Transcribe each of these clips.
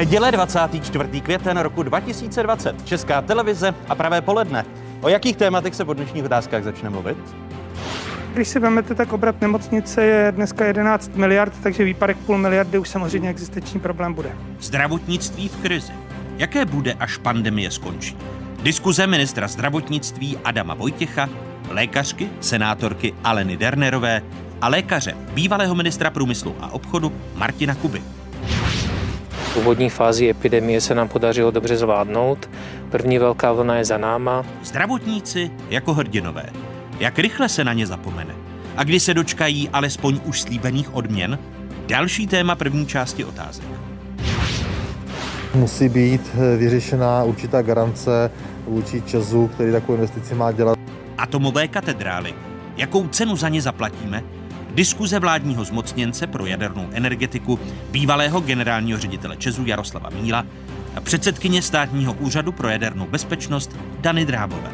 Neděle 24. květen roku 2020. Česká televize a pravé poledne. O jakých tématech se po dnešních otázkách začne mluvit? Když si vezmete, tak obrat nemocnice je dneska 11 miliard, takže výpadek půl miliardy už samozřejmě existenční problém bude. Zdravotnictví v krizi. Jaké bude, až pandemie skončí? Diskuze ministra zdravotnictví Adama Vojtěcha, lékařky, senátorky Aleny Dernerové a lékaře, bývalého ministra průmyslu a obchodu Martina Kuby. V úvodní fázi epidemie se nám podařilo dobře zvládnout. První velká vlna je za náma. Zdravotníci jako hrdinové. Jak rychle se na ně zapomene? A kdy se dočkají alespoň už slíbených odměn? Další téma první části otázek. Musí být eh, vyřešená určitá garance vůči Česu, který takovou investici má dělat. Atomové katedrály. Jakou cenu za ně zaplatíme? Diskuze vládního zmocněnce pro jadernou energetiku, bývalého generálního ředitele Česu Jaroslava Míla a předsedkyně státního úřadu pro jadernou bezpečnost Dany Drábové.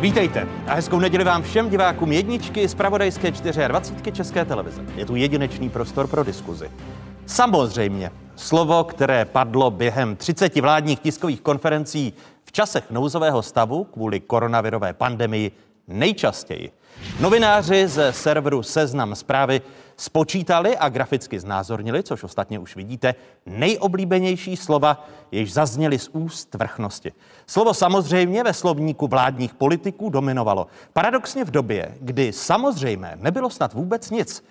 Vítejte a hezkou neděli vám všem divákům jedničky z Pravodajské 24 České televize. Je tu jedinečný prostor pro diskuzi. Samozřejmě, slovo, které padlo během 30 vládních tiskových konferencí v časech nouzového stavu kvůli koronavirové pandemii nejčastěji. Novináři ze serveru Seznam zprávy spočítali a graficky znázornili, což ostatně už vidíte, nejoblíbenější slova, jež zazněly z úst vrchnosti. Slovo samozřejmě ve slovníku vládních politiků dominovalo. Paradoxně v době, kdy samozřejmě nebylo snad vůbec nic.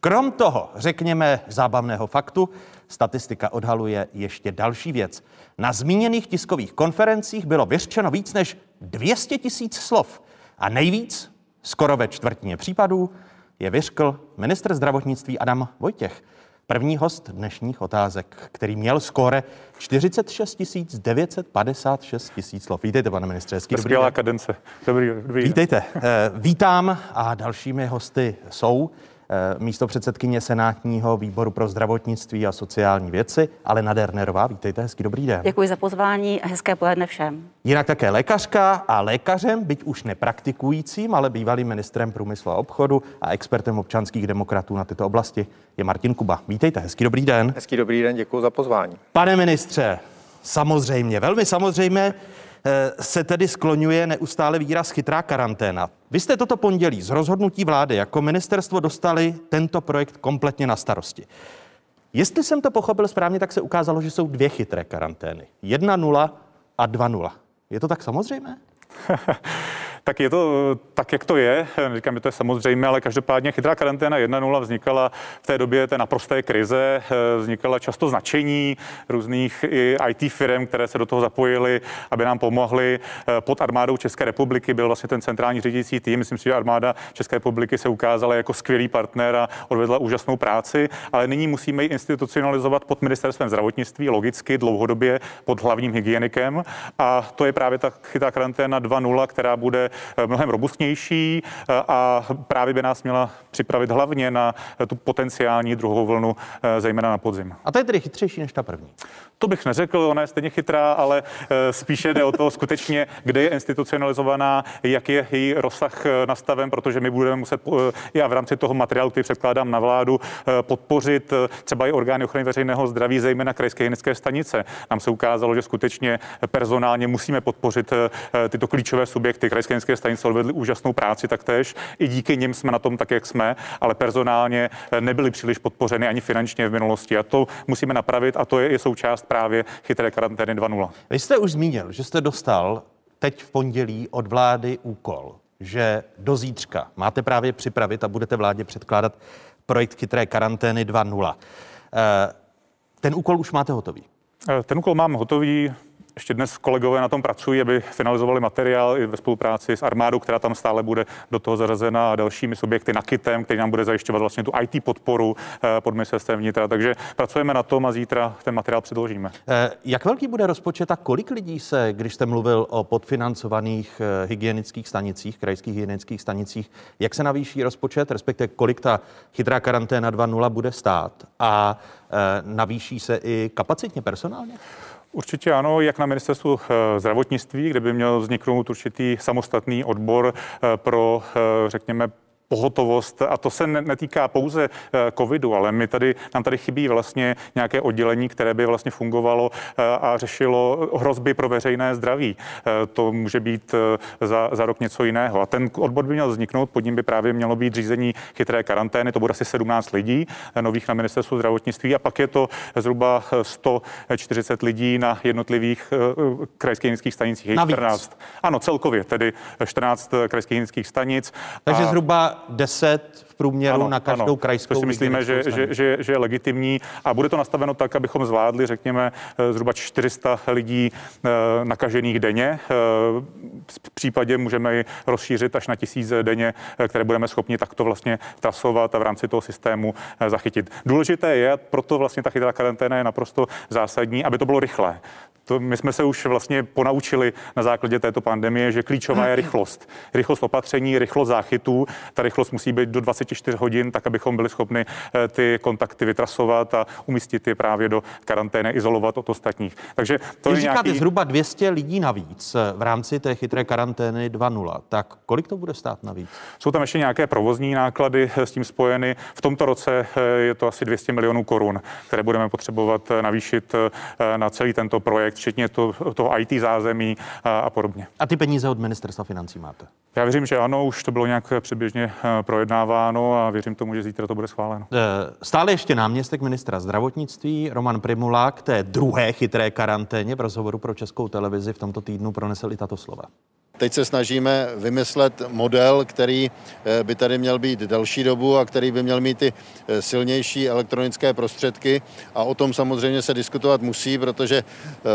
Krom toho, řekněme, zábavného faktu, statistika odhaluje ještě další věc. Na zmíněných tiskových konferencích bylo vyřčeno víc než 200 tisíc slov a nejvíc, skoro ve čtvrtině případů, je vyřkl ministr zdravotnictví Adam Vojtěch. První host dnešních otázek, který měl skóre 46 956 tisíc slov. Vítejte, pane ministře. Hezký dobrý den. kadence. Dobrý, dobrý Vítejte. Eh, vítám a dalšími hosty jsou místo předsedkyně Senátního výboru pro zdravotnictví a sociální věci, ale Dernerová. Vítejte, hezký dobrý den. Děkuji za pozvání a hezké poledne všem. Jinak také lékařka a lékařem, byť už nepraktikujícím, ale bývalým ministrem průmyslu a obchodu a expertem občanských demokratů na tyto oblasti je Martin Kuba. Vítejte, hezký dobrý den. Hezký dobrý den, děkuji za pozvání. Pane ministře, samozřejmě, velmi samozřejmě, Eh, se tedy skloňuje neustále výraz chytrá karanténa. Vy jste toto pondělí z rozhodnutí vlády jako ministerstvo dostali tento projekt kompletně na starosti. Jestli jsem to pochopil správně, tak se ukázalo, že jsou dvě chytré karantény. Jedna nula a dva nula. Je to tak samozřejmé? Tak je to tak, jak to je. Říkám, že to je samozřejmé, ale každopádně chytrá karanténa 1.0 vznikala v té době té naprosté krize. Vznikala často značení různých i IT firm, které se do toho zapojily, aby nám pomohly. Pod armádou České republiky byl vlastně ten centrální řídící tým. Myslím si, že armáda České republiky se ukázala jako skvělý partner a odvedla úžasnou práci, ale nyní musíme ji institucionalizovat pod ministerstvem zdravotnictví, logicky dlouhodobě pod hlavním hygienikem. A to je právě ta chytrá karanténa 2.0, která bude mnohem robustnější eh, a právě by nás měla připravit hlavně na tu potenciální druhou vlnu, eh, zejména na podzim. A to je tedy chytřejší než ta první? To bych neřekl, ona je stejně chytrá, ale spíše jde o to skutečně, kde je institucionalizovaná, jak je její rozsah nastaven, protože my budeme muset já v rámci toho materiálu, který předkládám na vládu, podpořit třeba i orgány ochrany veřejného zdraví, zejména krajské hygienické stanice. Nám se ukázalo, že skutečně personálně musíme podpořit tyto klíčové subjekty. Krajské hygienické stanice odvedly úžasnou práci taktéž. I díky nim jsme na tom tak, jak jsme, ale personálně eh, nebyly příliš podpořeny ani finančně v minulosti. A to musíme napravit a to je i součást právě chytré karantény 2.0. Vy jste už zmínil, že jste dostal teď v pondělí od vlády úkol, že do zítřka máte právě připravit a budete vládě předkládat projekt chytré karantény 2.0. Eh, ten úkol už máte hotový? Eh, ten úkol mám hotový. Ještě dnes kolegové na tom pracují, aby finalizovali materiál i ve spolupráci s armádou, která tam stále bude do toho zařazena a dalšími subjekty na KITem, který nám bude zajišťovat vlastně tu IT podporu eh, pod ministerstvem vnitra. Takže pracujeme na tom a zítra ten materiál předložíme. Eh, jak velký bude rozpočet a kolik lidí se, když jste mluvil o podfinancovaných eh, hygienických stanicích, krajských hygienických stanicích, jak se navýší rozpočet, respektive kolik ta chytrá karanténa 2.0 bude stát a navýší se i kapacitně personálně? Určitě ano, jak na ministerstvu eh, zdravotnictví, kde by měl vzniknout určitý samostatný odbor eh, pro, eh, řekněme, pohotovost a to se netýká pouze eh, covidu, ale my tady, nám tady chybí vlastně nějaké oddělení, které by vlastně fungovalo eh, a řešilo hrozby pro veřejné zdraví. Eh, to může být za, za rok něco jiného. A ten odbor by měl vzniknout, pod ním by právě mělo být řízení chytré karantény, to bude asi 17 lidí nových na ministerstvu zdravotnictví a pak je to zhruba 140 lidí na jednotlivých krajských hygienických stanicích. 14. Ano, celkově tedy 14 krajských hygienických stanic. Takže a... zhruba 10 v průměru ano, na každou ano. krajskou. To si myslíme, že, že, že, že je legitimní a bude to nastaveno tak, abychom zvládli, řekněme, eh, zhruba 400 lidí eh, nakažených denně. Eh, v případě můžeme ji rozšířit až na tisíce denně, které budeme schopni takto vlastně trasovat a v rámci toho systému zachytit. Důležité je, proto vlastně ta chytrá karanténa je naprosto zásadní, aby to bylo rychlé. To my jsme se už vlastně ponaučili na základě této pandemie, že klíčová je rychlost. Rychlost opatření, rychlost záchytů. Ta rychlost musí být do 24 hodin, tak abychom byli schopni eh, ty kontakty vytrasovat a umístit je právě do karantény, izolovat od ostatních. Takže to Když je říkáte nějaký... zhruba 200 lidí navíc eh, v rámci té chytré karantény 2.0, tak kolik to bude stát navíc? Jsou tam ještě nějaké provozní náklady eh, s tím spojeny. V tomto roce je to asi 200 milionů korun, které budeme potřebovat navýšit na celý tento projekt včetně to, toho IT zázemí a, a podobně. A ty peníze od ministerstva financí máte? Já věřím, že ano, už to bylo nějak předběžně eh, projednáváno a věřím tomu, že zítra to bude schváleno. Eh, stále ještě náměstek ministra zdravotnictví Roman Primula k té druhé chytré karanténě v rozhovoru pro Českou televizi v tomto týdnu pronesl i tato slova. Teď se snažíme vymyslet model, který eh, by tady měl být delší dobu a který by měl mít ty eh, silnější elektronické prostředky. A o tom samozřejmě se diskutovat musí, protože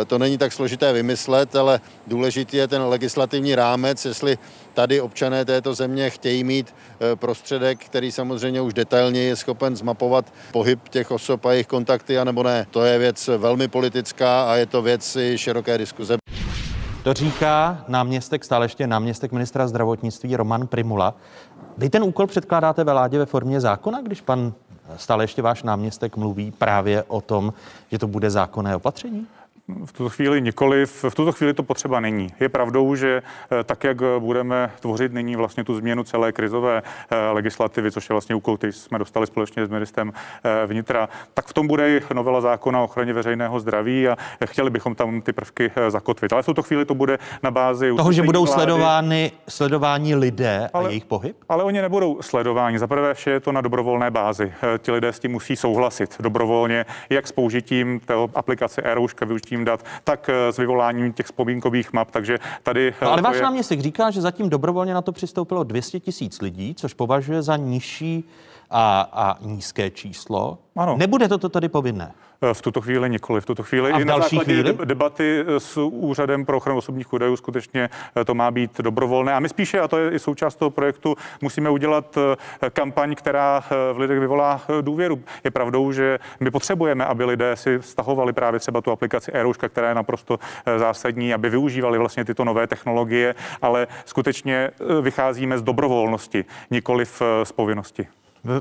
to není tak složité vymyslet, ale důležitý je ten legislativní rámec, jestli tady občané této země chtějí mít prostředek, který samozřejmě už detailně je schopen zmapovat pohyb těch osob a jejich kontakty, anebo ne. To je věc velmi politická a je to věc široké diskuze. To říká náměstek, stále ještě náměstek ministra zdravotnictví Roman Primula. Vy ten úkol předkládáte vládě ve formě zákona, když pan stále ještě váš náměstek mluví právě o tom, že to bude zákonné opatření? V tuto chvíli nikoliv. V tuto chvíli to potřeba není. Je pravdou, že eh, tak, jak budeme tvořit nyní vlastně tu změnu celé krizové eh, legislativy, což je vlastně úkol, který jsme dostali společně s ministrem eh, vnitra, tak v tom bude i novela zákona o ochraně veřejného zdraví a chtěli bychom tam ty prvky zakotvit. Ale v tuto chvíli to bude na bázi toho, že budou vlády. sledovány, sledováni lidé ale, a jejich pohyb? Ale oni nebudou sledováni. Za prvé vše je to na dobrovolné bázi. Ti lidé s tím musí souhlasit dobrovolně, jak s použitím té aplikace e-rouška, využitím využitím dat, tak eh, s vyvoláním těch vzpomínkových map. Takže tady. No, ale váš je... náměstek říká, že zatím dobrovolně na to přistoupilo 200 tisíc lidí, což považuje za nižší a, a nízké číslo. Ano. Nebude toto tady povinné? Eh, v tuto chvíli nikoli. V tuto chvíli a v i na základě chvíli? debaty eh, s úřadem pro ochranu osobních údajů skutečně eh, to má být dobrovolné. A my spíše, a to je i součást toho projektu, musíme udělat kampaň, která v lidech vyvolá důvěru. Je pravdou, že my potřebujeme, aby lidé si stahovali právě třeba tu aplikaci e která je naprosto zásadní, aby využívali vlastně tyto nové technologie, ale skutečně vycházíme z dobrovolnosti, nikoli z povinnosti.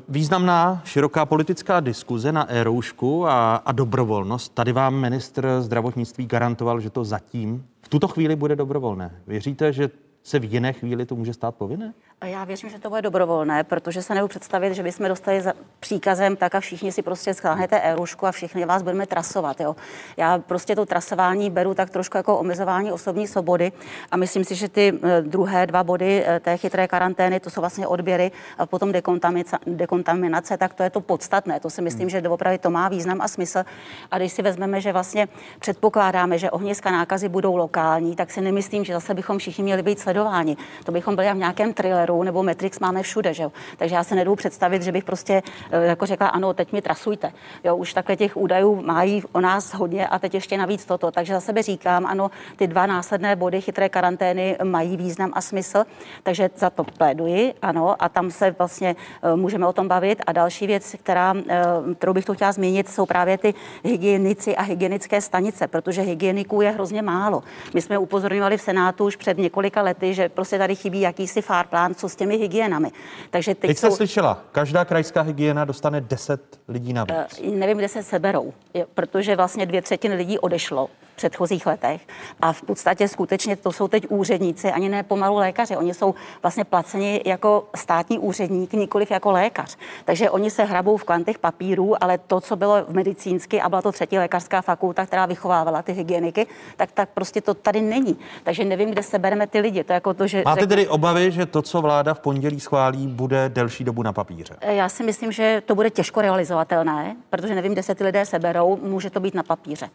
Významná široká politická diskuze na e-roušku a, a dobrovolnost. Tady vám ministr zdravotnictví garantoval, že to zatím v tuto chvíli bude dobrovolné. Věříte, že se v jiné chvíli to může stát povinné? Já věřím, že to bude dobrovolné, protože se nebudu představit, že bychom dostali za příkazem tak a všichni si prostě scháhnete e a všichni vás budeme trasovat. Jo. Já prostě to trasování beru tak trošku jako omezování osobní svobody a myslím si, že ty eh, druhé dva body eh, té chytré karantény, to jsou vlastně odběry a potom dekontaminace, dekontaminace tak to je to podstatné. To si myslím, hmm. že opravdu to má význam a smysl. A když si vezmeme, že vlastně předpokládáme, že ohniska nákazy budou lokální, tak si nemyslím, že zase bychom všichni měli být sledováni. To bychom byli v nějakém thrilleru nebo Matrix máme všude, že jo? Takže já se nedou představit, že bych prostě eh, jako řekla, ano, teď mi trasujte. Jo, už takhle těch údajů mají o nás hodně a teď ještě navíc toto. Takže za sebe říkám, ano, ty dva následné body chytré karantény mají význam a smysl, takže za to pléduji, ano, a tam se vlastně eh, můžeme o tom bavit. A další věc, která, eh, kterou bych to chtěla zmínit, jsou právě ty hygienici a hygienické stanice, protože hygieniků je hrozně málo. My jsme upozorňovali v Senátu už před několika lety, resorty, že prostě tady chybí jakýsi fár plán, co s těmi hygienami. Takže teď, Teď jste jsou, slyšela, každá krajská hygiena dostane 10 lidí navíc. Eh, nevím, kde se seberou, protože vlastně dvě třetiny lidí odešlo v předchozích letech a v podstatě skutečně to jsou teď úředníci, ani ne pomalu lékaři. Oni jsou vlastně placeni jako státní úředník, nikoliv jako lékař. Takže oni se hrabou v kvantech papírů, ale to, co bylo v medicínsky a byla to třetí lékařská fakulta, která vychovávala ty hygieniky, tak, tak prostě to tady není. Takže nevím, kde se bereme ty lidi. To jako to, že Máte řeknu- tedy obavy, že to, co vláda v pondělí schválí, bude delší dobu na papíře? Já si myslím, že to bude těžko realizovatelné, protože nevím, kde se ty lidé seberou. Může to být na papíře.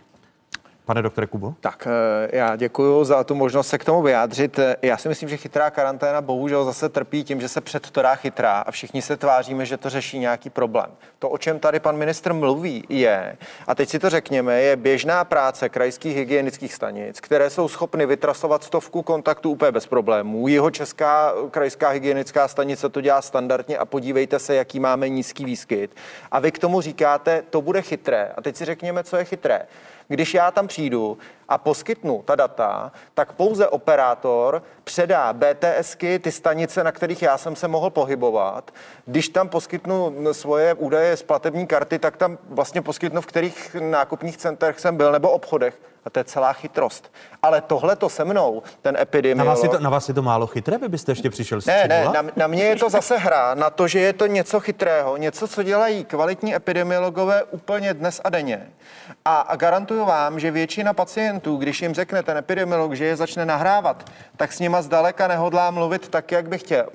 Pane doktore Kubo? Tak eh, já děkuji za tu možnost se k tomu vyjádřit. Eh, Já si myslím, že chytrá karanténa bohužel zase trpí tím, že se před to dá chytrá a všichni se tváříme, že to řeší nějaký problém. To, o čem tady pan ministr mluví, je, a teď si to řekněme, je běžná práce krajských hygienických stanic, které jsou schopny vytrasovat stovku kontaktů úplně bez problémů. Jeho česká krajská hygienická stanice to dělá standardně a podívejte se, jaký máme nízký výskyt. A vy k tomu říkáte, to bude chytré. A teď si řekněme, co je chytré. Když já tam přijdu a poskytnu ta data, tak pouze operátor předá BTSky, ty stanice, na kterých já jsem se mohl pohybovat. Když tam poskytnu svoje údaje z platební karty, tak tam vlastně poskytnu, v kterých nákupních centrech jsem byl nebo obchodech. A to je celá chytrost. Ale tohle to se mnou, ten Na epidemiolog... vás, je to, na vás je to málo chytré? Vy byste ještě přišel s Ne, ne, na, na mě je to zase hra na to, že je to něco chytrého, něco, co dělají kvalitní epidemiologové úplně dnes a denně. A, a garantuju vám, že většina pacientů, když jim řekne ten epidemiolog, že je začne nahrávat, tak s nima zdaleka nehodlá mluvit tak, jak by chtěl.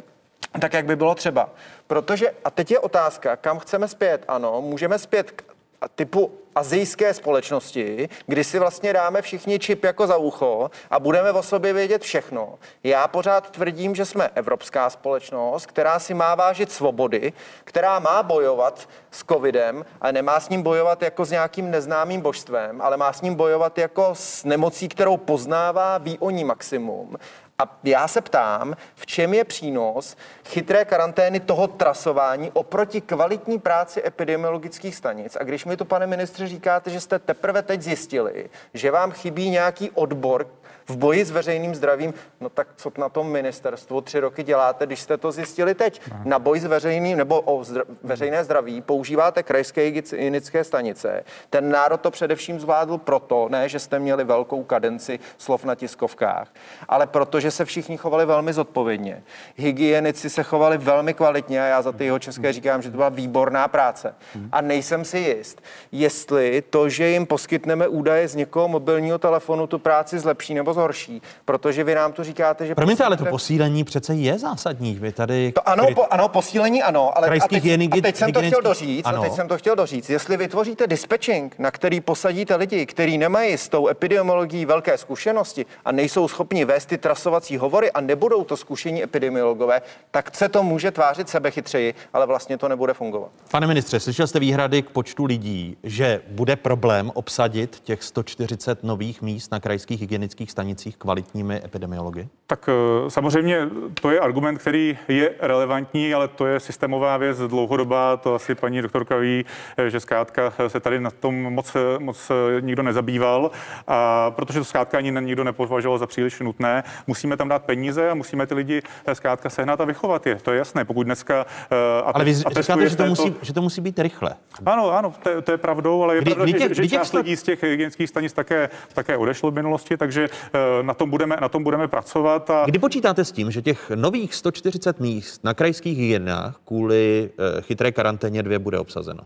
Tak, jak by bylo třeba. Protože, a teď je otázka, kam chceme zpět? Ano, můžeme zpět k typu azijské společnosti, kdy si vlastně dáme všichni čip jako za ucho a budeme o sobě vědět všechno. Já pořád tvrdím, že jsme evropská společnost, která si má vážit svobody, která má bojovat s covidem, ale nemá s ním bojovat jako s nějakým neznámým božstvem, ale má s ním bojovat jako s nemocí, kterou poznává, ví o ní maximum. A já se ptám, v čem je přínos chytré karantény toho trasování oproti kvalitní práci epidemiologických stanic. A když mi to, pane ministře, říkáte, že jste teprve teď zjistili, že vám chybí nějaký odbor v boji s veřejným zdravím, no tak co na tom ministerstvu tři roky děláte, když jste to zjistili teď? Na boj s veřejným nebo o zdra- veřejné zdraví používáte krajské hygienické stanice. Ten národ to především zvládl proto, ne, že jste měli velkou kadenci slov na tiskovkách, ale protože se všichni chovali velmi zodpovědně. Hygienici se chovali velmi kvalitně a já za ty jeho české říkám, že to byla výborná práce. A nejsem si jist, jestli to, že jim poskytneme údaje z někoho mobilního telefonu, tu práci zlepší nebo zhorší, protože vy nám tu říkáte, že... Promiňte, ale to posílíte- posílení přece je zásadní. Vy tady... to ano, po, ano, posílení ano, ale a teď, hygienik- a teď jsem to chtěl doříct, ano. a teď jsem to chtěl doříct. Jestli vytvoříte dispatching, na který posadíte lidi, kteří nemají s tou epidemiologií velké zkušenosti a nejsou schopni vést ty trasovací hovory a nebudou to zkušení epidemiologové, tak se to může tvářit sebechytřeji, ale vlastně to nebude fungovat. Pane ministře, slyšel jste výhrady k počtu lidí, že bude problém obsadit těch 140 nových míst na krajských hygienických stanicích kvalitními epidemiology? Tak eh, samozřejmě to je argument, který je relevantní, ale to je systémová věc dlouhodobá. To asi paní doktorka ví, eh, že zkrátka se tady na tom moc, eh, moc eh, nikdo nezabýval, a protože to zkrátka ani nikdo nepovažoval za příliš nutné. Musíme tam dát peníze a musíme ty lidi eh, zkrátka sehnat a vychovat je. To je jasné. Pokud dneska. eh, Ale vy říkáte, že to, musí, že to musí být rychle. ano, ano, to, je- to je pravdou, ale je Kdy- pravda, kdy že, že kdy část sto- lidí z těch hygienických stanic také, také odešlo v minulosti, takže eh, na tom budeme, na tom budeme pracovat. A... Kdy počítáte s tím, že těch nových 140 míst na krajských hygienách kvůli eh, chytré karanténě dvě bude obsazeno?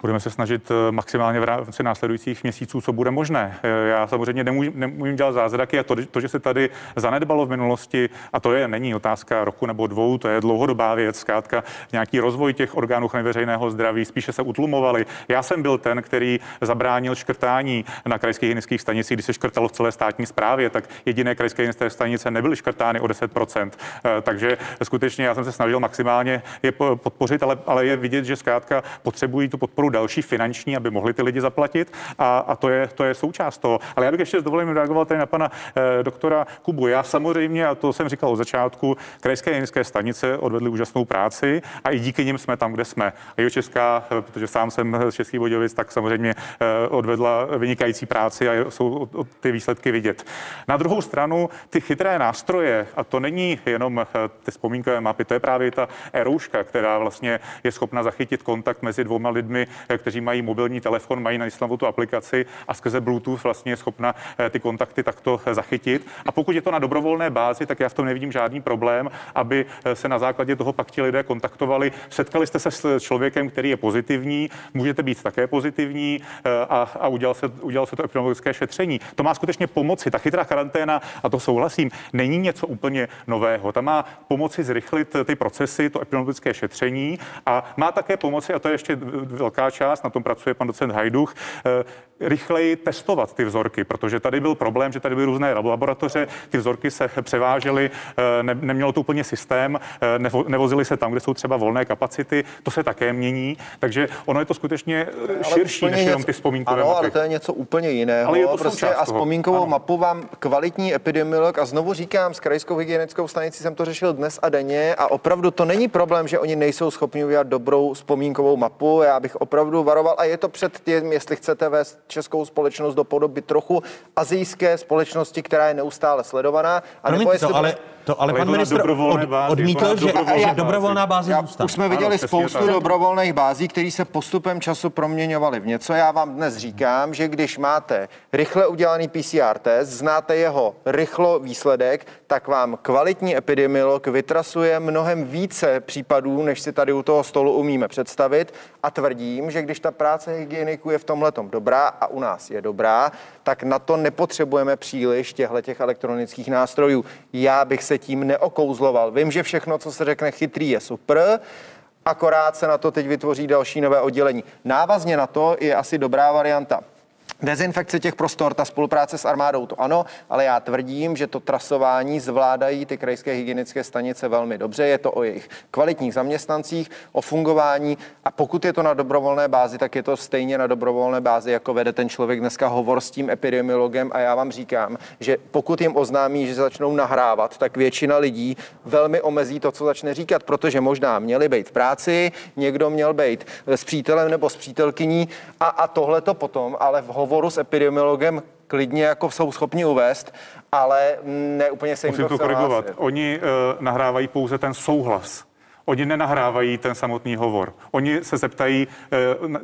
Budeme se snažit eh, maximálně v rámci následujících měsíců, co bude možné. Eh, Já samozřejmě nemůžu, dělat zázraky a to, to, že se tady zanedbalo v minulosti, a to je není otázka roku nebo dvou, to je dlouhodobá věc, zkrátka nějaký rozvoj těch orgánů ochrany veřejného zdraví, spíše se utlumovali. Já jsem byl ten, který zabránil škrtání na krajských hygienických stanicích, když se škrtalo v celé státní správě, tak jediné krajské hygienické stanice nebyly škrtány o 10%. Eh, Takže skutečně já jsem se snažil maximálně je po- podpořit, ale, ale je vidět, že zkrátka potřebují tu podporu stranu další finanční, aby mohli ty lidi zaplatit a, a to, je, to je součást toho. Ale já bych ještě s dovolením reagoval tady na pana eh, doktora Kubu. Já samozřejmě, a to jsem říkal od začátku, krajské hygienické stanice odvedly úžasnou práci a i díky nim jsme tam, kde jsme. A Česká, eh, protože sám jsem z Českých Budějovic, tak samozřejmě eh, odvedla vynikající práci a jsou ty výsledky vidět. Na druhou stranu ty chytré nástroje, a to není jenom ty vzpomínkové mapy, to je právě ta erouška, která vlastně je schopna zachytit kontakt mezi dvouma lidmi, kteří mají mobilní telefon, mají nainstalovou tu aplikaci a skrze Bluetooth vlastně je schopna eh, ty kontakty takto zachytit. A pokud je to na dobrovolné bázi, tak já v tom nevidím žádný problém, aby se na základě toho pak ti lidé kontaktovali. Setkali jste se s člověkem, který je pozitivní, můžete být také pozitivní a, a udělal, se, udělal se to epidemiologické šetření. To má skutečně pomoci. Ta chytrá karanténa, a to souhlasím, není něco úplně nového. Ta má pomoci zrychlit ty procesy, to epidemiologické šetření a má také pomoci, a to je ještě velká část, na tom pracuje pan docent Hajduch, eh, rychleji testovat ty vzorky, protože tady byl problém, že tady byly různé laboratoře, ty vzorky se převážely, eh, ne, nemělo to úplně systém, eh, nevo, nevozily se tam, kde jsou třeba volné kapacity, to se také mění, takže ono je to skutečně širší než jenom ty vzpomínkové ano, mapy. ale to je něco úplně jiného. Ale je to prostě a vzpomínkovou ano. mapu vám kvalitní epidemiolog a znovu říkám, s krajskou hygienickou stanicí jsem to řešil dnes a denně a opravdu to není problém, že oni nejsou schopni udělat dobrou vzpomínkovou mapu. Já bych opravdu varoval a je to před tím, jestli chcete vést českou společnost do podoby trochu azijské společnosti, která je neustále sledovaná. A nebo jestli to, ale to ale, ale pan ministr od, odmítl, že, že dobrovolná báze zůstane. Už jsme viděli ano, spoustu tak. dobrovolných bází, které se postupem času proměňovaly v něco. Já vám dnes říkám, že když máte rychle udělaný PCR test, znáte jeho rychlo výsledek, tak vám kvalitní epidemiolog vytrasuje mnohem více případů, než si tady u toho stolu umíme představit. A tvrdím, že když ta práce hygieniků je v tomhle dobrá a u nás je dobrá, tak na to nepotřebujeme příliš těchto těch elektronických nástrojů. Já bych se tím neokouzloval. Vím, že všechno, co se řekne chytrý, je super, akorát se na to teď vytvoří další nové oddělení. Návazně na to je asi dobrá varianta Dezinfekce těch prostor, ta spolupráce s armádou, to ano, ale já tvrdím, že to trasování zvládají ty krajské hygienické stanice velmi dobře. Je to o jejich kvalitních zaměstnancích, o fungování. A pokud je to na dobrovolné bázi, tak je to stejně na dobrovolné bázi, jako vede ten člověk dneska hovor s tím epidemiologem. A já vám říkám, že pokud jim oznámí, že začnou nahrávat, tak většina lidí velmi omezí to, co začne říkat, protože možná měli být v práci, někdo měl být s přítelem nebo s přítelkyní. A, a tohle to potom, ale v hovoru s epidemiologem klidně jako jsou schopni uvést, ale ne úplně se jim Musím to korigovat. Oni uh, nahrávají pouze ten souhlas Oni nenahrávají ten samotný hovor. Oni se zeptají, eh,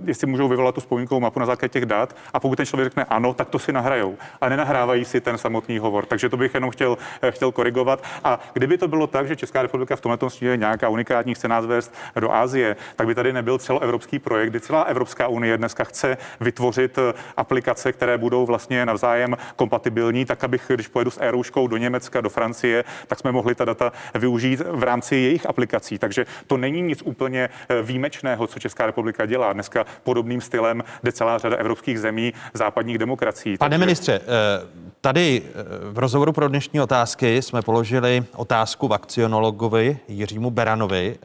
jestli můžou vyvolat tu vzpomínkovou mapu na základě těch dat a pokud ten člověk řekne ano, tak to si nahrajou. A nenahrávají si ten samotný hovor. Takže to bych jenom chtěl, eh, chtěl korigovat. A kdyby to bylo tak, že Česká republika v tomto je nějaká unikátní chce nás vést do Ázie, tak by tady nebyl celoevropský projekt, kdy celá Evropská unie dneska chce vytvořit eh, aplikace, které budou vlastně navzájem kompatibilní, tak abych, když pojedu s e do Německa, do Francie, tak jsme mohli ta data využít v rámci jejich aplikací. Takže takže to není nic úplně eh, výjimečného, co Česká republika dělá. Dneska podobným stylem jde celá řada evropských zemí, západních demokracií. Pane takže... ministře, eh, tady eh, v rozhovoru pro dnešní otázky jsme položili otázku vakcionologovi Jiřímu Beranovi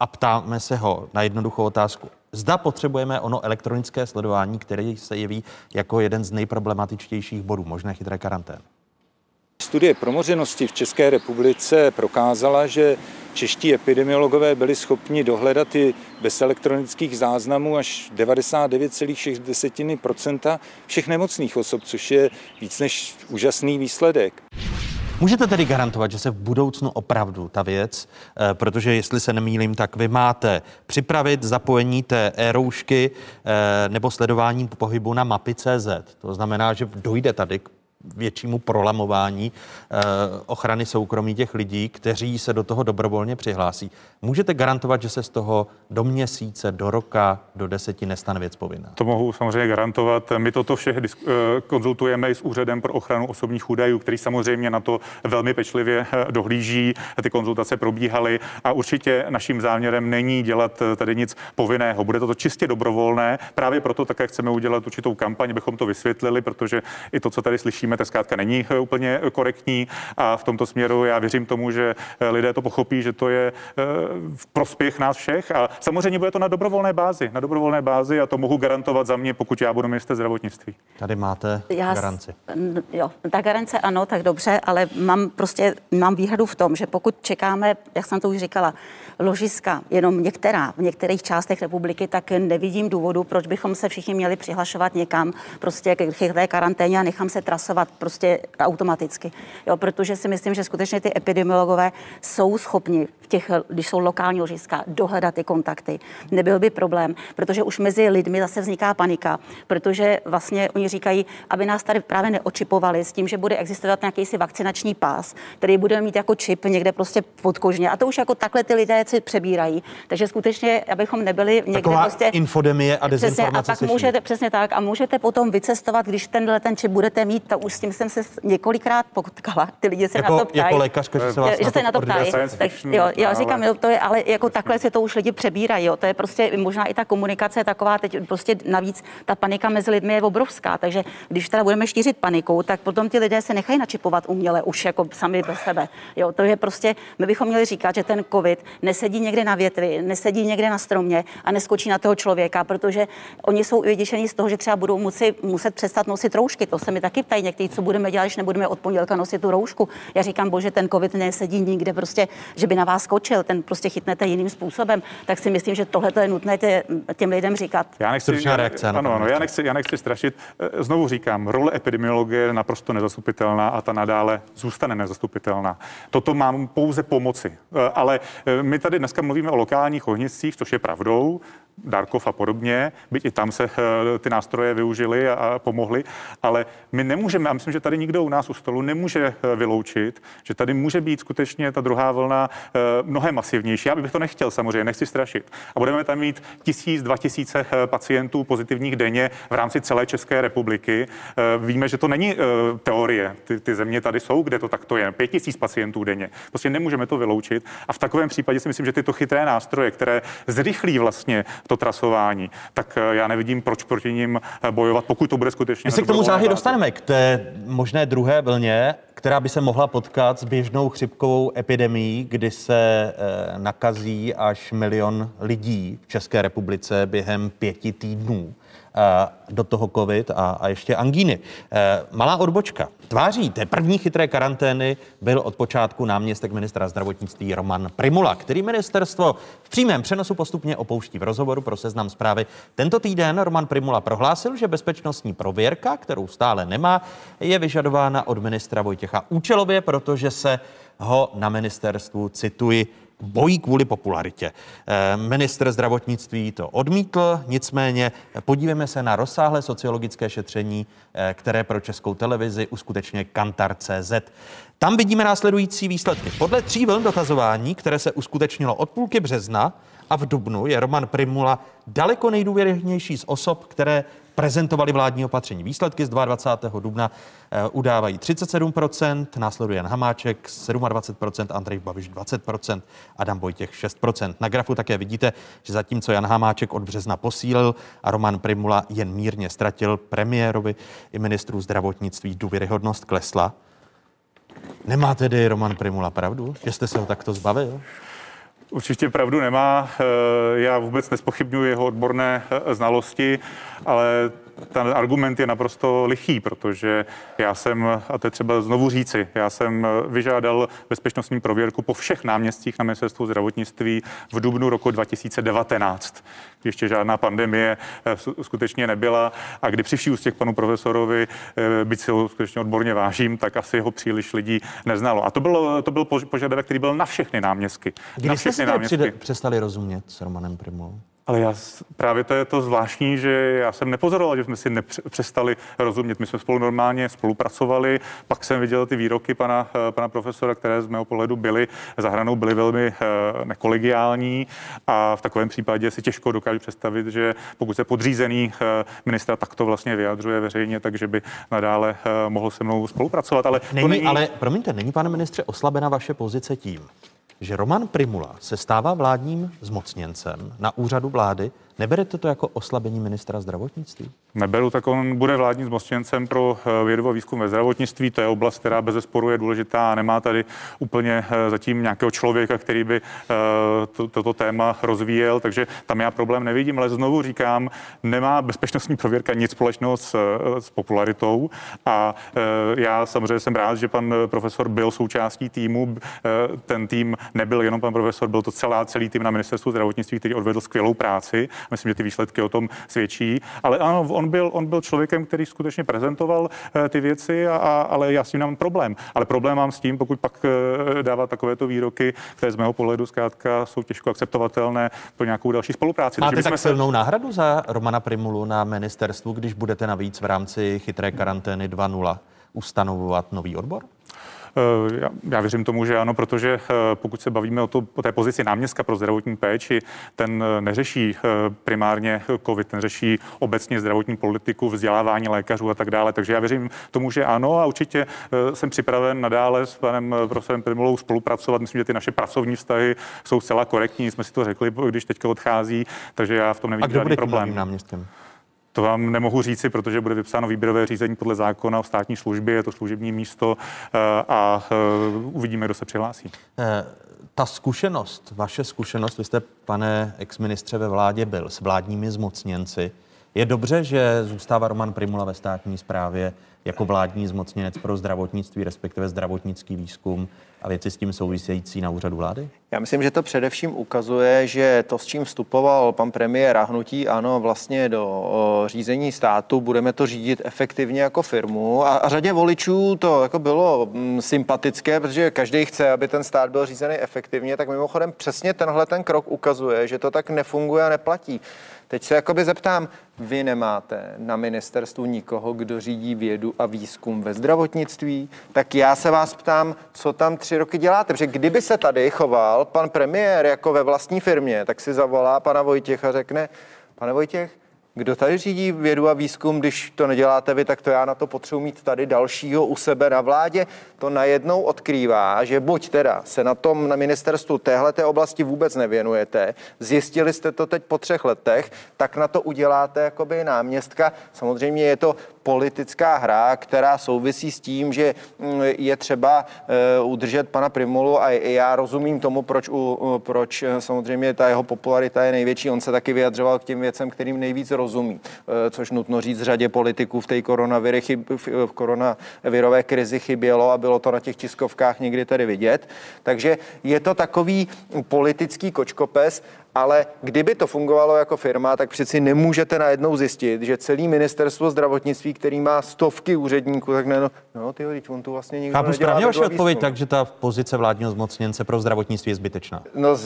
a ptáme se ho na jednoduchou otázku. Zda potřebujeme ono elektronické sledování, které se jeví jako jeden z nejproblematičtějších bodů možné chytré karantény. Studie promořenosti v České republice prokázala, že čeští epidemiologové byli schopni dohledat i bez elektronických záznamů až 99,6% všech nemocných osob, což je víc než úžasný výsledek. Můžete tedy garantovat, že se v budoucnu opravdu ta věc, eh, protože jestli se nemýlím, tak vy máte připravit zapojení té e-roušky eh, nebo sledování pohybu na mapy CZ. To znamená, že dojde tady k většímu prolamování eh, ochrany soukromí těch lidí, kteří se do toho dobrovolně přihlásí. Můžete garantovat, že se z toho do měsíce, do roka, do deseti nestane věc povinná? To mohu samozřejmě garantovat. My toto vše eh, konzultujeme i s Úřadem pro ochranu osobních údajů, který samozřejmě na to velmi pečlivě eh, dohlíží. Ty konzultace probíhaly a určitě naším záměrem není dělat tady nic povinného. Bude to čistě dobrovolné. Právě proto také chceme udělat určitou kampaň, abychom to vysvětlili, protože i to, co tady slyšíme, víme, to zkrátka není úplně korektní a v tomto směru já věřím tomu, že lidé to pochopí, že to je v prospěch nás všech a samozřejmě bude to na dobrovolné bázi, na dobrovolné bázi a to mohu garantovat za mě, pokud já budu minister zdravotnictví. Tady máte já, garanci. Jo, ta garance ano, tak dobře, ale mám prostě, mám výhradu v tom, že pokud čekáme, jak jsem to už říkala, ložiska, jenom některá, v některých částech republiky, tak nevidím důvodu, proč bychom se všichni měli přihlašovat někam prostě k té karanténě a nechám se trasovat prostě automaticky. Jo, protože si myslím, že skutečně ty epidemiologové jsou schopni v těch, když jsou lokální ložiska, dohledat ty kontakty. Nebyl by problém, protože už mezi lidmi zase vzniká panika, protože vlastně oni říkají, aby nás tady právě neočipovali s tím, že bude existovat nějaký si vakcinační pás, který budeme mít jako čip někde prostě podkožně. A to už jako takhle ty lidé si přebírají. Takže skutečně, abychom nebyli někde Taková prostě... infodemie a dezinformace přesně, a pak můžete, přesně tak, a můžete potom vycestovat, když tenhle ten čip budete mít, to už s tím jsem se několikrát potkala. Ty lidi se jako, na to ptají. Jako lékařka, že se vás že na se na to ptají. Tak, jo, já říkám, jo, to je, ale jako takhle se to už lidi přebírají. Jo. To je prostě možná i ta komunikace taková, teď prostě navíc ta panika mezi lidmi je obrovská. Takže když teda budeme šířit panikou, tak potom ty lidé se nechají načipovat uměle už jako sami do sebe. Jo, to je prostě, my bychom měli říkat, že ten COVID nesedí někde na větvi, nesedí někde na stromě a neskočí na toho člověka, protože oni jsou vyděšení z toho, že třeba budou muset, muset přestat nosit roušky. To se mi taky ptají někteří, co budeme dělat, když nebudeme od pondělka nosit tu roušku. Já říkám, bože, ten COVID nesedí nikde, prostě, že by na vás skočil, ten prostě chytnete jiným způsobem. Tak si myslím, že tohle je nutné tě, těm lidem říkat. Já nechci, reakce, ano, ano, já nechci, já nechci strašit. Eh, znovu říkám, role epidemiologie je naprosto nezastupitelná a ta nadále zůstane nezastupitelná. Toto mám pouze pomoci. Eh, ale eh, my tady dneska mluvíme o lokálních ohniscích, což je pravdou. Darkov a podobně, byť i tam se ty nástroje využili a pomohly, ale my nemůžeme, a myslím, že tady nikdo u nás u stolu nemůže eh, vyloučit, že tady může být skutečně ta druhá vlna eh, mnohem masivnější. Já bych to nechtěl samozřejmě, nechci strašit. A budeme tam mít tisíc, dva tisíce pacientů pozitivních denně v rámci celé České republiky. Víme, že to není teorie. Ty, ty země tady jsou, kde to takto je. Pět tisíc pacientů denně. Prostě nemůžeme to vyloučit. A v takovém případě si myslím, že tyto chytré nástroje, které zrychlí vlastně to trasování, tak eh, já nevidím, proč proti ním eh, bojovat, pokud to bude skutečně. My se k tomu záhy dostaneme, k té možné druhé vlně, která by se mohla potkat s běžnou chřipkovou epidemií, kdy se e, nakazí až milion lidí v České republice během pěti týdnů. Eh, do toho covid a, a ještě angíny. Eh, malá odbočka. Tváří té první chytré karantény byl od počátku náměstek ministra zdravotnictví Roman Primula, který ministerstvo v přímém přenosu postupně opouští v rozhovoru pro seznam zprávy. Tento týden Roman Primula prohlásil, že bezpečnostní prověrka, kterou stále nemá, je vyžadována od ministra Vojtěcha účelově, protože se ho na ministerstvu, cituji, bojí kvůli popularitě. Eh, ministr zdravotnictví to odmítl, nicméně podívejme se na rozsáhlé sociologické šetření, eh, které pro českou televizi uskutečňuje Kantar.cz. Tam vidíme následující výsledky. Podle tří vln dotazování, které se uskutečnilo od půlky března a v dubnu, je Roman Primula daleko nejdůvěrnější z osob, které prezentovali vládní opatření. Výsledky z 22. dubna eh, udávají 37%, následuje Jan Hamáček 27%, Andrej Babiš 20%, Adam Vojtěch 6%. Na grafu také vidíte, že zatímco Jan Hamáček od března posílil a Roman Primula jen mírně ztratil premiérovi i ministru zdravotnictví důvěryhodnost klesla. Nemá tedy Roman Primula pravdu, že jste se ho takto zbavil? Určitě pravdu nemá. Eh, já vůbec nespochybnuju jeho odborné eh, znalosti, ale ten argument je naprosto lichý, protože já jsem, a to je třeba znovu říci, já jsem vyžádal bezpečnostní prověrku po všech náměstích na ministerstvu zdravotnictví v dubnu roku 2019. Ještě žádná pandemie eh, skutečně nebyla a kdy při vší úctě k panu profesorovi, eh, byť si ho skutečně odborně vážím, tak asi ho příliš lidí neznalo. A to, bylo, to byl požadavek, který byl na všechny náměstky. Kdy na všechny jste si náměstky. přestali rozumět s Romanem Primou? Ale já právě to je to zvláštní, že já jsem nepozoroval, že jsme si nepřestali rozumět. My jsme spolu normálně spolupracovali, pak jsem viděl ty výroky pana, eh, pana profesora, které z mého pohledu byly za hranou, byly velmi eh, nekolegiální a v takovém případě si těžko dokážu představit, že pokud se podřízený eh, ministra takto vlastně vyjadřuje veřejně, takže by nadále mohl se mnou spolupracovat. Ale není, to není... ale promiňte, není, pane ministře, oslabena vaše pozice tím, že Roman Primula se stává vládním zmocněncem na úřadu vlády Neberete to jako oslabení ministra zdravotnictví? Neberu, tak on bude vládním zmocněncem pro eh, vědu a výzkum ve zdravotnictví. To je oblast, která bez zesporu je důležitá a nemá tady úplně eh, zatím nějakého člověka, který by eh, to, toto téma rozvíjel, takže tam já problém nevidím, ale znovu říkám, nemá bezpečnostní prověrka nic společného s, s popularitou a já samozřejmě jsem rád, že pan profesor byl součástí týmu. Ten tým nebyl jenom pan profesor, byl to celá, celý tým na ministerstvu zdravotnictví, který odvedl skvělou práci. Myslím, že ty výsledky o tom svědčí. Ale ano, on byl, on byl člověkem, který skutečně prezentoval eh, ty věci, a, a, ale já s tím nemám problém. Ale problém mám s tím, pokud pak eh, dává takovéto výroky, které z mého pohledu zkrátka jsou těžko akceptovatelné pro nějakou další spolupráci. Máte tak silnou se... náhradu za Romana Primulu na ministerstvu, když budete navíc v rámci chytré karantény 2.0 ustanovovat nový odbor? Eh, já, já věřím tomu, že ano, protože eh, pokud se bavíme o, to, o té pozici náměstka pro zdravotní péči, ten eh, neřeší primárně COVID, ten řeší obecně zdravotní politiku, vzdělávání lékařů a tak dále. Takže já věřím tomu, že ano a určitě jsem připraven nadále s panem profesorem Primulou spolupracovat. Myslím, že ty naše pracovní vztahy jsou zcela korektní, jsme si to řekli, když teďka odchází, takže já v tom nevidím žádný problém. náměstkem? To vám nemohu říci, protože bude vypsáno výběrové řízení podle zákona o státní službě, je to služební místo eh, a eh, uvidíme, kdo se přihlásí. Eh, ta zkušenost, vaše zkušenost, vy jste, pane exministře, ve vládě byl s vládními zmocněnci. Je dobře, že zůstává Roman Primula ve státní správě jako vládní zmocněnec pro zdravotnictví, respektive zdravotnický výzkum a věci s tím související na úřadu vlády? Já myslím, že to především ukazuje, že to, s čím vstupoval pan premiér a hnutí ano vlastně do řízení státu, budeme to řídit efektivně jako firmu a, a řadě voličů to jako bylo mm, sympatické, protože každý chce, aby ten stát byl řízený efektivně, tak mimochodem přesně tenhle ten krok ukazuje, že to tak nefunguje a neplatí. Teď se jakoby zeptám, vy nemáte na ministerstvu nikoho, kdo řídí vědu a výzkum ve zdravotnictví, tak já se vás ptám, co tam tři roky děláte, protože kdyby se tady choval pan premiér jako ve vlastní firmě, tak si zavolá pana Vojtěcha a řekne, pane Vojtěch, kdo tady řídí vědu a výzkum, když to neděláte vy, tak to já na to potřebuji mít tady dalšího u sebe na vládě. To najednou odkrývá, že buď teda se na tom na ministerstvu téhleté oblasti vůbec nevěnujete, zjistili jste to teď po třech letech, tak na to uděláte jakoby náměstka. Samozřejmě je to politická hra, která souvisí s tím, že mm, je třeba eh, udržet pana Primulu a já rozumím tomu, proč, proč eh, samozřejmě ta jeho popularita je největší. On se taky vyjadřoval k těm věcem, kterým nejvíc rozumí, eh, což nutno říct řadě politiků v té v koronavirové krizi chybělo a bylo to na těch tiskovkách někdy tady vidět. Takže je to takový politický kočkopes, ale kdyby to fungovalo jako firma, tak přeci nemůžete najednou zjistit, že celý ministerstvo zdravotnictví, který má stovky úředníků, tak ne, no, no ty on tu vlastně nikdo Chápu správně vaše odpověď, takže ta pozice vládního zmocněnce pro zdravotnictví je zbytečná. No,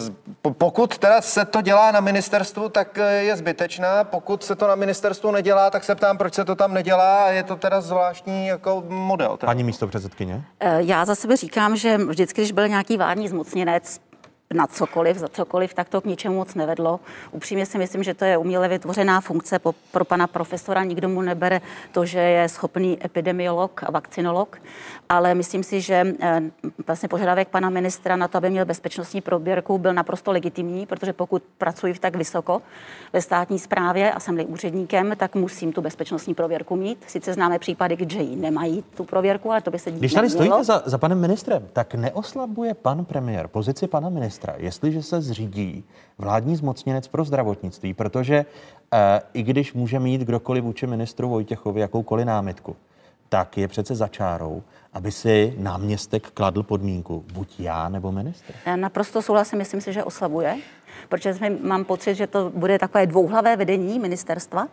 pokud teda se to dělá na ministerstvu, tak eh, je zbytečná. Pokud se to na ministerstvu nedělá, tak se ptám, proč se to tam nedělá a je to teda zvláštní jako model. Teda. Paní místo předsedkyně? Eh, já za sebe říkám, že vždycky, když byl nějaký vládní zmocněnec, na cokoliv, za cokoliv, tak to k ničemu moc nevedlo. Upřímně si myslím, že to je uměle vytvořená funkce po, pro pana profesora. Nikdo mu nebere to, že je schopný epidemiolog a vakcinolog, ale myslím si, že eh, vlastně požadavek pana ministra na to, aby měl bezpečnostní proběrku, byl naprosto legitimní, protože pokud pracuji tak vysoko ve státní správě a jsem úředníkem, tak musím tu bezpečnostní prověrku mít. Sice známe případy, kde ji nemají tu prověrku, ale to by se dít Když tady stojíte za, za panem ministrem, tak neoslabuje pan premiér pozici pana ministra ministra, jestliže se zřídí vládní zmocněnec pro zdravotnictví, protože e, i když může mít kdokoliv vůči ministru Vojtěchovi jakoukoliv námitku, tak je přece začárou, aby si náměstek kladl podmínku, buď já nebo ministr. Já naprosto souhlasím, myslím si, že oslabuje, protože mám pocit, že to bude takové dvouhlavé vedení ministerstva,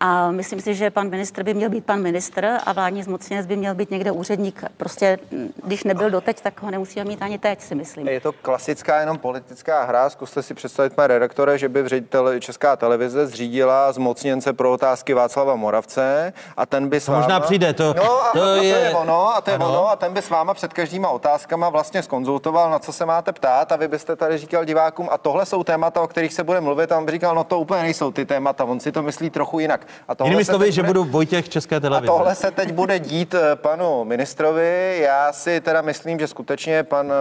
a myslím si, že pan ministr by měl být pan ministr a vládní zmocněnec by měl být někde úředník. Prostě, když nebyl doteď, tak ho nemusíme mít ani teď, si myslím. Je to klasická jenom politická hra. Zkuste si představit, pane redaktore, že by ředitel Česká televize zřídila zmocněnce pro otázky Václava Moravce a ten by s váma... Možná přijde, to, no, a, to, a je... to je ono, a to je ano. ono, a ten by s váma před každýma otázkama vlastně skonzultoval, na co se máte ptát a vy byste tady říkal divákům, a tohle jsou témata, o kterých se bude mluvit, a on by říkal, no to úplně nejsou ty témata, on si to myslí trochu jinak. A Jinými slovy, že budu Vojtěch České televize. A tohle se teď bude dít eh, panu ministrovi. Já si teda myslím, že skutečně pan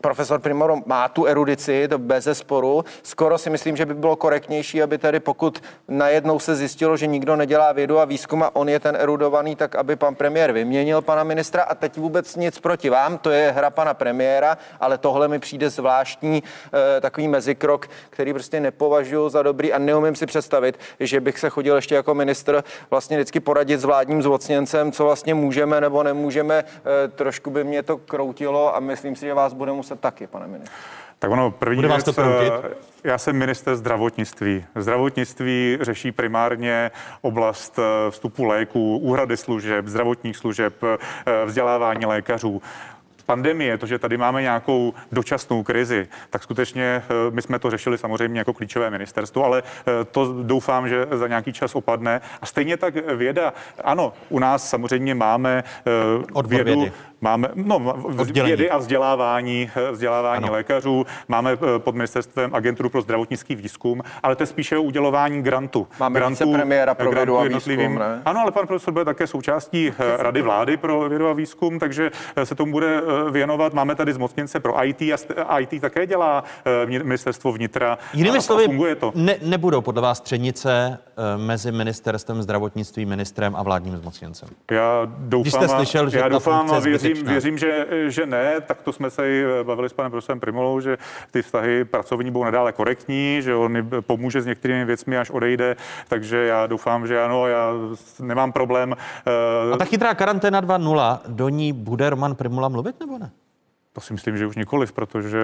profesor Primoro má tu erudici, to bez sporu. Skoro si myslím, že by bylo korektnější, aby tedy pokud najednou se zjistilo, že nikdo nedělá vědu a výzkum a on je ten erudovaný, tak aby pan premiér vyměnil pana ministra a teď vůbec nic proti vám, to je hra pana premiéra, ale tohle mi přijde zvláštní eh, takový mezikrok, který prostě nepovažuji za dobrý a neumím si představit, že bych se chodil ještě jako ministr vlastně vždycky poradit s vládním zmocněncem, co vlastně můžeme nebo nemůžeme. Eh, trošku by mě to kroutilo a myslím si, že vás bude muset taky, pane ministře. Tak ono, první Bude vás věc, to eh, já jsem minister zdravotnictví. Zdravotnictví řeší primárně oblast eh, vstupu léků, úhrady služeb, zdravotních služeb, eh, vzdělávání lékařů pandemie, to, že tady máme nějakou dočasnou krizi, tak skutečně eh, my jsme to řešili samozřejmě jako klíčové ministerstvo, ale eh, to doufám, že za nějaký čas opadne. A stejně tak věda, ano, u nás samozřejmě máme eh, Odbor vědu, vědy. Máme no, Oddělení. vědy a vzdělávání, vzdělávání Ano. lékařů, máme pod ministerstvem agenturu pro zdravotnický výzkum, ale to je spíše udělování grantu. Máme grantů, vicepremiéra pro eh, vědu a výzkum, ne? Ano, ale pan profesor bude také součástí Rady vlády pro vědu a výzkum, takže se tomu bude věnovat. Máme tady zmocněnce pro IT a IT také dělá eh, ministerstvo vnitra. Jinými a, slovy, funguje to. Ne, nebudou podle vás střenice eh, mezi ministerstvem zdravotnictví, ministrem a vládním zmocněncem. Já doufám, jste a- slyšel, že já doufám a věřím, věřím že, že ne. Tak to jsme se i bavili s panem profesorem Primolou, že ty vztahy pracovní budou nadále korektní, že on pomůže s některými věcmi, až odejde. Takže já doufám, že ano, já nemám problém. eh, A ta chytrá karanténa 2.0, do ní bude Roman Primula mluvit nebo ne? To si myslím, že už nikoliv, protože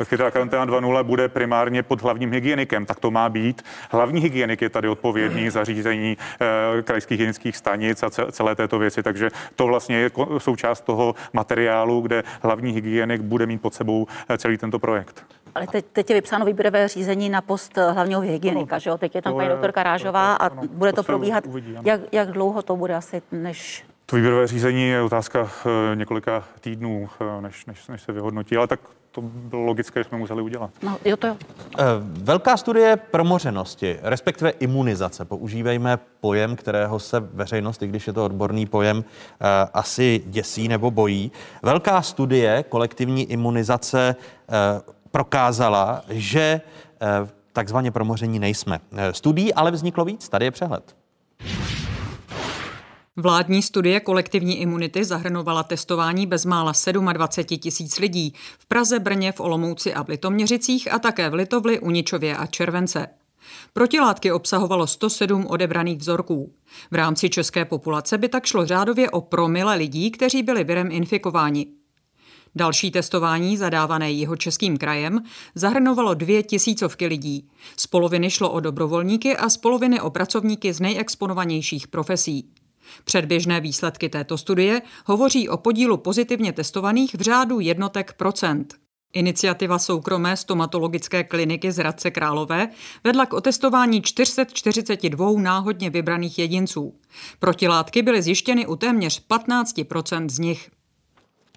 uh, chytrá karanténa 2.0 bude primárně pod hlavním hygienikem, tak to má být. Hlavní hygienik je tady odpovědný za řízení uh, krajských hygienických stanic a ce- celé této věci, takže to vlastně je součást toho materiálu, kde hlavní hygienik bude mít pod sebou eh, celý tento projekt. Ale teď, teď je vypsáno výběrové řízení na post eh, hlavního hygienika, že jo? Teď je tam paní doktorka Rážová a ano, bude to to probíhat. uvidí, ano. Jak, jak dlouho to bude asi, než To výběrové řízení je otázka eh, několika týdnů, eh, než, než, než se vyhodnotí, ale tak to bylo logické, že jsme museli udělat. No, jo, to jo. Eh, Velká studie promořenosti, respektive imunizace, používejme pojem, kterého se veřejnost, i když je to odborný pojem, asi děsí nebo bojí. Velká studie kolektivní imunizace prokázala, že takzvaně promoření nejsme. Studií ale vzniklo víc, tady je přehled. Vládní studie kolektivní imunity zahrnovala testování bezmála 27 tisíc lidí v Praze, Brně, v Olomouci a v Litoměřicích a také v Litovli, Uničově a Července. Protilátky obsahovalo 107 odebraných vzorků. V rámci české populace by tak šlo řádově o promile lidí, kteří byli virem infikováni. Další testování, zadávané jeho českým krajem, zahrnovalo dvě tisícovky lidí. Z poloviny šlo o dobrovolníky a z poloviny o pracovníky z nejexponovanějších profesí. Předběžné výsledky této studie hovoří o podílu pozitivně testovaných v řádu jednotek procent. Iniciativa soukromé stomatologické kliniky z Hradce Králové vedla k otestování 442 náhodně vybraných jedinců. Protilátky byly zjištěny u téměř 15% z nich.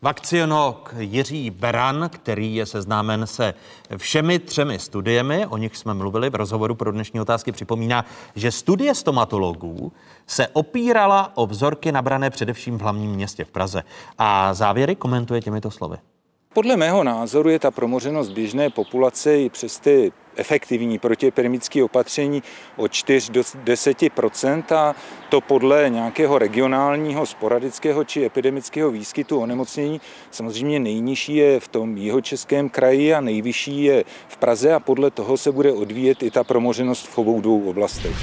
Vakcionok Jiří Beran, který je seznámen se všemi třemi studiemi, o nich jsme mluvili v rozhovoru pro dnešní otázky, připomíná, že studie stomatologů se opírala o vzorky nabrané především v hlavním městě v Praze. A závěry komentuje těmito slovy. Podle mého názoru je ta promořenost běžné populace i přes ty efektivní protiepidemické opatření od 4 do 10 a to podle nějakého regionálního, sporadického či epidemického výskytu onemocnění. Samozřejmě nejnižší je v tom jihočeském kraji a nejvyšší je v Praze a podle toho se bude odvíjet i ta promořenost v obou dvou oblastech.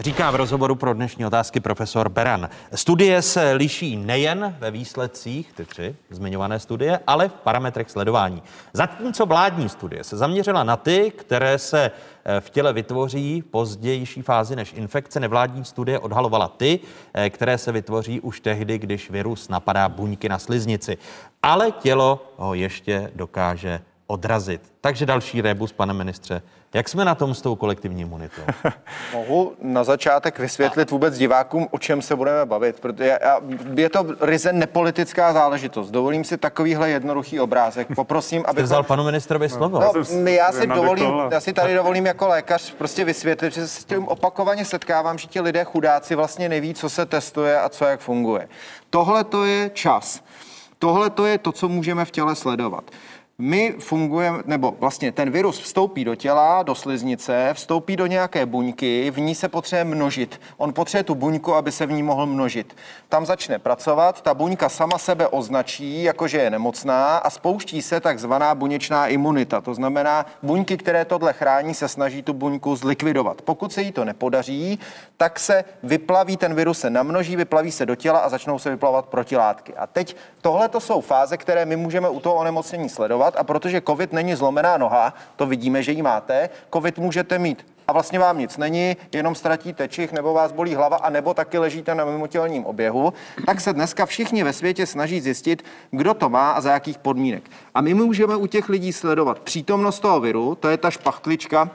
Říká v rozhovoru pro dnešní otázky profesor Beran. Studie se liší nejen ve výsledcích, ty tři zmiňované studie, ale v parametrech sledování. Zatímco vládní studie se zaměřila na ty, které se eh, v těle vytvoří pozdější fázi než infekce, nevládní studie odhalovala ty, eh, které se vytvoří už tehdy, když virus napadá buňky na sliznici. Ale tělo ho ještě dokáže odrazit. Takže další rebus, pane ministře. Jak jsme na tom s tou kolektivní imunitou? Mohu na začátek vysvětlit vůbec divákům, o čem se budeme bavit, protože je to ryze nepolitická záležitost. Dovolím si takovýhle jednoduchý obrázek. Poprosím, aby... Vzal panu ministrovi slovo. No, jsem s- já si dovolím, já si tady dovolím jako lékař prostě vysvětlit, že se s tím opakovaně setkávám, že ti lidé chudáci vlastně neví, co se testuje a co jak funguje. Tohle to je čas. Tohle to je to, co můžeme v těle sledovat. My fungujeme, nebo vlastně ten virus vstoupí do těla, do sliznice, vstoupí do nějaké buňky, v ní se potřebuje množit. On potřebuje tu buňku, aby se v ní mohl množit. Tam začne pracovat, ta buňka sama sebe označí, jakože je nemocná a spouští se takzvaná buněčná imunita. To znamená, buňky, které tohle chrání, se snaží tu buňku zlikvidovat. Pokud se jí to nepodaří, tak se vyplaví, ten virus se namnoží, vyplaví se do těla a začnou se vyplavovat protilátky. A teď tohle to jsou fáze, které my můžeme u toho onemocnění sledovat a protože COVID není zlomená noha, to vidíme, že ji máte, COVID můžete mít a vlastně vám nic není, jenom ztratíte čich, nebo vás bolí hlava, a nebo taky ležíte na mimotělním oběhu, tak se dneska všichni ve světě snaží zjistit, kdo to má a za jakých podmínek. A my můžeme u těch lidí sledovat přítomnost toho viru, to je ta špachtlička,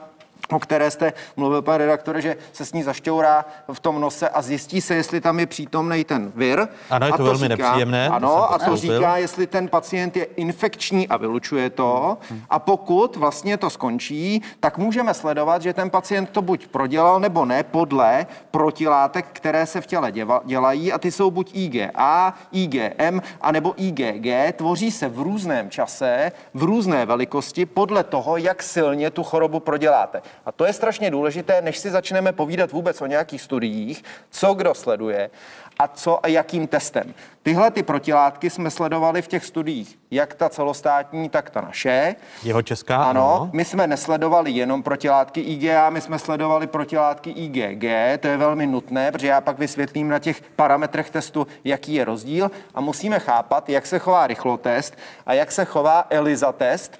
o které jste mluvil, pane redaktore, že se s ní zašťourá v tom nose a zjistí se, jestli tam je přítomný ten vir. Ano, je to, a to velmi říká, nepříjemné. Ano, a to říká, jestli ten pacient je infekční a vylučuje to. A pokud vlastně to skončí, tak můžeme sledovat, že ten pacient to buď prodělal nebo ne podle protilátek, které se v těle dělají a ty jsou buď IgA, IgM a nebo IgG. Tvoří se v různém čase, v různé velikosti podle toho, jak silně tu chorobu proděláte. A to je strašně důležité, než si začneme povídat vůbec o nějakých studiích, co kdo sleduje a co a jakým testem. Tyhle ty protilátky jsme sledovali v těch studiích, jak ta celostátní, tak ta naše. Jeho česká? Ano, ano. my jsme nesledovali jenom protilátky IgA, my jsme sledovali protilátky IgG, to je velmi nutné, protože já pak vysvětlím na těch parametrech testu, jaký je rozdíl a musíme chápat, jak se chová rychlotest a jak se chová ELISA test,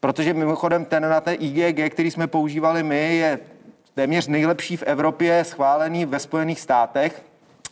Protože mimochodem ten na té IgG, který jsme používali my, je téměř nejlepší v Evropě, schválený ve Spojených státech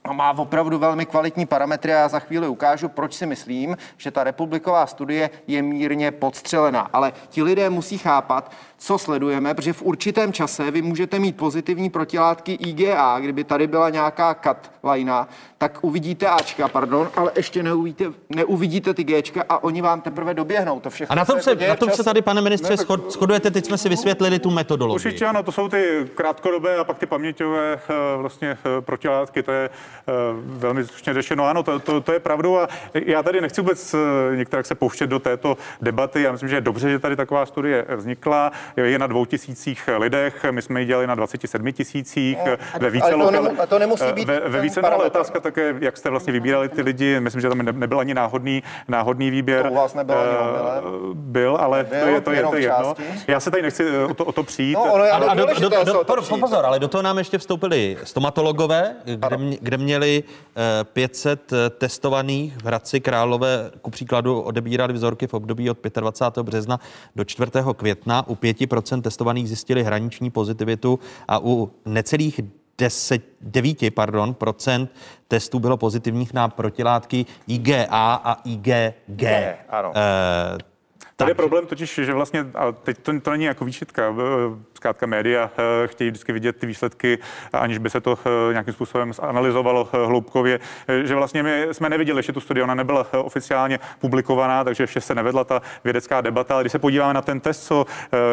a má opravdu velmi kvalitní parametry a já za chvíli ukážu, proč si myslím, že ta republiková studie je mírně podstřelená. Ale ti lidé musí chápat, co sledujeme, protože v určitém čase vy můžete mít pozitivní protilátky IgA, kdyby tady byla nějaká cut lajna, tak uvidíte Ačka, pardon, ale ještě neuvidíte, neuvidíte ty Gčka a oni vám teprve doběhnou. To všechno a na tom se, na tom se tady, pane ministře, ne, schod, shodujete, teď jsme si vysvětlili tu metodologii. Určitě ano, to jsou ty krátkodobé a pak ty paměťové eh, vlastně eh, protilátky, to je eh, velmi slušně řešeno. Ano, to, to, to je pravdou a já tady nechci vůbec některak se pouštět do této debaty. Já myslím, že je dobře, že tady taková studie vznikla je na dvou tisících lidech, my jsme ji dělali na 27 tisících no, ve více ale to, lokal... a to nemusí být ve, ve více ale otázka také, jak jste vlastně vybírali ty lidi, myslím, že tam nebyl ani náhodný, náhodný výběr. To u vás nebyl ani uh, Byl, ale nebyl, to je, to je, to je jedno. Já se tady nechci eh, o to, o to přijít. No, ono, a, a do, do, do, do, pozor, ale do toho nám ještě vstoupili stomatologové, kde, mě, kde měli uh, 500 testovaných v Hradci Králové, ku příkladu odebírali vzorky v období od 25. března do 4. května u 5% testovaných zjistili hraniční pozitivitu a u necelých 10, 9 pardon, procent testů bylo pozitivních na protilátky IgA a IgG. G, ano. E, Tady je problém totiž, že vlastně, a teď to, to není jako výčitka, zkrátka média eh, chtějí vždycky vidět ty výsledky, aniž by se to eh, nějakým způsobem analyzovalo eh, hloubkově, že vlastně my jsme neviděli ještě tu studii, ona nebyla oficiálně publikovaná, takže ještě se nevedla ta vědecká debata, ale když se podíváme na ten test, co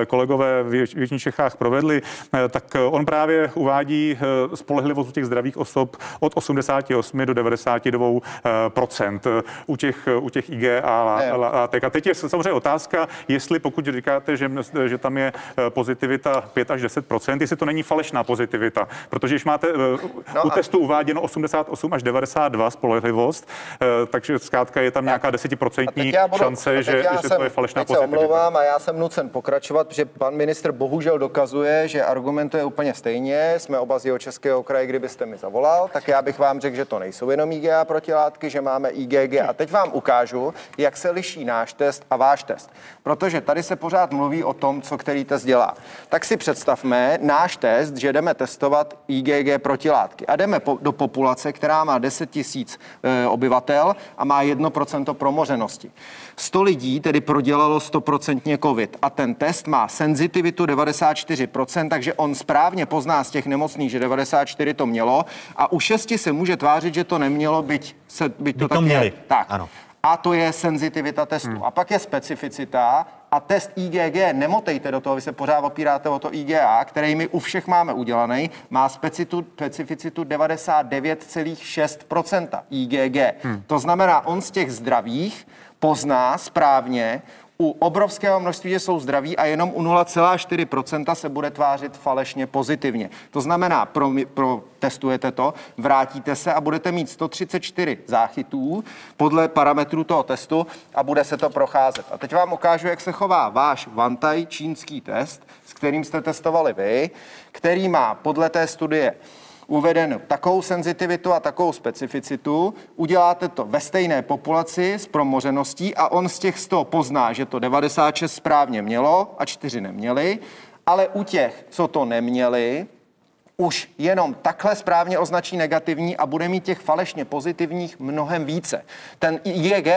kolegové v Jižních Čechách provedli, tak on právě uvádí spolehlivost u těch zdravých osob od 88 do 92% u těch, u těch IgA látek. A teď je samozřejmě otázka, jestli pokud říkáte, že, že tam je pozitivita 5 až 10% jestli to není falešná pozitivita. Protože když máte eh, no u testu uváděno 88 až 92 spolehlivost, eh, takže zkrátka je tam nějaká desetiprocentní šance, že, že jsem, to je falešná teď pozitivita. Se omlouvám a já jsem nucen pokračovat, protože pan ministr bohužel dokazuje, že argumentuje úplně stejně. Jsme oba z jeho českého kraje, kdybyste mi zavolal, tak já bych vám řekl, že to nejsou jenom IgA protilátky, že máme IgG. A teď vám ukážu, jak se liší náš test a váš test. Protože tady se pořád mluví o tom, co který test dělá. Tak si představme náš test, že jdeme testovat IgG protilátky a jdeme po, do populace, která má 10 tisíc e, obyvatel a má 1% promořenosti. 100 lidí tedy prodělalo 100% COVID a ten test má senzitivitu 94%, takže on správně pozná z těch nemocných, že 94 to mělo a u 6 se může tvářit, že to nemělo, byť, se, byť to, by to měli. Tak. Ano. A to je senzitivita testu. Hmm. A pak je specificita a test IgG, nemotejte do toho, vy se pořád opíráte o to IgA, který my u všech máme udělaný, má specitu, specificitu 99,6% IgG. Hmm. To znamená, on z těch zdravých pozná správně, u obrovského množství, jsou zdraví a jenom u 0,4% se bude tvářit falešně pozitivně. To znamená, pro, pro testujete to, vrátíte se a budete mít 134 záchytů podle parametrů toho testu a bude se to procházet. A teď vám ukážu, jak se chová váš Vantaj čínský test, s kterým jste testovali vy, který má podle té studie uveden takovou senzitivitu a takovou specificitu, uděláte to ve stejné populaci s promořeností a on z těch 100 pozná, že to 96 správně mělo a 4 neměli, ale u těch, co to neměli, už jenom takhle správně označí negativní a bude mít těch falešně pozitivních mnohem více. Ten IgG,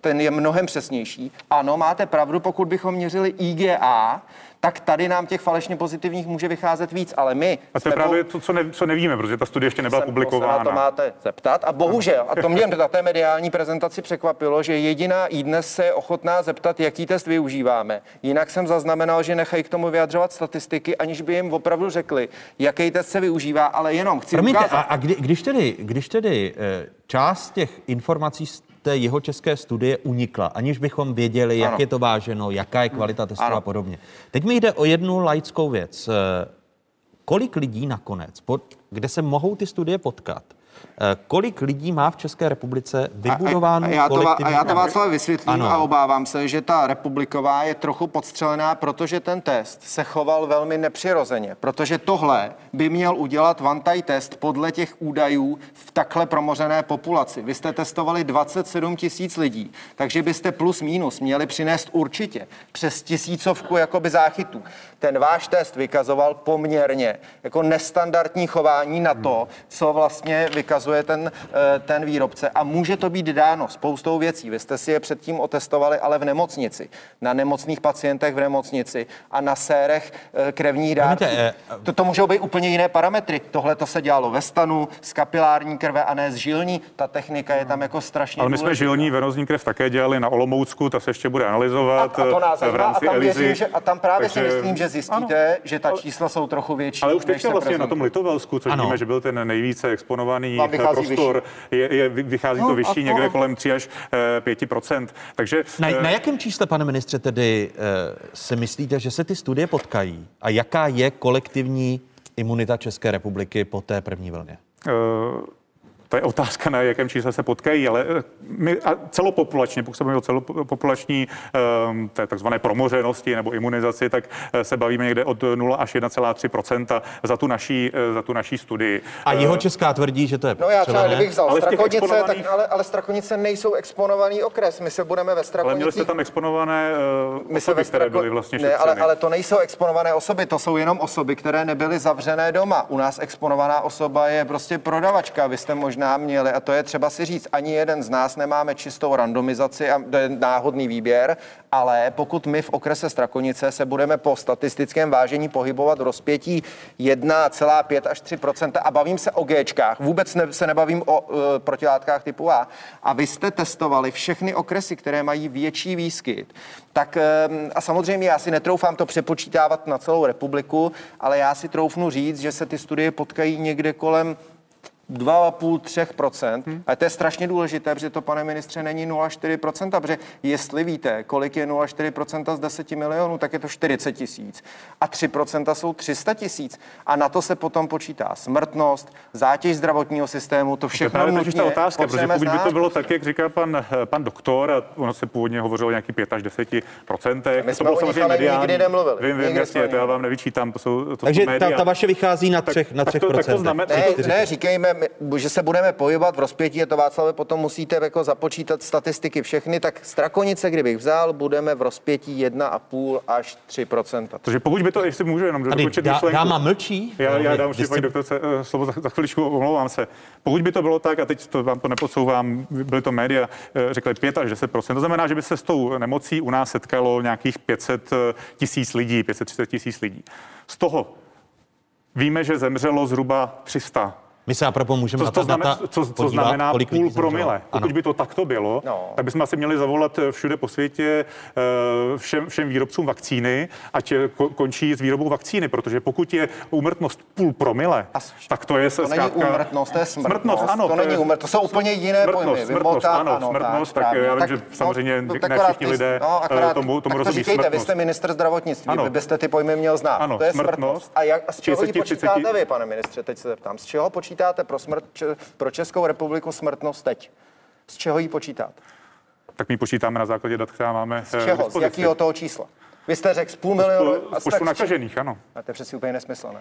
ten je mnohem přesnější. Ano, máte pravdu, pokud bychom měřili IgA, tak tady nám těch falešně pozitivních může vycházet víc, ale my... A to je právě to, co, ne, co nevíme, protože ta studie ještě nebyla publikována. Se na to máte zeptat. A bohužel, a to mě na té mediální prezentaci překvapilo, že jediná i dnes se je ochotná zeptat, jaký test využíváme. Jinak jsem zaznamenal, že nechají k tomu vyjadřovat statistiky, aniž by jim opravdu řekli, jaký test se využívá, ale jenom chci Promiňte, ukázat. a, a kdy, když tedy, když tedy eh, část těch informací té jeho české studie unikla, aniž bychom věděli, ano. jak je to váženo, jaká je kvalita testu ano. a podobně. Teď mi jde o jednu laickou věc. Eh, kolik lidí nakonec, pod, kde se mohou ty studie potkat, kolik lidí má v České republice vybudováno a, a, já to, a já to Václav vysvětlím ano. a obávám se, že ta republiková je trochu podstřelená, protože ten test se choval velmi nepřirozeně, protože tohle by měl udělat vantaj test podle těch údajů v takhle promořené populaci. Vy jste testovali 27 tisíc lidí, takže byste plus minus měli přinést určitě přes tisícovku jakoby záchytů. Ten váš test vykazoval poměrně jako nestandardní chování na to, co vlastně vykazuje vykazuje ten, eh, ten výrobce a může to být dáno spoustou věcí. Vy jste si je předtím otestovali, ale v nemocnici, na nemocných pacientech v nemocnici a na sérech eh, krevních dárců. Eh, to, to můžou být úplně jiné parametry. Tohle to se dělalo ve stanu, z kapilární krve a ne z žilní. Ta technika je tam jako strašně Ale my jsme žilní venozní krev také dělali na Olomoucku, ta se ještě bude analyzovat a, a to nás v rámci a tam, věřím, že, a tam právě Takže... si myslím, že zjistíte, ano. že ta čísla jsou trochu větší. Ale už teď vlastně na tom Litovelsku, což ano. víme, že byl ten nejvíce exponovaný prostor, je, je, vychází no, to vyšší, někde kolem 3 až 5 eh, Takže, na, na eh, jakém čísle, pane ministře, tedy uh, si myslíte, že se ty studie potkají? A jaká je kolektivní imunita České republiky po té první vlně? Uh, to je otázka, na jakém čísle se potkají, ale eh, my a celopopulačně, pokud se bavíme o celopopulační ehm, té takzvané promořenosti nebo imunizaci, tak eh, se bavíme někde od 0 až 1,3% za tu naší, eh, za tu naší studii. A jeho česká tvrdí, že to je No já třeba, kdybych vzal ale Strakonice, exponovaných... tak, ale, ale Strakonice nejsou exponovaný okres. My se budeme ve Strakonicích... Ale měli jste tam exponované uh, my osoby, které byly vlastně Ne, ale, ale to nejsou exponované osoby, to jsou jenom osoby, které nebyly zavřené doma. U nás exponovaná osoba je prostě prodavačka. Vy jste možná možná měli, a to je třeba si říct, ani jeden z nás nemáme čistou randomizaci a náhodný výběr, ale pokud my v okrese Strakonice se budeme po statistickém vážení pohybovat v rozpětí 1,5 až 3% a bavím se o Gčkách, vůbec ne, se nebavím o uh, protilátkách typu A, a vy jste testovali všechny okresy, které mají větší výskyt, tak um, a samozřejmě já si netroufám to přepočítávat na celou republiku, ale já si troufnu říct, že se ty studie potkají někde kolem 2,5-3%. Hmm. A to je strašně důležité, protože to, pane ministře, není 0,4%, protože jestli víte, kolik je 0,4% z 10 milionů, tak je to 40 tisíc. A 3% jsou 300 tisíc. A na to se potom počítá smrtnost, zátěž zdravotního systému, to všechno. To je právě ta otázka, protože pokud by to bylo tak, jak říká pan, pan doktor, a ono se původně hovořilo o nějaký 5 až 10 procentech. My to bylo samozřejmě mediální. Nikdy nemluvili. Vím, vím, jasně, to já vám nevyčítám, to jsou to Takže ta, ta, vaše vychází na třech, tak, na třech tak to, tak to znamená, ne, ne, říkejme, že se budeme pohybovat v rozpětí, je to Václav, potom musíte jako započítat statistiky všechny, tak Strakonice, kdybych vzal, budeme v rozpětí 1,5 až 3% Takže pokud by to, jestli můžu jenom dokončit dá, myšlenku. Dáma mlčí? Já, já dám ještě paní doktorce uh, slovo za, za chviličku, omlouvám se. Pokud by to bylo tak, a teď to vám to nepodsouvám, byly to média, uh, řekli 5 až 10% To znamená, že by se s tou nemocí u nás setkalo nějakých 500 eh, tisíc lidí, 530 tisíc lidí. Z toho víme, že zemřelo zhruba 300 My se apropo můžeme co, co, znamená, co, co podívat, znamená kolik půl promile. Pokud Ano. by to takto bylo, No. tak bychom asi měli zavolat eh, všude po světě eh, všem, všem výrobcům vakcíny, ať eh, ko- končí s výrobou vakcíny, protože pokud je úmrtnost půl promile, tak to je To není zkrátka... úmrtnost, to je smrtnost. Smrtnost, ano. to není úmrtnost, to jsou úplně jiné smrtnost, pojmy. Smrtnost, Vymotat, ano, smrtnost, tak, správně. já vím, že samozřejmě ne akorát všichni lidé, no, akorát, tomu- tomu tak to rozumí, říkejte, vy smrtnost. jste minister zdravotnictví, Ano. vy byste ty pojmy měl znát. Ano, to je smrtnost. smrtnost. A, jak, a z čeho 30, ji 30. počítáte vy, pane ministře, teď se zeptám. Z čeho počítáte pro, smrt, pro Českou republiku smrtnost teď? Z čeho ji počítáte? tak my počítáme na základě dat, která máme Z eh, čeho? Z jakého toho čísla? Vy jste řekl z půl milionu. Z a počtu tak z čeho- nakažených, ano. A to je přeci úplně nesmyslné.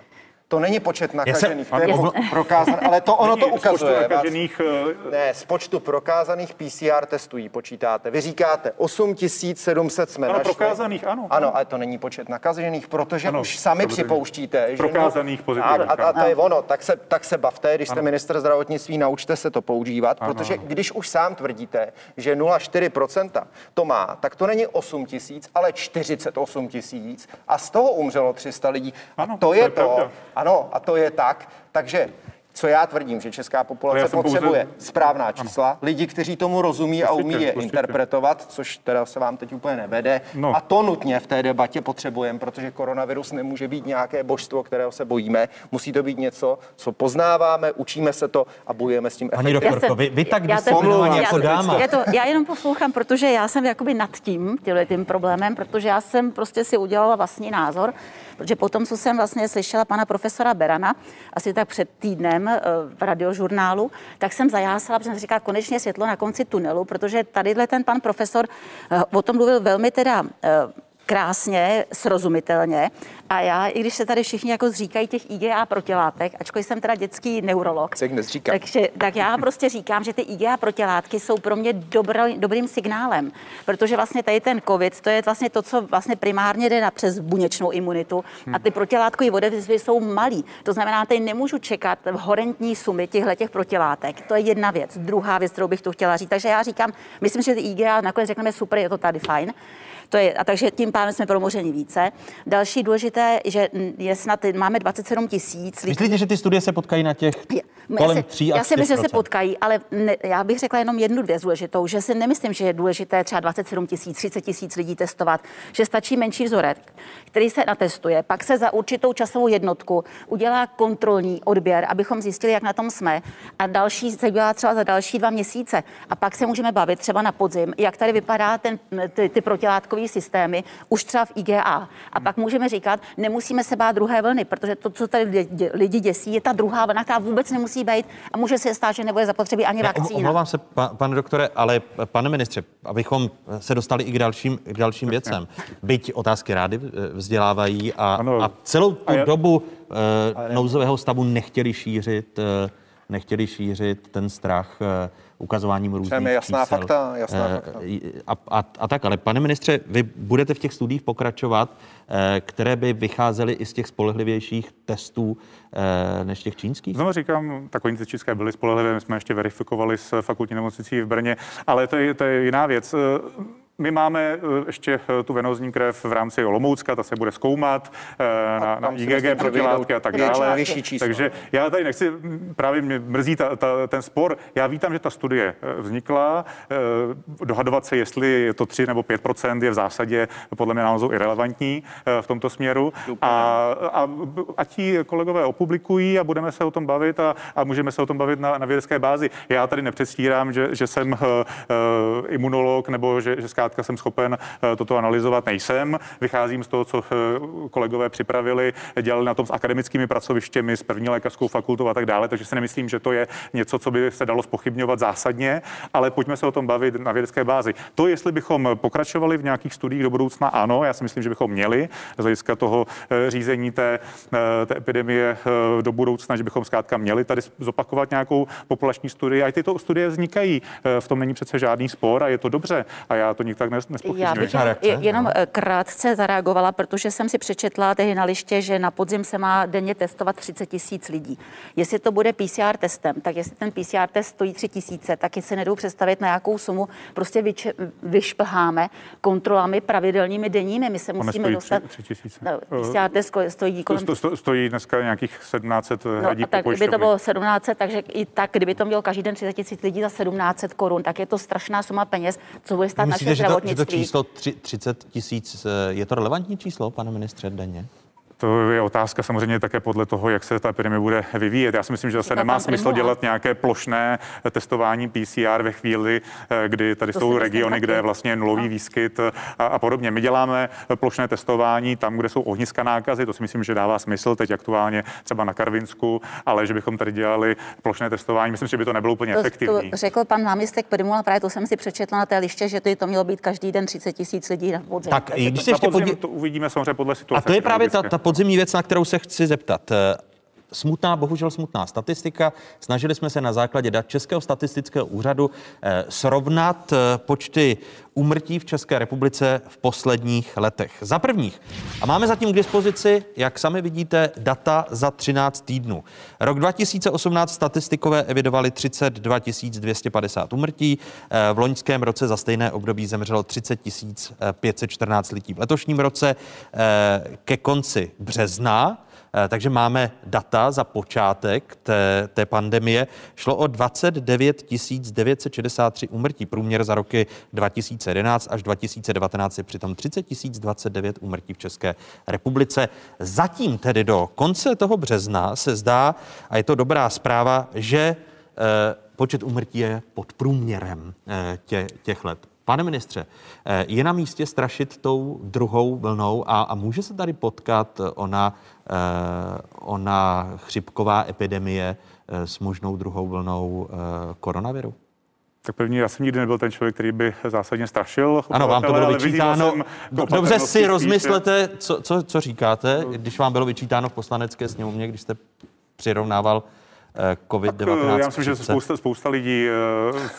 To není počet nakažených, to je po- prokázané, ale to ono to Není z počtu ukazuje. Vás- nakažených, eh, Ne, z počtu prokázaných PCR testů ji počítáte. Vy říkáte 8700 jsme Ano, našli. prokázaných, ano. Ano, ale to není počet nakažených, protože Ano, už sami připouštíte, že... Prokázaných a, pozitivních, a, a, ano. to je ono, tak se, tak se bavte, když jste minister zdravotnictví, naučte se to používat, Ano, protože když už sám tvrdíte, že 0,4% to má, tak to není 8 tisíc, ale 48 tisíc a z toho umřelo 300 lidí. A Ano, to to je je to, pravda. Ano, a to je tak, takže co já tvrdím, že česká Já populace jsem pouze- potřebuje správná čísla, lidi, kteří tomu rozumí a umí je určitě. interpretovat, což teda se vám teď úplně nevede. No. A to nutně v té debatě potřebujeme, protože koronavirus nemůže být nějaké božstvo, kterého se bojíme. Musí to být něco, co poznáváme, učíme se to a bojujeme s tím efektivně. doktorko, vy, vy tak Já disciplinovaně já jako dáma. Je to, já jenom poslouchám, protože já jsem jakoby nad tím, tím problémem, protože já jsem prostě si udělala vlastní názor, protože potom, co jsem vlastně slyšela pana profesora Berana, asi tak před týdnem eh, v radiožurnálu, tak jsem zajásala, protože jsem říkala konečně světlo na konci tunelu, protože tadyhle ten pan profesor eh, o tom mluvil velmi teda eh, krásně, srozumitelně. A já, i když se tady všichni jako zříkají těch IgA protilátek, ačkoliv jsem teda dětský neurolog, Se takže, tak já prostě říkám, že ty IgA protilátky jsou pro mě dobro, dobrým signálem, protože vlastně tady ten COVID, to je vlastně to, co vlastně primárně jde na přes buněčnou imunitu a ty protilátkové odezvy jsou malý. To znamená, tady nemůžu čekat v horentní sumy těchto těch protilátek. To je jedna věc. Druhá věc, kterou bych tu chtěla říct. Takže já říkám, myslím, že ty IgA nakonec řekneme super, je to tady fajn. To je, a takže tím pádem jsme promořeni více. Další důležité, že je snad, máme 27 tisíc lidí. Myslíte, že ty studie se potkají na těch kolem já si, 3 a Já si myslím, že se 4%? potkají, ale ne, já bych řekla jenom jednu věc důležitou, že si nemyslím, že je důležité třeba 27 tisíc, 30 tisíc lidí testovat, že stačí menší vzorek, který se natestuje, pak se za určitou časovou jednotku udělá kontrolní odběr, abychom zjistili, jak na tom jsme a další se udělá třeba za další dva měsíce a pak se můžeme bavit třeba na podzim, jak tady vypadá ten, ty, ty protilátkové systémy už třeba v IgA. A pak můžeme říkat, nemusíme se bát druhé vlny, protože to, co tady lidi- dě- lidi děsí, je ta druhá vlna, která vůbec nemusí být a může se stát, že nebude zapotřebí ani vakcína. Omlouvám se, pa, pane doktore, ale pane ministře, abychom se dostali i k dalším, k dalším věcem. Byť otázky rády eh, vzdělávají a, Ano. a celou tu A já- dobu eh, nouzového stavu nechtěli šířit, eh, nechtěli šířit ten strach eh, ukazováním různých Chceme jasná čísel. fakta, jasná Eh, fakta. A, a, a tak, ale pane ministře, vy budete v těch studiích pokračovat, eh, které by vycházely i z těch spolehlivějších testů eh, než těch čínských? Znovu říkám, takové ty české byly spolehlivé, my jsme ještě verifikovali s fakultní nemocnicí v Brně, ale to je, to je jiná věc. My máme eh, ještě eh, tu venozní krev v rámci Olomoucka, ta se bude zkoumat eh, na, na IgG protilátky a tak dále. Takže já tady nechci, m, právě mě mrzí ta, ta, ten spor. Já vítám, že ta studie vznikla. Dohadovat se, jestli je to 3 nebo 5% je v zásadě podle mě názoru irrelevantní v tomto směru. A, a ať ji kolegové opublikují a budeme se o tom bavit a, a můžeme se o tom bavit na, na vědecké bázi. Já tady nepředstírám, že, že jsem uh, imunolog nebo že, že zkrátka jsem schopen uh, toto analyzovat. Nejsem. Vycházím z toho, co uh, kolegové připravili, dělali na tom s akademickými pracovištěmi, s první lékařskou fakultou a tak dále, takže si nemyslím, že to je něco, co by se dalo spochybňovat zásadně, ale pojďme se o tom bavit na vědecké bázi. To, jestli bychom pokračovali v nějakých studiích do budoucna, ano, já si myslím, že bychom měli z hlediska toho eh, řízení té, eh, té epidemie eh, do budoucna, že bychom zkrátka měli tady zopakovat nějakou populační studii. A i tyto studie vznikají. Eh, V tom není přece žádný spor a je to dobře. A já to nikteří tak Já nespochybňuji. bych jenom eh, krátce zareagovala, protože jsem si přečetla tehdy na liště, že na podzim se má denně testovat 30 tisíc lidí. Jestli to bude PCR testem, tak jestli ten PCR test stojí 3 tisíce, tak si nedou představit, na jakou sumu prostě vyč- vyšplháme kontrolami pravidelnými denními. My se musíme dostat... tři- tři tisíce. No, PCR test stojí kolem Sto, sto, stojí dneska nějakých 1700 No, hradí a tak kdyby to bylo 17, takže i tak, kdyby to mělo každý den 30 tisíc lidí za 1700 korun, tak je to strašná suma peněz, co bude stát naše Myslíte, že to, to zdravotnictví. číslo tři- 30 tisíc, eh, je to relevantní číslo, pane ministře, denně? To je otázka samozřejmě také podle toho, jak se ta epidemie bude vyvíjet. Já si myslím, že zase nemá smysl dělat nějaké plošné testování PCR ve chvíli, eh, kdy tady To jsou regiony, taky. kde je vlastně nulový No. výskyt a, a podobně. My děláme plošné testování tam, kde jsou ohniska nákazy, to si myslím, že dává smysl teď aktuálně třeba na Karvinsku, ale že bychom tady dělali plošné testování, myslím, že by to nebylo úplně To, efektivní. to řekl pan náměstek Primula, právě to jsem si přečetla na té liště, že to, to mělo být každý den 30 tisíc lidí na podzim. Tak, i když se ještě podzim to uvidíme samozřejmě podle situace. A to je právě ta, ta podzimní věc, na kterou se chci zeptat. Smutná, bohužel smutná statistika. Snažili jsme se na základě dat Českého statistického úřadu eh, srovnat eh, počty úmrtí v České republice v posledních letech. Za prvních. A máme zatím k dispozici, jak sami vidíte, data za 13 týdnů. Rok 2018 statistikové evidovali 32 250 úmrtí. Eh, V loňském roce za stejné období zemřelo 30 514 lidí. V letošním roce ke konci března Takže máme data za počátek té, té pandemie. Šlo o 29 963 úmrtí. Průměr za roky 2011 až 2019 je přitom 30 029 úmrtí v České republice. Zatím tedy do konce toho března se zdá, a je to dobrá zpráva, že eh, počet úmrtí je pod průměrem eh, tě, těch let. Pane ministře, eh, je na místě strašit tou druhou vlnou a, a může se tady potkat ona, eh, ona chřipková epidemie eh, s možnou druhou vlnou eh, koronaviru? Tak první, já jsem nikdy nebyl ten člověk, který by zásadně strašil. Ano, vám to bylo vyčítáno. Do- Dobře si rozmyslete, co, co, co říkáte, když vám bylo vyčítáno v poslanecké sněmovně, když jste přirovnával eh, COVID-19. Já myslím, že spousta, spousta lidí eh,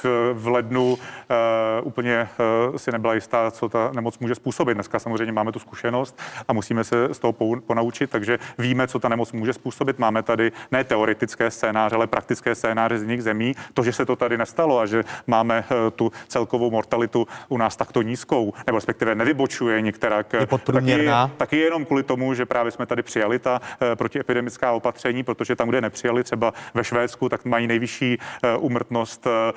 v, v lednu eh, úplně eh, si nebyla jistá, co ta nemoc může způsobit. Dneska samozřejmě máme tu zkušenost a musíme se z toho ponaučit, takže víme, co ta nemoc může způsobit. Máme tady ne teoretické scénáře, ale praktické scénáře z jiných zemí. To, že se to tady nestalo a že máme eh, tu celkovou mortalitu u nás takto nízkou, nebo respektive nevybočuje podprůměrná. taky, taky jenom kvůli tomu, že právě jsme tady přijali ta eh, protiepidemická opatření, protože tam, kde nepřijali, třeba ve Švédsku, tak mají nejvyšší eh, úmrtnost eh,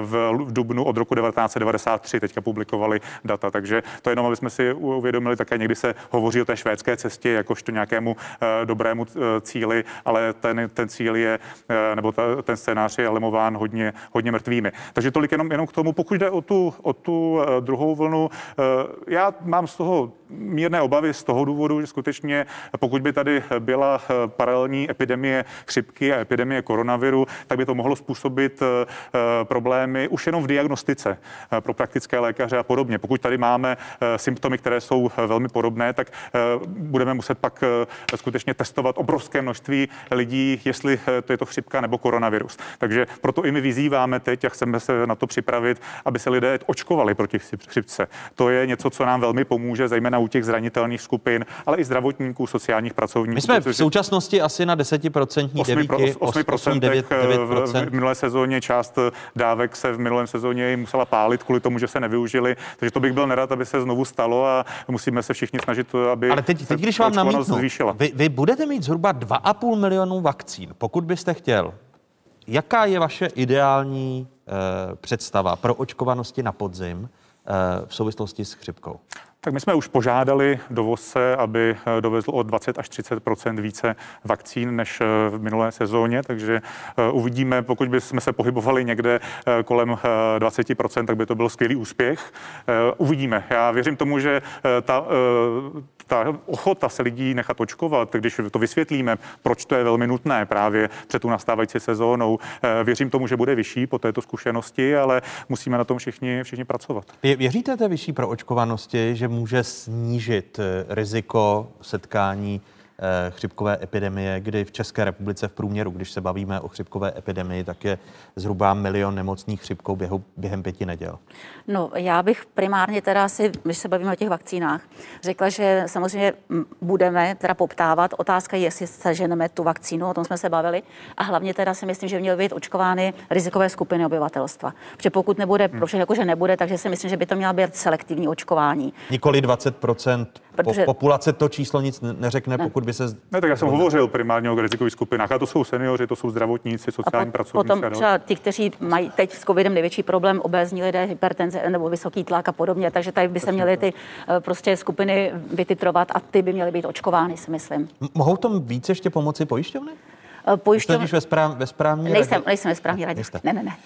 v, Dubnu od roku 1993. Teďka publikovali data, takže to jenom, aby jsme si uvědomili, také někdy se hovoří o té švédské cestě jakožto nějakému eh, dobrému eh, cíli, ale ten, ten cíl je, eh, nebo ta, ten scénář je lemován hodně, hodně mrtvými. Takže tolik jenom, jenom k tomu. Pokud jde o tu, o tu eh, druhou vlnu, eh, já mám z toho mírné obavy z toho důvodu, že skutečně pokud by tady byla eh, paralelní epidemie chřipky a epidemie koronaviru, tak by to mohlo způsobit eh, problémy už jenom v diagnostice eh, pro praktické lékaře a podobně. Pokud tady máme symptomy, které jsou velmi podobné, tak budeme muset pak skutečně testovat obrovské množství lidí, jestli to je to chřipka nebo koronavirus. Takže proto i my vyzýváme teď a chceme se na to připravit, aby se lidé očkovali proti chřip- chřipce. To je něco, co nám velmi pomůže, zejména u těch zranitelných skupin, ale i zdravotníků, sociálních pracovníků. My jsme v současnosti asi na 10% 8%, debíky, 8% 9, v, v minulé sezóně část dávek se v minulém sezóně musela pálit kvůli tomu, že se nevyužili. Takže to bych byl nerad, aby se znovu stalo a musíme se všichni snažit, aby Ale teď, teď když vám namítnu, zvýšila. vy, vy budete mít zhruba 2,5 milionu vakcín, pokud byste chtěl. Jaká je vaše ideální eh, představa pro očkovanosti na podzim eh, v souvislosti s chřipkou? Tak my jsme už požádali dovozce, aby eh, dovezl o 20 až 30% více vakcín než eh, v minulé sezóně, takže eh, uvidíme, pokud bychom se pohybovali někde kolem eh, 20% tak by to byl skvělý úspěch. Uvidíme. Já věřím tomu, že ta, ta ochota se lidí nechat očkovat, když to vysvětlíme, proč to je velmi nutné právě před tu nastávající sezónou, věřím tomu, že bude vyšší po této zkušenosti, ale musíme na tom všichni, všichni pracovat. Vě- Věříte té vyšší proočkovanosti, že může snížit eh, riziko setkání chřipkové epidemie, kdy v České republice v průměru, když se bavíme o chřipkové epidemii, tak je zhruba milion nemocných chřipkou běhu, během pěti neděl. No, já bych primárně teda si, když se bavíme o těch vakcínách, řekla, že samozřejmě budeme teda poptávat. Otázka je, jestli seženeme tu vakcínu, o tom jsme se bavili. A hlavně teda si myslím, že měly být očkovány rizikové skupiny obyvatelstva. Protože pokud nebude, hmm. protože jakože nebude, takže si myslím, že by to měla být selektivní očkování. Nikoli 20 Protože... populace to číslo nic neřekne, ne. pokud by se... Ne, tak já jsem hovořil primárně o rizikových skupinách. A to jsou seniori, to jsou zdravotníci, sociální a pracovníci. Potom třeba ti, kteří mají teď s covidem největší problém, obézní lidé, hypertenze nebo vysoký tlak a podobně. Takže tady by se měly ty eh, prostě skupiny vytitrovat a ty by měly být očkovány, si myslím. Mohou tom víc ještě pomoci pojišťovny? Eh, pojišťovny... Jste ve, správ, ve správní nejsem, radě? Nejsem ve správní radě. Ne, ne, ne.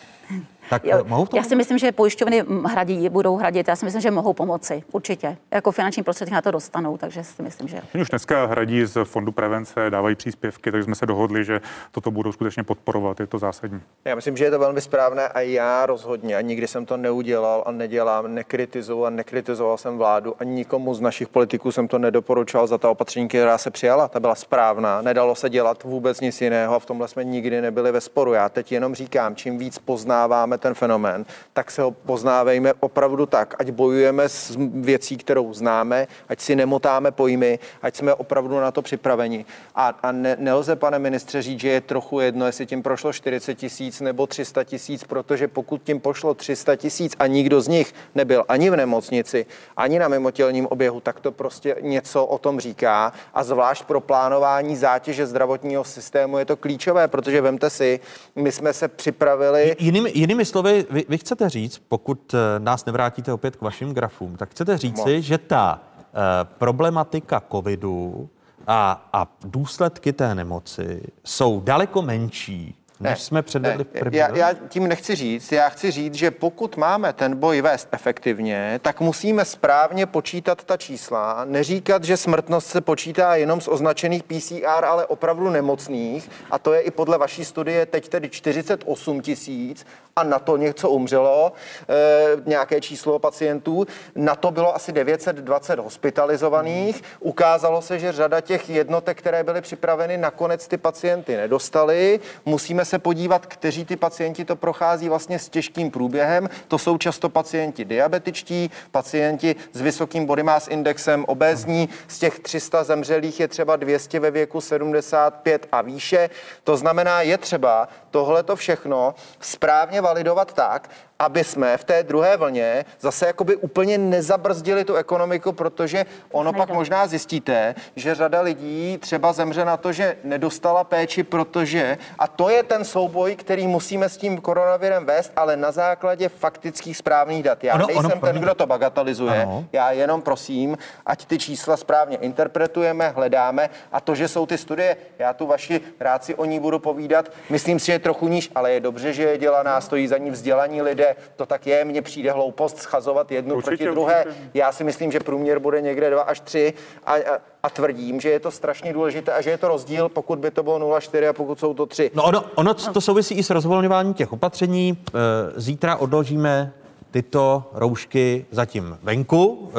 Tak jo, mohou to Já si myslím, že pojišťovny hradí, budou hradit. Já si myslím, že mohou pomoci, určitě. Jako finanční prostředky na to dostanou, takže si myslím, že. Už dneska hradí z Fondu prevence, dávají příspěvky, takže jsme se dohodli, že toto budou skutečně podporovat. Je to zásadní. Já myslím, že je to velmi správné a já rozhodně a nikdy jsem to neudělal a nedělám, nekritizoval a nekritizoval jsem vládu a nikomu z našich politiků jsem to nedoporučoval za ta opatření, která se přijala. Ta byla správná, nedalo se dělat vůbec nic jiného a v tomhle jsme nikdy nebyli ve sporu. Já teď jenom říkám, čím víc poznáváme ten fenomén, tak se ho poznávejme opravdu tak, ať bojujeme s věcí, kterou známe, ať si nemotáme pojmy, ať jsme opravdu na to připraveni. A, a ne, nelze, pane ministře, říct, že je trochu jedno, jestli tím prošlo 40 tisíc nebo 300 tisíc, protože pokud tím pošlo 300 tisíc a nikdo z nich nebyl ani v nemocnici, ani na mimotělním oběhu, tak to prostě něco o tom říká. A zvlášť pro plánování zátěže zdravotního systému je to klíčové, protože vemte si, my jsme se připravili. Jinými slovy, vy, vy chcete říct, pokud eh, nás nevrátíte opět k vašim grafům, tak chcete říci, Moc. že ta uh, problematika covidu a, a důsledky té nemoci jsou daleko menší než ne, jsme předvedli ne, první já, já tím nechci říct, já chci říct, že pokud máme ten boj vést efektivně, tak musíme správně počítat ta čísla, neříkat, že smrtnost se počítá jenom z označených PCR, ale opravdu nemocných. A to je i podle vaší studie teď tedy 48 tisíc a na to něco umřelo, e, nějaké číslo pacientů, na to bylo asi 920 hospitalizovaných. Ukázalo se, že řada těch jednotek, které byly připraveny, nakonec ty pacienty nedostali. Musíme se podívat, kteří ty pacienti to prochází vlastně s těžkým průběhem. To jsou často pacienti diabetičtí, pacienti s vysokým body mass indexem, obézní. Z těch 300 zemřelých je třeba 200 ve věku 75 a výše. To znamená, je třeba tohleto všechno správně validovat tak, aby jsme v té druhé vlně zase jakoby úplně nezabrzdili tu ekonomiku, protože ono pak možná zjistíte, že řada lidí třeba zemře na to, že nedostala péči, protože, a to je ten souboj, který musíme s tím koronavirem vést, ale na základě faktických správných dat. Já ono, nejsem ono, ten, kdo to bagatelizuje, ano. já jenom prosím, ať ty čísla správně interpretujeme, hledáme a to, že jsou ty studie, já tu vaši rád si o ní budu povídat, myslím si, že je trochu níž, ale je dobře, že je dělaná, stojí za ní vzdělaní lidé, to tak je, mně přijde hloupost schazovat jednu určitě, proti druhé. Určitě. Já si myslím, že průměr bude někde 2 až 3 a, a, a tvrdím, že je to strašně důležité a že je to rozdíl, pokud by to bylo 0,4 a pokud jsou to 3. No ono, ono to souvisí i s rozvolňováním těch opatření. E, zítra odložíme tyto roušky zatím venku, e,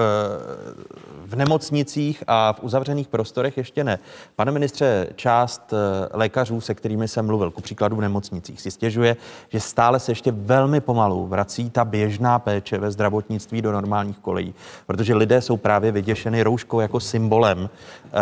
v nemocnicích a v uzavřených prostorech ještě ne. Pane ministře, část eh, lékařů, se kterými jsem mluvil, ku příkladu v nemocnicích, si stěžuje, že stále se ještě velmi pomalu vrací ta běžná péče ve zdravotnictví do normálních kolejí, protože lidé jsou právě vyděšeny rouškou jako symbolem. E,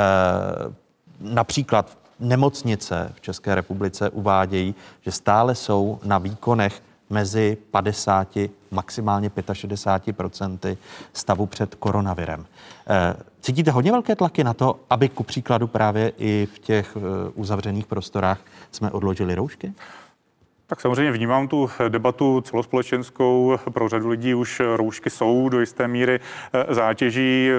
například nemocnice v České republice uvádějí, že stále jsou na výkonech mezi 50 maximálně 65% stavu před koronavirem. Eh, cítíte hodně velké tlaky na to, aby ku příkladu právě i v těch eh, uzavřených prostorách jsme odložili roušky? Tak samozřejmě vnímám tu debatu celospolečenskou. Pro řadu lidí už roušky jsou do jisté míry eh, zátěží.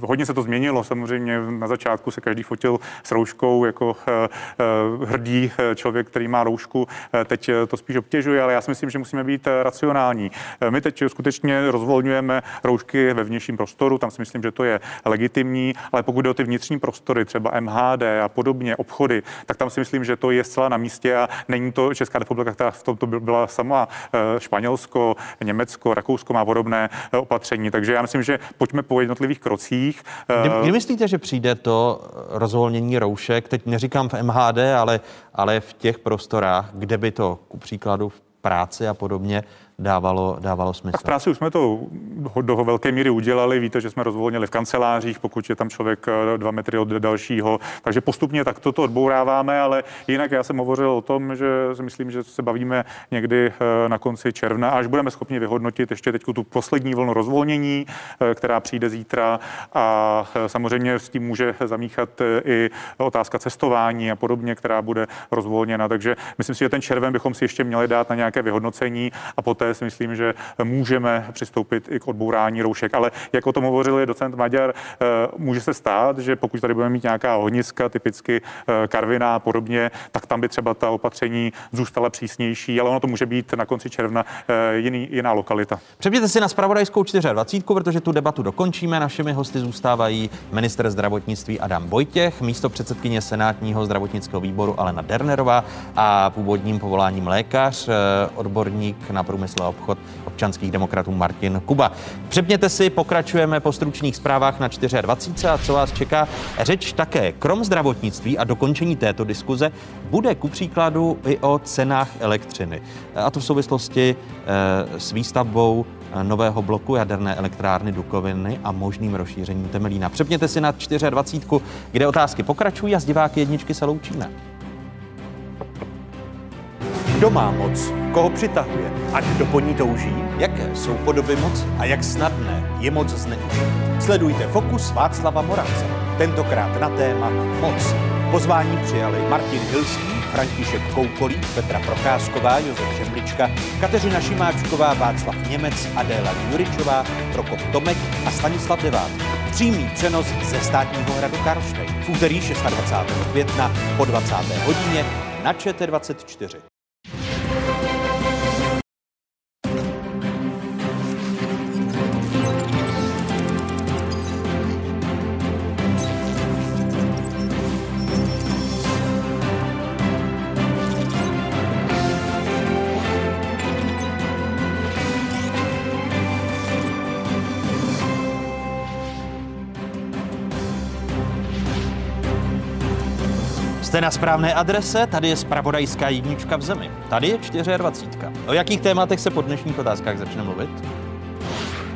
Hodně se to změnilo. Samozřejmě na začátku se každý fotil s rouškou jako eh, eh, hrdý člověk, který má roušku. Teď to spíš obtěžuje, ale já si myslím, že musíme být racionální. My teď skutečně rozvolňujeme roušky ve vnějším prostoru, tam si myslím, že to je legitimní, ale pokud jde o ty vnitřní prostory, třeba MHD a podobně, obchody, tak tam si myslím, že to je zcela na místě a není to Česká republika republika, která v tomto byla sama, Španělsko, Německo, Rakousko má podobné opatření. Takže já myslím, že pojďme po jednotlivých krocích. Kdy, kdy myslíte, že přijde to rozvolnění roušek? Teď neříkám v MHD, ale, ale v těch prostorách, kde by to ku příkladu v práci a podobně dávalo, dávalo smysl. Tak v práci už jsme to do velké míry udělali. Víte, že jsme rozvolnili v kancelářích, pokud je tam člověk eh, dva metry od dalšího. Takže postupně tak toto odbouráváme, ale jinak já jsem hovořil o tom, že si myslím, že se bavíme někdy eh, na konci června, až budeme schopni vyhodnotit ještě teď tu poslední vlnu rozvolnění, eh, která přijde zítra a samozřejmě s tím může zamíchat i otázka cestování a podobně, která bude rozvolněna. Takže myslím si, že ten červen bychom si ještě měli dát na nějaké vyhodnocení a poté poté si myslím, že můžeme přistoupit i k odbourání roušek. Ale jak o tom hovořil docent Maďar, eh, může se stát, že pokud tady budeme mít nějaká ohniska, typicky eh, Karvina a podobně, tak tam by třeba ta opatření zůstala přísnější, ale ono to může být na konci června eh, jiný, jiná lokalita. Přepněte si na spravodajskou 24, protože tu debatu dokončíme. Našimi hosty zůstávají minister zdravotnictví Adam Vojtěch, místo předsedkyně Senátního zdravotnického výboru Alena Dernerová a původním povoláním lékař, odborník na průmysl průmysl a obchod občanských demokratů Martin Kuba. Přepněte si, pokračujeme po stručných zprávách na 24. a co vás čeká. Řeč také krom zdravotnictví a dokončení této diskuze bude ku příkladu i o cenách elektřiny. A to v souvislosti eh, s výstavbou eh, nového bloku jaderné elektrárny Dukoviny a možným rozšířením Temelína. Přepněte si na 24, kde otázky pokračují a z diváky jedničky se loučíme. Kdo má moc? Koho přitahuje? A kdo po ní touží? Jaké jsou podoby moci? A jak snadné je moc zneužít? Sledujte Fokus Václava Moravce. Tentokrát na téma moc. Pozvání přijali Martin Hilský, František Koukolík, Petra Procházková, Josef Šemlička, Kateřina Šimáčková, Václav Němec, Adéla Juričová, Prokop Tomek a Stanislav Devát. Přímý přenos ze státního hradu Karlštejn v úterý 26. května po 20. hodině na ČT24. Jste na správné adrese, tady je spravodajská jednička v zemi. Tady je 24. O jakých tématech se po dnešních otázkách začne mluvit?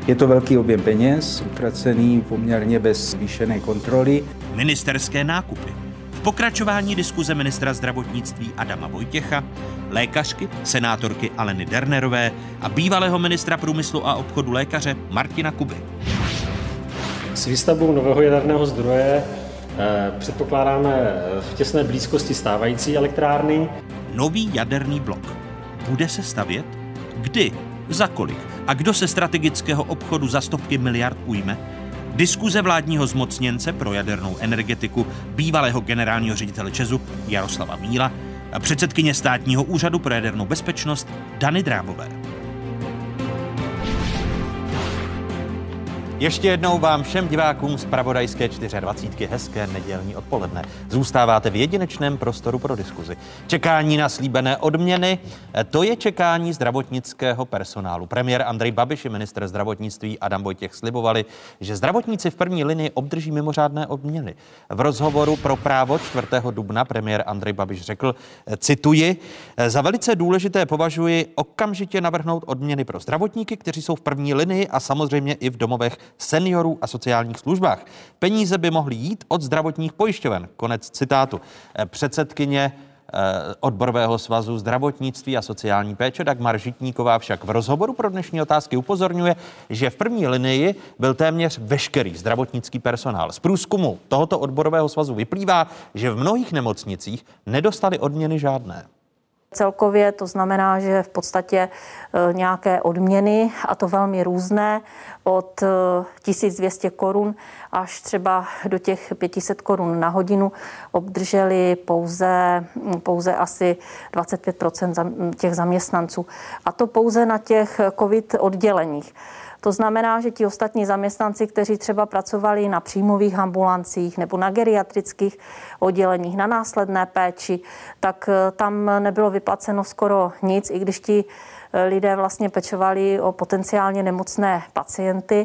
Je to velký objem peněz, utracený poměrně bez zvýšené kontroly. Ministerské nákupy. V pokračování diskuze ministra zdravotnictví Adama Vojtěcha, lékařky, senátorky Aleny Dernerové a bývalého ministra průmyslu a obchodu lékaře Martina Kuby. S výstavbou nového jaderného zdroje předpokládáme eh, v těsné blízkosti stávající elektrárny. Nový jaderný blok. Bude se stavět? Kdy? Za kolik? A kdo se strategického obchodu za stovky miliard ujme? Diskuze vládního zmocněnce pro jadernou energetiku, bývalého generálního ředitele Česu Jaroslava Míla a předsedkyně státního úřadu pro jadernou bezpečnost Dany Drábové. Ještě jednou vám všem divákům z Pravodajské 24. hezké nedělní odpoledne. Zůstáváte v jedinečném prostoru pro diskuzi. Čekání na slíbené odměny, to je čekání zdravotnického personálu. Premiér Andrej Babiš i minister zdravotnictví Adam Vojtěch slibovali, že zdravotníci v první linii obdrží mimořádné odměny. V rozhovoru pro právo 4. dubna premiér Andrej Babiš řekl, cituji, za velice důležité považuji okamžitě navrhnout odměny pro zdravotníky, kteří jsou v první linii a samozřejmě i v domovech seniorů a sociálních službách. Peníze by mohly jít od zdravotních pojišťoven. Konec citátu. Eh, předsedkyně eh, odborového svazu zdravotnictví a sociální péče Dagmar Žitníková však v rozhovoru pro dnešní otázky upozorňuje, že v první linii byl téměř veškerý zdravotnický personál. Z průzkumu tohoto odborového svazu vyplývá, že v mnohých nemocnicích nedostali odměny žádné. Celkově to znamená, že v podstatě e, nějaké odměny, a to velmi různé, od 1200 e, korun až třeba do těch 500 korun na hodinu obdrželi pouze, pouze asi 25% těch zaměstnanců. A to pouze na těch COVID odděleních. To znamená, že ti ostatní zaměstnanci, kteří třeba pracovali na příjmových ambulancích nebo na geriatrických odděleních, na následné péči, tak eh, tam nebylo vyplaceno skoro nic, i když ti eh, lidé vlastně pečovali o potenciálně nemocné pacienty.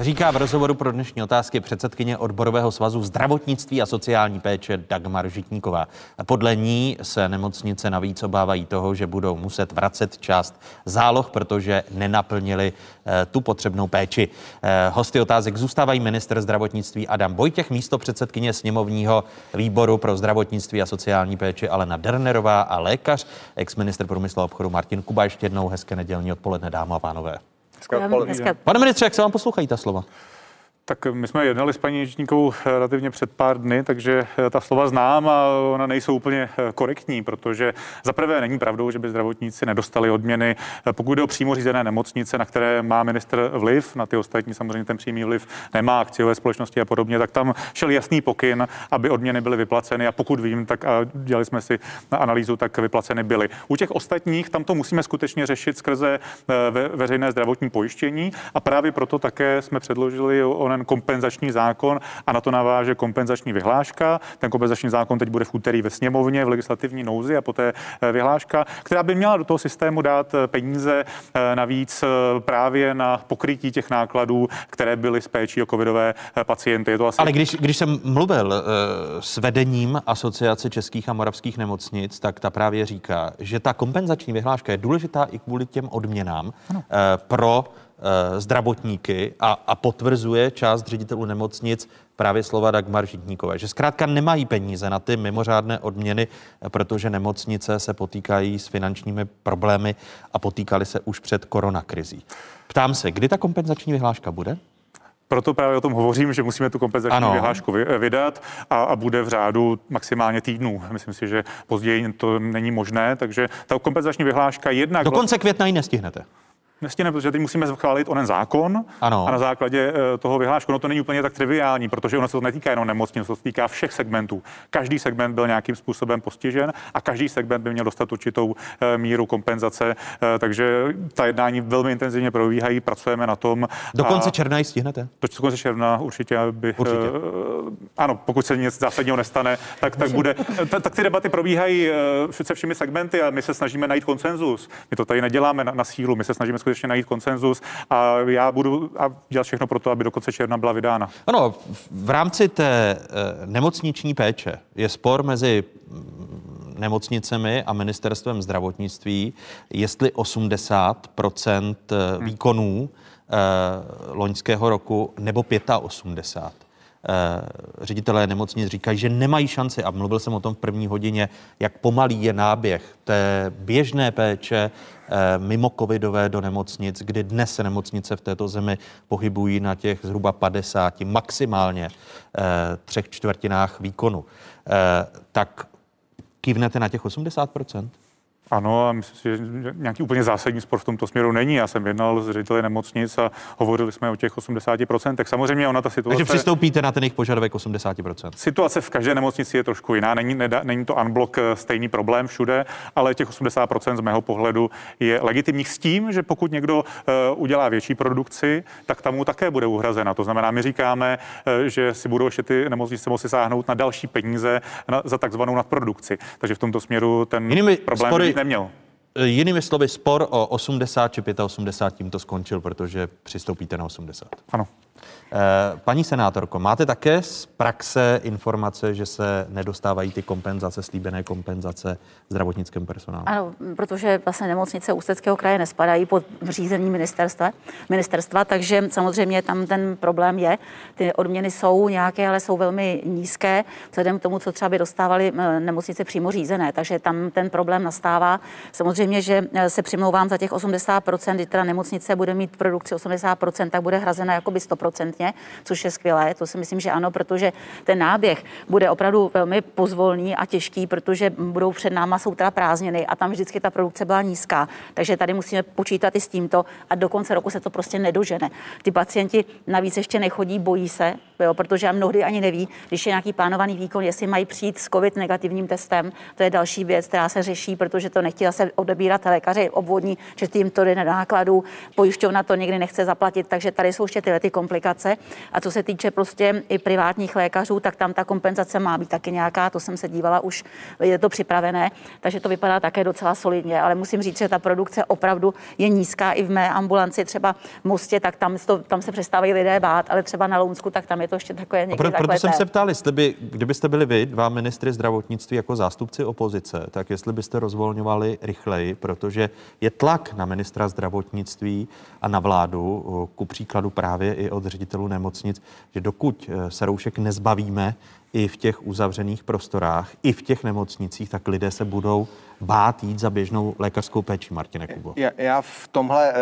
Říká v rozhovoru pro dnešní otázky předsedkyně odborového svazu zdravotnictví a sociální péče Dagmar Žitníková. Podle ní se nemocnice navíc obávají toho, že budou muset vracet část záloh, protože nenaplnili eh, tu potřebnou péči. Eh, hosty otázek zůstávají minister zdravotnictví Adam Vojtěch, místo předsedkyně sněmovního výboru pro zdravotnictví a sociální péči Alena Dernerová a lékař, ex-minister průmyslu a obchodu Martin Kuba. Ještě jednou hezké nedělní odpoledne, dámy a pánové. Hezké. Pane ministře, jak se vám poslouchají ta slova? Tak my jsme jednali s paní Žitníkovou relativně před pár dny, takže eh, ta slova znám a ona nejsou úplně eh, korektní, protože za prvé není pravdou, že by zdravotníci nedostali odměny. Eh, pokud jde o přímo řízené nemocnice, na které má minister vliv, na ty ostatní samozřejmě ten přímý vliv nemá, akciové společnosti a podobně, tak tam šel jasný pokyn, aby odměny byly vyplaceny a pokud vím, tak a dělali jsme si na analýzu, tak vyplaceny byly. U těch ostatních tam to musíme skutečně řešit skrze ve, veřejné zdravotní pojištění a právě proto také jsme předložili kompenzační zákon a na to naváže kompenzační vyhláška. Ten kompenzační zákon teď bude v úterý ve sněmovně v legislativní nouzi a poté eh, vyhláška, která by měla do toho systému dát eh, peníze eh, navíc právě na pokrytí těch nákladů, které byly s péčí o covidové pacienty. Je to asi... Ale když, když jsem mluvil s vedením Asociace českých a moravských nemocnic, tak ta právě říká, že ta kompenzační vyhláška je důležitá i kvůli těm odměnám ano. pro zdravotníky a, a potvrzuje část ředitelů nemocnic právě slova Dagmar Žitníkové, že zkrátka nemají peníze na ty mimořádné odměny, protože nemocnice se potýkají s finančními problémy a potýkali se už před koronakrizí. Ptám se, kdy ta kompenzační vyhláška bude? Proto právě o tom hovořím, že musíme tu kompenzační ano. vyhlášku vydat a, a bude v řádu maximálně týdnů. Myslím si, že později to není možné, takže ta kompenzační vyhláška jednak... Do konce května ji nestihnete. Nestihne, protože teď musíme schválit onen zákon ano. a na základě eh, toho vyhlášku, no to není úplně tak triviální, protože ono se to netýká jenom nemocnic, to se týká všech segmentů. Každý segment byl nějakým způsobem postižen a každý segment by měl dostat určitou eh, míru kompenzace, eh, takže ta jednání velmi intenzivně probíhají, pracujeme na tom. Do konce června ji stihnete? Do konce června určitě by. Určitě. Ano, pokud se nic zásadního nestane, tak, tak bude. Tak ty debaty probíhají se všemi segmenty a my se snažíme najít konsenzus. My to tady neděláme na, na sílu, my se snažíme skutečně najít konsenzus a já budu a dělat všechno pro to, aby do konce června byla vydána. Ano, v rámci té eh, nemocniční péče je spor mezi mm, nemocnicemi a ministerstvem zdravotnictví, jestli 80 hmm. výkonů eh, loňského roku nebo 85. Eh, ředitelé nemocnic říkají, že nemají šanci, a mluvil jsem o tom v první hodině, jak pomalý je náběh té běžné péče eh, mimo covidové do nemocnic, kdy dnes se nemocnice v této zemi pohybují na těch zhruba 50, maximálně eh, třech čtvrtinách výkonu. Tak kývnete na těch 80 ano, a myslím si, že nějaký úplně zásadní spor v tomto směru není. Já jsem jednal s řediteli nemocnic a hovořili jsme o těch 80%. Samozřejmě ona ta situace... Takže přistoupíte na ten jejich požadavek 80%. Situace v každé nemocnici je trošku jiná. Není, nedá, není to unblock eh, stejný problém všude, ale těch 80% z mého pohledu je legitimních s tím, že pokud někdo uh, udělá větší produkci, tak tam mu také bude uhrazena. To znamená, my říkáme, uh, že si budou ještě ty nemocnice moci sáhnout na další peníze na, za takzvanou nadprodukci. Takže v tomto směru ten Jinými problém spory neměl. E, jinými slovy, spor o 80 či 85 tímto skončil, protože přistoupíte na 80. Ano. Eh, paní senátorko, máte také z praxe informace, že se nedostávají ty kompenzace, slíbené kompenzace zdravotnickému personálu? Ano, protože vlastně nemocnice Ústeckého kraje nespadají pod řízení ministerstva, ministerstva, takže samozřejmě tam ten problém je. Ty odměny jsou nějaké, ale jsou velmi nízké, vzhledem k tomu, co třeba by dostávali eh, nemocnice přímo řízené, takže tam ten problém nastává. Samozřejmě, že eh, se přimlouvám za těch 80%, kdy teda nemocnice bude mít produkci 80%, tak bude hrazena jakoby 100% stoprocentně, což je skvělé. To si myslím, že ano, protože ten náběh bude opravdu velmi pozvolný a těžký, protože budou před náma jsou teda prázdniny a tam vždycky ta produkce byla nízká. Takže tady musíme počítat i s tímto a do konce roku se to prostě nedožene. Ty pacienti navíc ještě nechodí, bojí se, jo, protože mnohdy ani neví, když je nějaký plánovaný výkon, jestli mají přijít s COVID negativním testem. To je další věc, která se řeší, protože to nechtějí zase odebírat lékaři obvodní, že tím to jde na nákladu, pojišťovna to někdy nechce zaplatit, takže tady jsou ještě tyhle ty komplikace. A co se týče prostě i privátních lékařů, tak tam ta kompenzace má být taky nějaká, to jsem se dívala už, je to připravené, takže to vypadá také docela solidně, ale musím říct, že ta produkce opravdu je nízká i v mé ambulanci, třeba v Mostě, tak tam, to, tam se přestávají lidé bát, ale třeba na Lounsku, tak tam je to ještě takové někdy pro, takové Proto jsem se ptal, jestli by, kdybyste byli vy, dva ministry zdravotnictví jako zástupci opozice, tak jestli byste rozvolňovali rychleji, protože je tlak na ministra zdravotnictví a na vládu, ku příkladu právě i od ředitelů nemocnic, že dokud eh, se roušek nezbavíme, i v těch uzavřených prostorách, i v těch nemocnicích, tak lidé se budou bát jít za běžnou lékařskou péči, Martine Kubo? Já, já v tomhle eh,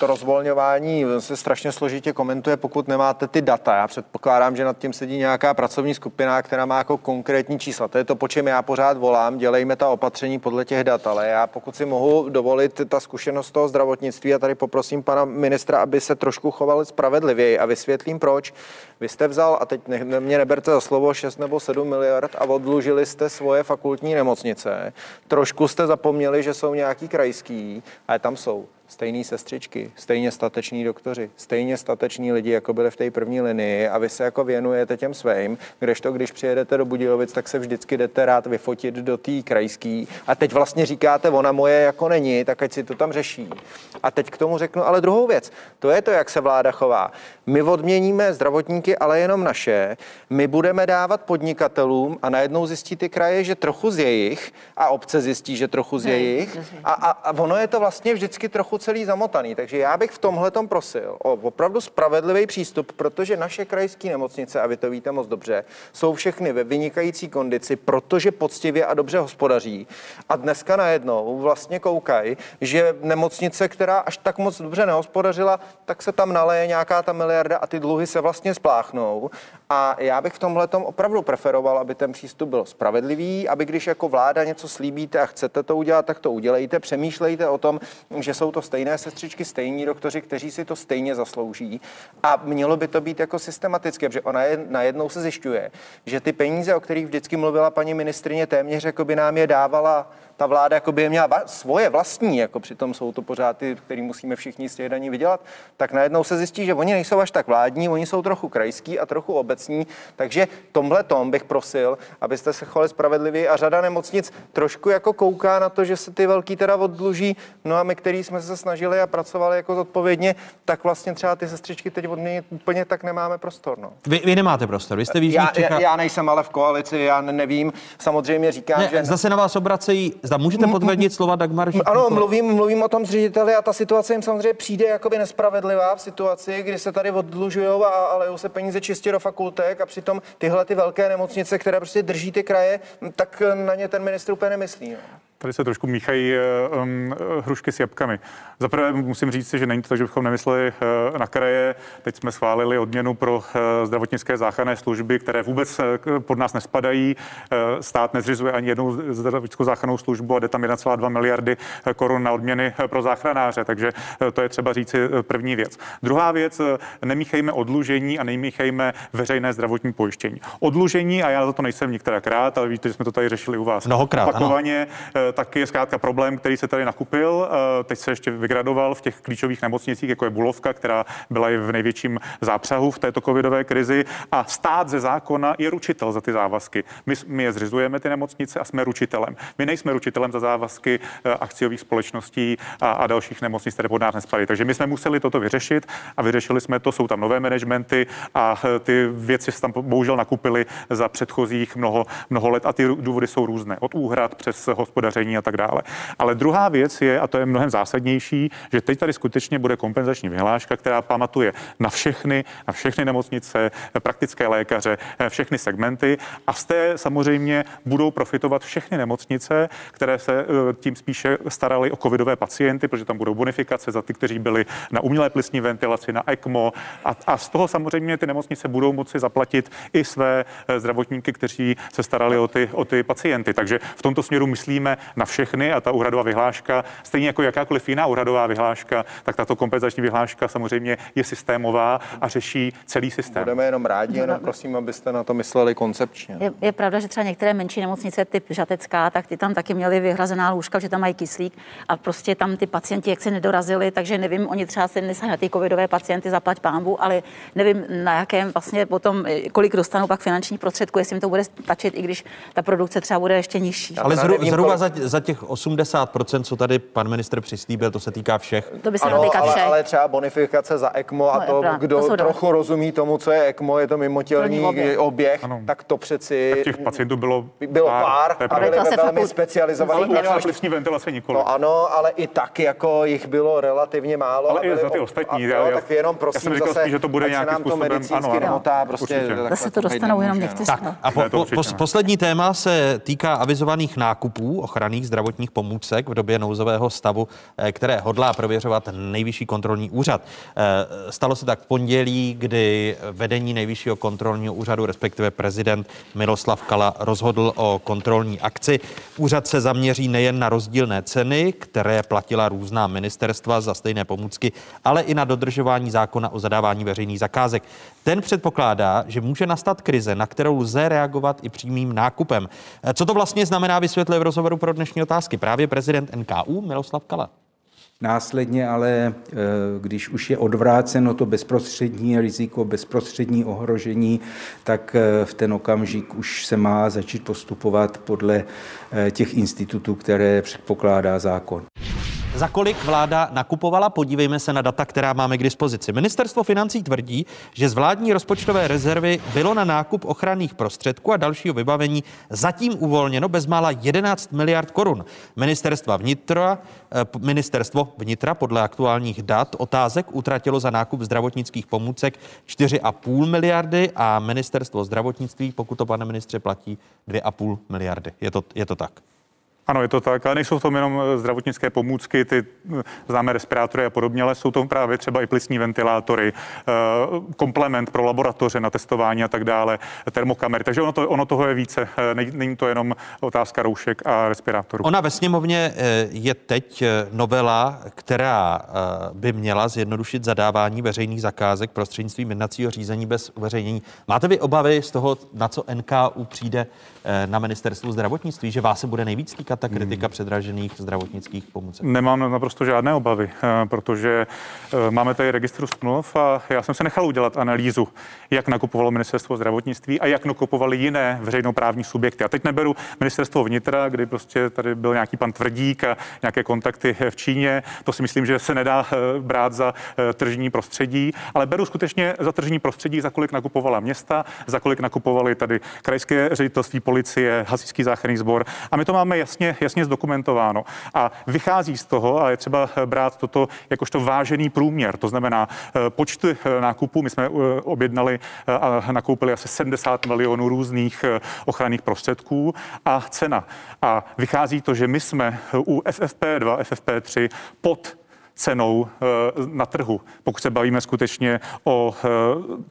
to rozvolňování se strašně složitě komentuje, pokud nemáte ty data. Já předpokládám, že nad tím sedí nějaká pracovní skupina, která má jako konkrétní čísla. To je to, po čem já pořád volám. Dělejme ta opatření podle těch dat, ale já pokud si mohu dovolit ta zkušenost toho zdravotnictví a tady poprosím pana ministra, aby se trošku choval spravedlivěji a vysvětlím proč. Vy jste vzal, a teď ne, mě neberte za slovo, 6 nebo 7 miliard a odlužili jste svoje fakultní nemocnice. Trošku jste zapomněli, že jsou nějaký krajský, ale tam jsou stejné sestřičky, stejně stateční doktoři, stejně stateční lidi, jako byli v té první linii a vy se jako věnujete těm svým, kdežto když přijedete do Budějovic, tak se vždycky jdete rád vyfotit do té krajský a teď vlastně říkáte, ona moje jako není, tak ať si to tam řeší. A teď k tomu řeknu ale druhou věc. To je to, jak se vláda chová. My odměníme zdravotníky, ale jenom naše. My budeme dávat podnikatelům a najednou zjistí ty kraje, že trochu z jejich a obce zjistí, že trochu z jejich. A, a, a ono je to vlastně vždycky trochu trochu celý zamotaný. Takže já bych v tomhle prosil o opravdu spravedlivý přístup, protože naše krajské nemocnice, a vy to víte moc dobře, jsou všechny ve vynikající kondici, protože poctivě a dobře hospodaří. A dneska najednou vlastně koukají, že nemocnice, která až tak moc dobře nehospodařila, tak se tam naleje nějaká ta miliarda a ty dluhy se vlastně spláchnou. A já bych v tomhle opravdu preferoval, aby ten přístup byl spravedlivý, aby když jako vláda něco slíbíte a chcete to udělat, tak to udělejte. Přemýšlejte o tom, že jsou to stejné sestřičky, stejní doktoři, kteří si to stejně zaslouží. A mělo by to být jako systematické, protože ona je, najednou se zjišťuje, že ty peníze, o kterých vždycky mluvila paní ministrině, téměř jako by nám je dávala ta vláda jako by měla svoje vlastní, jako přitom jsou to pořád ty, který musíme všichni z těch daní vydělat, tak najednou se zjistí, že oni nejsou až tak vládní, oni jsou trochu krajský a trochu obecní. Takže tomhle tom bych prosil, abyste se chovali spravedlivě a řada nemocnic trošku jako kouká na to, že se ty velký teda oddluží. No a my, který jsme se snažili a pracovali jako zodpovědně, tak vlastně třeba ty sestřičky teď odměnit úplně tak nemáme prostor. No. Vy, vy nemáte prostor, vy jste v já, já, já, nejsem ale v koalici, já nevím. Samozřejmě říkám, ne, že... Zase na vás obracejí Zda můžete potvrdit slova Dagmar Ano, mluvím, mluvím o tom s řediteli a ta situace jim samozřejmě přijde jakoby nespravedlivá v situaci, kdy se tady oddlužují a, a lejou se peníze čistě do fakultek a přitom tyhle ty velké nemocnice, které prostě drží ty kraje, tak na ně ten ministr úplně nemyslí. No. Tady se trošku míchají um, hrušky s jabkami. Zaprvé musím říct, že není to tak, že bychom nemysleli uh, na kraje. Teď jsme schválili odměnu pro uh, zdravotnické záchranné služby, které vůbec uh, pod nás nespadají. Uh, stát nezřizuje ani jednou zdravotnickou záchrannou službu a jde tam 1,2 miliardy korun na odměny pro záchranáře. Takže uh, to je třeba říci první věc. Druhá věc, uh, nemíchejme odlužení a nemíchejme veřejné zdravotní pojištění. Odlužení, a já za to nejsem některá ale víte, že jsme to tady řešili u vás. Mnohokrát, opakovaně. Ano taky je zkrátka problém, který se tady nakupil. Eh, teď se ještě vygradoval v těch klíčových nemocnicích, jako je Bulovka, která byla i v největším zápřahu v této covidové krizi. A stát ze zákona je ručitel za ty závazky. My, my je zřizujeme, ty nemocnice, a jsme ručitelem. My nejsme ručitelem za závazky eh, akciových společností a, a dalších nemocnic, které pod nás nespadají. Takže my jsme museli toto vyřešit a vyřešili jsme to. Jsou tam nové managementy a eh, ty věci se tam bohužel nakupily za předchozích mnoho, mnoho let a ty důvody jsou různé. Od úhrad přes hospodaření hospodaření a tak dále. Ale druhá věc je, a to je mnohem zásadnější, že teď tady skutečně bude kompenzační vyhláška, která pamatuje na všechny, na všechny nemocnice, praktické lékaře, všechny segmenty a z té samozřejmě budou profitovat všechny nemocnice, které se eh, tím spíše starali o covidové pacienty, protože tam budou bonifikace za ty, kteří byli na umělé plicní ventilaci, na ECMO a, a z toho samozřejmě ty nemocnice budou moci zaplatit i své eh, zdravotníky, kteří se starali o ty, o ty pacienty. Takže v tomto směru myslíme na všechny a ta úhradová vyhláška, stejně jako jakákoliv jiná úhradová vyhláška, tak tato kompenzační vyhláška samozřejmě je systémová a řeší celý systém. Budeme jenom rádi, jenom prosím, abyste na to mysleli koncepčně. Je, je pravda, že třeba některé menší nemocnice, typ Žatecká, tak ty tam taky měly vyhrazená lůžka, že tam mají kyslík a prostě tam ty pacienti jak se nedorazili, takže nevím, oni třeba se nesají na ty covidové pacienty zaplať pámbu, ale nevím, na jakém vlastně potom, kolik dostanou pak finančních prostředků, jestli jim to bude stačit, i když ta produkce třeba bude ještě nižší. Ale zhru, zhruba za, za těch 80%, co tady pan ministr přislíbil, to se týká všech. To by se Ano, ale, všech. ale třeba bonifikace za ECMO a No, to, dobrá, kdo to trochu rozumí tomu, co je ECMO, je to mimotělní oběh. oběh, tak to přeci Tak těch pacientů bylo bylo pár, je a ve se velmi specializovaných Ale plicní ventilace nikoli. No ano, ale i tak jako jich bylo relativně málo. Ale i za ty ostatní, A, já- já- tak jenom já prosím jsem říkal zase, spíš, že to bude ať se nějakým nám to způsobem- medicínsky ano, ano, nemotá, prostě Zase to dostanou jenom no. někteří. Tak a poslední téma se týká avizovaných nákupů ochranných zdravotních pomůcek v době nouzového stavu, eh, které hodlá prověřovat nejvyšší kontrolní úřad. Eh, Stalo se tak v pondělí, kdy vedení nejvyššího kontrolního úřadu, respektive prezident Miloslav Kala, rozhodl o kontrolní akci. Úřad se zaměří nejen na rozdílné ceny, které platila různá ministerstva za stejné pomůcky, ale i na dodržování zákona o zadávání veřejných zakázek. Ten předpokládá, že může nastat krize, na kterou lze reagovat i přímým nákupem. Eh, Co to vlastně znamená, vysvětlil v rozhovoru pro dnešní otázky právě prezident NKU Miloslav Kala. Následně ale, eh, když už je odvráceno to bezprostřední riziko, bezprostřední ohrožení, tak eh, v ten okamžik už se má začít postupovat podle těch institutů, které předpokládá zákon. Za kolik vláda nakupovala? Podívejme se na data, která máme k dispozici. Ministerstvo financí tvrdí, že z vládní rozpočtové rezervy bylo na nákup ochranných prostředků a dalšího vybavení zatím uvolněno bezmála 11 miliard korun. Ministerstva vnitra, eh, ministerstvo vnitra podle aktuálních dat otázek utratilo za nákup zdravotnických pomůcek 4,5 miliardy a ministerstvo zdravotnictví, pokud to pane ministře platí, 2,5 miliardy. Je to, je to tak? Ano, je to tak, ale nejsou v tom jenom eh, zdravotnické pomůcky, ty eh, známé respirátory a podobně, ale jsou to právě třeba i plicní ventilátory, eh, komplement pro laboratoře na testování a tak dále, termokamery. Takže ono, to, ono toho je více. Není to jenom otázka roušek a respirátorů. Ona ve sněmovně je teď novela, která by měla zjednodušit zadávání veřejných zakázek prostřednictvím jednacího řízení bez uveřejnění. Máte vy obavy z toho, na co NKU přijde na ministerstvu zdravotnictví, že vás se bude nejvíc týkat ta kritika předražených zdravotnických pomůcek? Nemám naprosto žádné obavy, eh, protože eh, máme tady registru smluv a já jsem se nechal udělat analýzu, jak nakupovalo ministerstvo zdravotnictví a jak nakupovali jiné veřejnoprávní subjekty. A teď neberu ministerstvo vnitra, kdy prostě tady byl nějaký pan Tvrdík a nějaké kontakty v Číně. To si myslím, že se nedá eh, brát za eh, tržní prostředí, ale beru skutečně za tržní prostředí, za kolik nakupovala města, za kolik nakupovali tady krajské ředitelství policie, hasičský záchranný sbor. A my to máme jasně, jasně zdokumentováno. A vychází z toho, a je třeba brát toto jakožto vážený průměr, to znamená eh, počty eh, nákupů. My jsme eh, objednali eh, a nakoupili asi 70 milionů různých eh, ochranných prostředků a cena. A vychází to, že my jsme u FFP2, FFP3 pod cenou eh, na trhu. Pokud se bavíme skutečně o eh,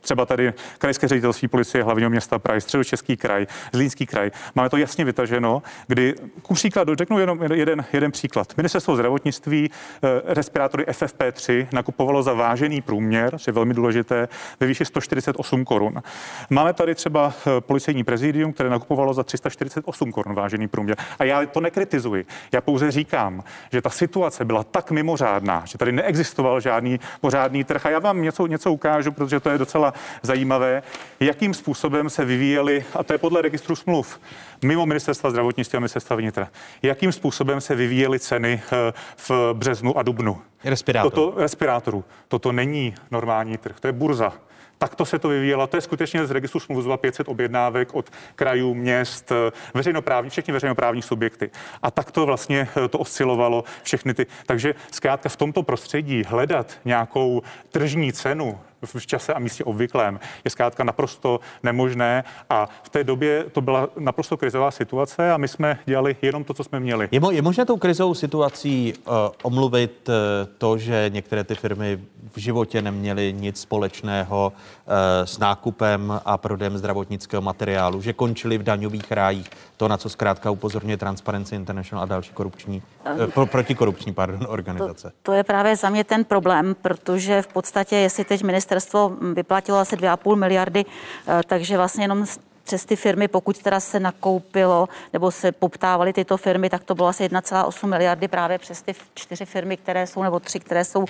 třeba tady krajské ředitelství policie hlavního města Prahy, středočeský kraj, Zlínský kraj, máme to jasně vytaženo, kdy ku příkladu, řeknu jenom jeden, jeden příklad. Ministerstvo zdravotnictví eh, respirátory FFP3 nakupovalo za vážený průměr, což je velmi důležité, ve výši 148 korun. Máme tady třeba policejní prezidium, které nakupovalo za 348 korun vážený průměr. A já to nekritizuji. Já pouze říkám, že ta situace byla tak mimořádná, že tady neexistoval žádný pořádný trh. A já vám něco, něco ukážu, protože to je docela zajímavé, jakým způsobem se vyvíjely, a to je podle registru smluv, mimo ministerstva zdravotnictví a ministerstva vnitra, jakým způsobem se vyvíjely ceny eh, v březnu a dubnu. Respirátor. Toto respirátorů. Toto není normální trh, to je burza. Takto se to vyvíjelo. To je skutečně z registru smluv zhruba 500 objednávek od krajů, měst, eh, veřejnoprávní, všechny veřejnoprávní subjekty. A takto vlastně eh, to oscilovalo všechny ty. Takže zkrátka v tomto prostředí hledat nějakou tržní cenu v čase a místě obvyklém je zkrátka naprosto nemožné a v té době to byla naprosto krizová situace a my jsme dělali jenom to, co jsme měli. Je, mo- je možné tou krizovou situací uh, omluvit uh, to, že některé ty firmy v životě neměly nic společného uh, s nákupem a prodejem zdravotnického materiálu, že končili v daňových rájích, to, na co zkrátka upozorňuje Transparency International a další korupční, uh, pro, protikorupční pardon, organizace. To, to je právě za mě ten problém, protože v podstatě, jestli teď ministerstvo vyplatilo asi 2,5 miliardy, uh, takže vlastně jenom přes ty firmy, pokud teda se nakoupilo nebo se poptávaly tyto firmy, tak to bylo asi 1,8 miliardy právě přes ty čtyři firmy, které jsou, nebo tři, které jsou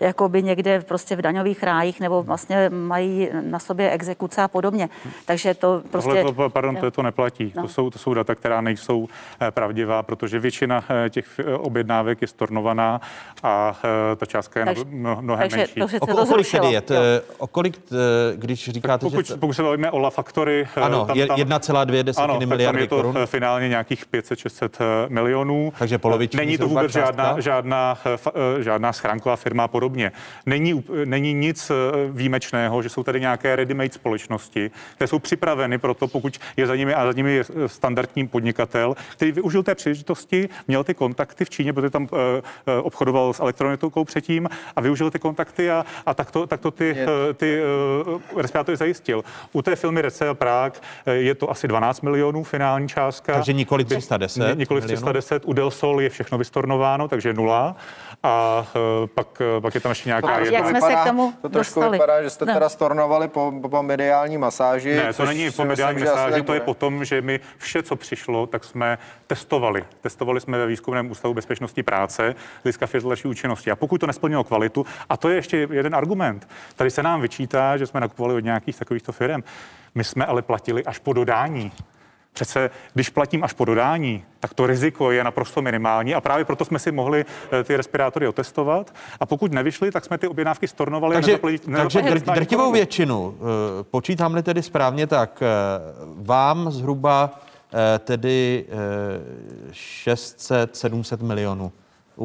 jakoby někde prostě v daňových rájích nebo vlastně mají na sobě exekuce a podobně. Takže to prostě... Tohle to, pardon, to, to neplatí. No. To, jsou, to jsou data, která nejsou eh, pravdivá, protože většina eh, těch eh, objednávek je stornovaná a ta částka je takže, mnohem takže menší. To o, o kolik tedy je? O kolik, když říkáte, pokud, že... Pokud se bavíme o La Factory, ano, tam, tam, 1,2 desetiny ano, miliardy tam je to korun. finálně nějakých 500-600 eh, milionů. Takže poloviční Není to vůbec žádná, žádná, eh, eh, žádná schránková firma a podobně. Není, není nic výjimečného, že jsou tady nějaké ready-made společnosti, které jsou připraveny pro to, pokud je za nimi a za nimi je standardní podnikatel, který využil té příležitosti, měl ty kontakty v Číně, protože tam obchodoval s elektronikou předtím a využil ty kontakty a, a takto, takto ty, ty, ty respirátory zajistil. U té firmy Recel Prague Eh, je to asi 12 milionů finální částka. Takže nikoli 310 Nikoli 310. U Delsol je všechno vystornováno, takže nula. A uh, pak, uh, pak je tam ještě nějaká jedna. Jak jsme se k tomu To trošku dostali. vypadá, že jste no. teda stornovali po, po mediální masáži. Ne, to není po mediální myslím, masáži, to je po tom, že my vše, co přišlo, tak jsme testovali. Testovali jsme ve výzkumném ústavu bezpečnosti práce hlediska další účinnosti. A pokud to nesplnilo kvalitu, a to je ještě jeden argument, tady se nám vyčítá, že jsme nakupovali od nějakých takovýchto firm. My jsme ale platili až po dodání. Přece, když platím až po dodání, tak to riziko je naprosto minimální a právě proto jsme si mohli eh, ty respirátory otestovat a pokud nevyšly, tak jsme ty objednávky stornovali. Takže, a takže dr- drtivou většinu, eh, počítám-li tedy správně, tak eh, vám zhruba tedy 600-700 milionů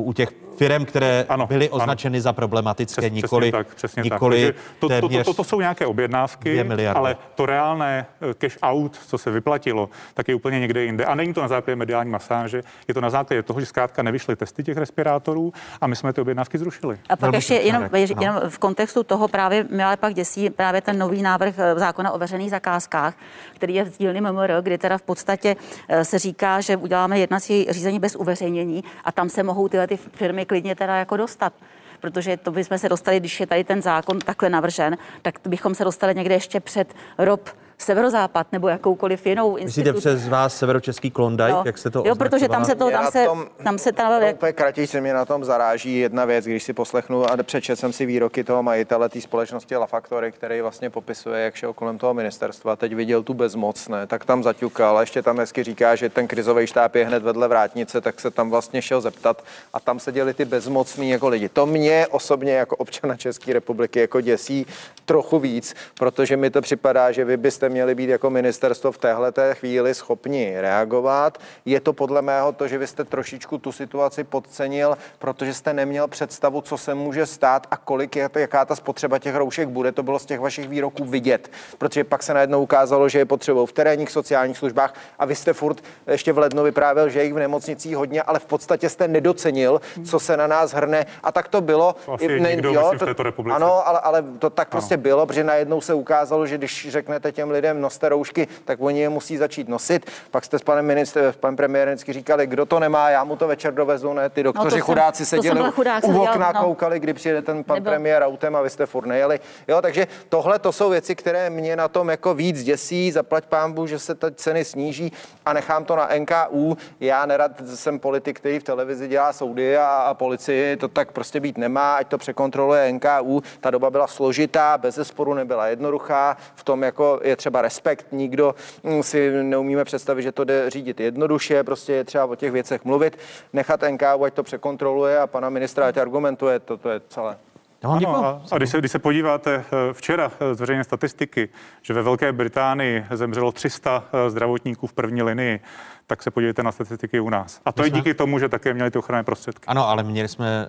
u těch firm, které ano, byly označeny ano. za problematické, Přes, nikoli, přesně tak, přesně nikoli tak. to, to, to, to, to jsou nějaké objednávky, ale to reálné eh, cash out, co se vyplatilo, tak je úplně někde jinde. A není to na základě mediální masáže, je to na základě toho, že zkrátka nevyšly testy těch respirátorů a my jsme ty objednávky zrušili. A pak ještě jenom, jenom v kontextu toho právě mě ale pak děsí právě ten nový návrh eh, zákona o veřejných zakázkách, který je v dílny MMR, kdy teda v podstatě eh, se říká, že uděláme jednací řízení bez uveřejnění a tam se mohou tyhle ty firmy klidně teda jako dostat. Protože to bychom se dostali, když je tady ten zákon takhle navržen, tak bychom se dostali někde ještě před rob severozápad nebo jakoukoliv jinou instituci. Myslíte přes vás severočeský Klondaj, no. jak se to Jo, protože tam se to, tam se, tom, tam se tam... No, úplně kratěji se mě na tom zaráží jedna věc, když si poslechnu a přečet jsem si výroky toho majitele té společnosti La Factory, který vlastně popisuje, jak šel kolem toho ministerstva, teď viděl tu bezmoc, ne, tak tam zaťukal a ještě tam hezky říká, že ten krizový štáb je hned vedle vrátnice, tak se tam vlastně šel zeptat a tam seděli ty bezmocní jako lidi. To mě osobně jako občana České republiky jako děsí trochu víc, protože mi to připadá, že vy byste byste měli být jako ministerstvo v téhle chvíli schopni reagovat. Je to podle mého to, že vy jste trošičku tu situaci podcenil, protože jste neměl představu, co se může stát a kolik je, jaká ta spotřeba těch roušek bude. To bylo z těch vašich výroků vidět, protože pak se najednou ukázalo, že je potřebou v terénních sociálních službách a vy jste furt ještě v lednu vyprávěl, že jich v nemocnicích hodně, ale v podstatě jste nedocenil, co se na nás hrne. A tak to bylo. Asi I, ne, jo, to, v této republice. Ano, ale, ale to tak ano. prostě bylo, protože najednou se ukázalo, že když řeknete těm lidem noste roušky, tak oni je musí začít nosit. Pak jste s panem ministrem, s panem premiérem říkali, kdo to nemá, já mu to večer dovezu, ne? Ty doktoři no chudáci seděli chudák, u okna, no. koukali, kdy přijede ten pan Nebyl. premiér autem a vy jste furt nejeli. Jo, takže tohle to jsou věci, které mě na tom jako víc děsí. Zaplať pámbu, že se ty ceny sníží a nechám to na NKU. Já nerad jsem politik, který v televizi dělá soudy a, a policii, to tak prostě být nemá, ať to překontroluje NKU. Ta doba byla složitá, bez zesporu nebyla jednoduchá. V tom jako je třeba respekt, nikdo mm, si neumíme představit, že to jde řídit jednoduše, prostě je třeba o těch věcech mluvit, nechat NKU, ať to překontroluje a pana ministra ať argumentuje, to, to je celé. Vám děkuji. a, a když, se, když se podíváte eh, včera z veřejné statistiky, že ve Velké Británii zemřelo 300 zdravotníků v první linii, tak se podívejte na statistiky u nás. A to My je jsme... díky tomu, že také měli ty ochranné prostředky. Ano, ale měli jsme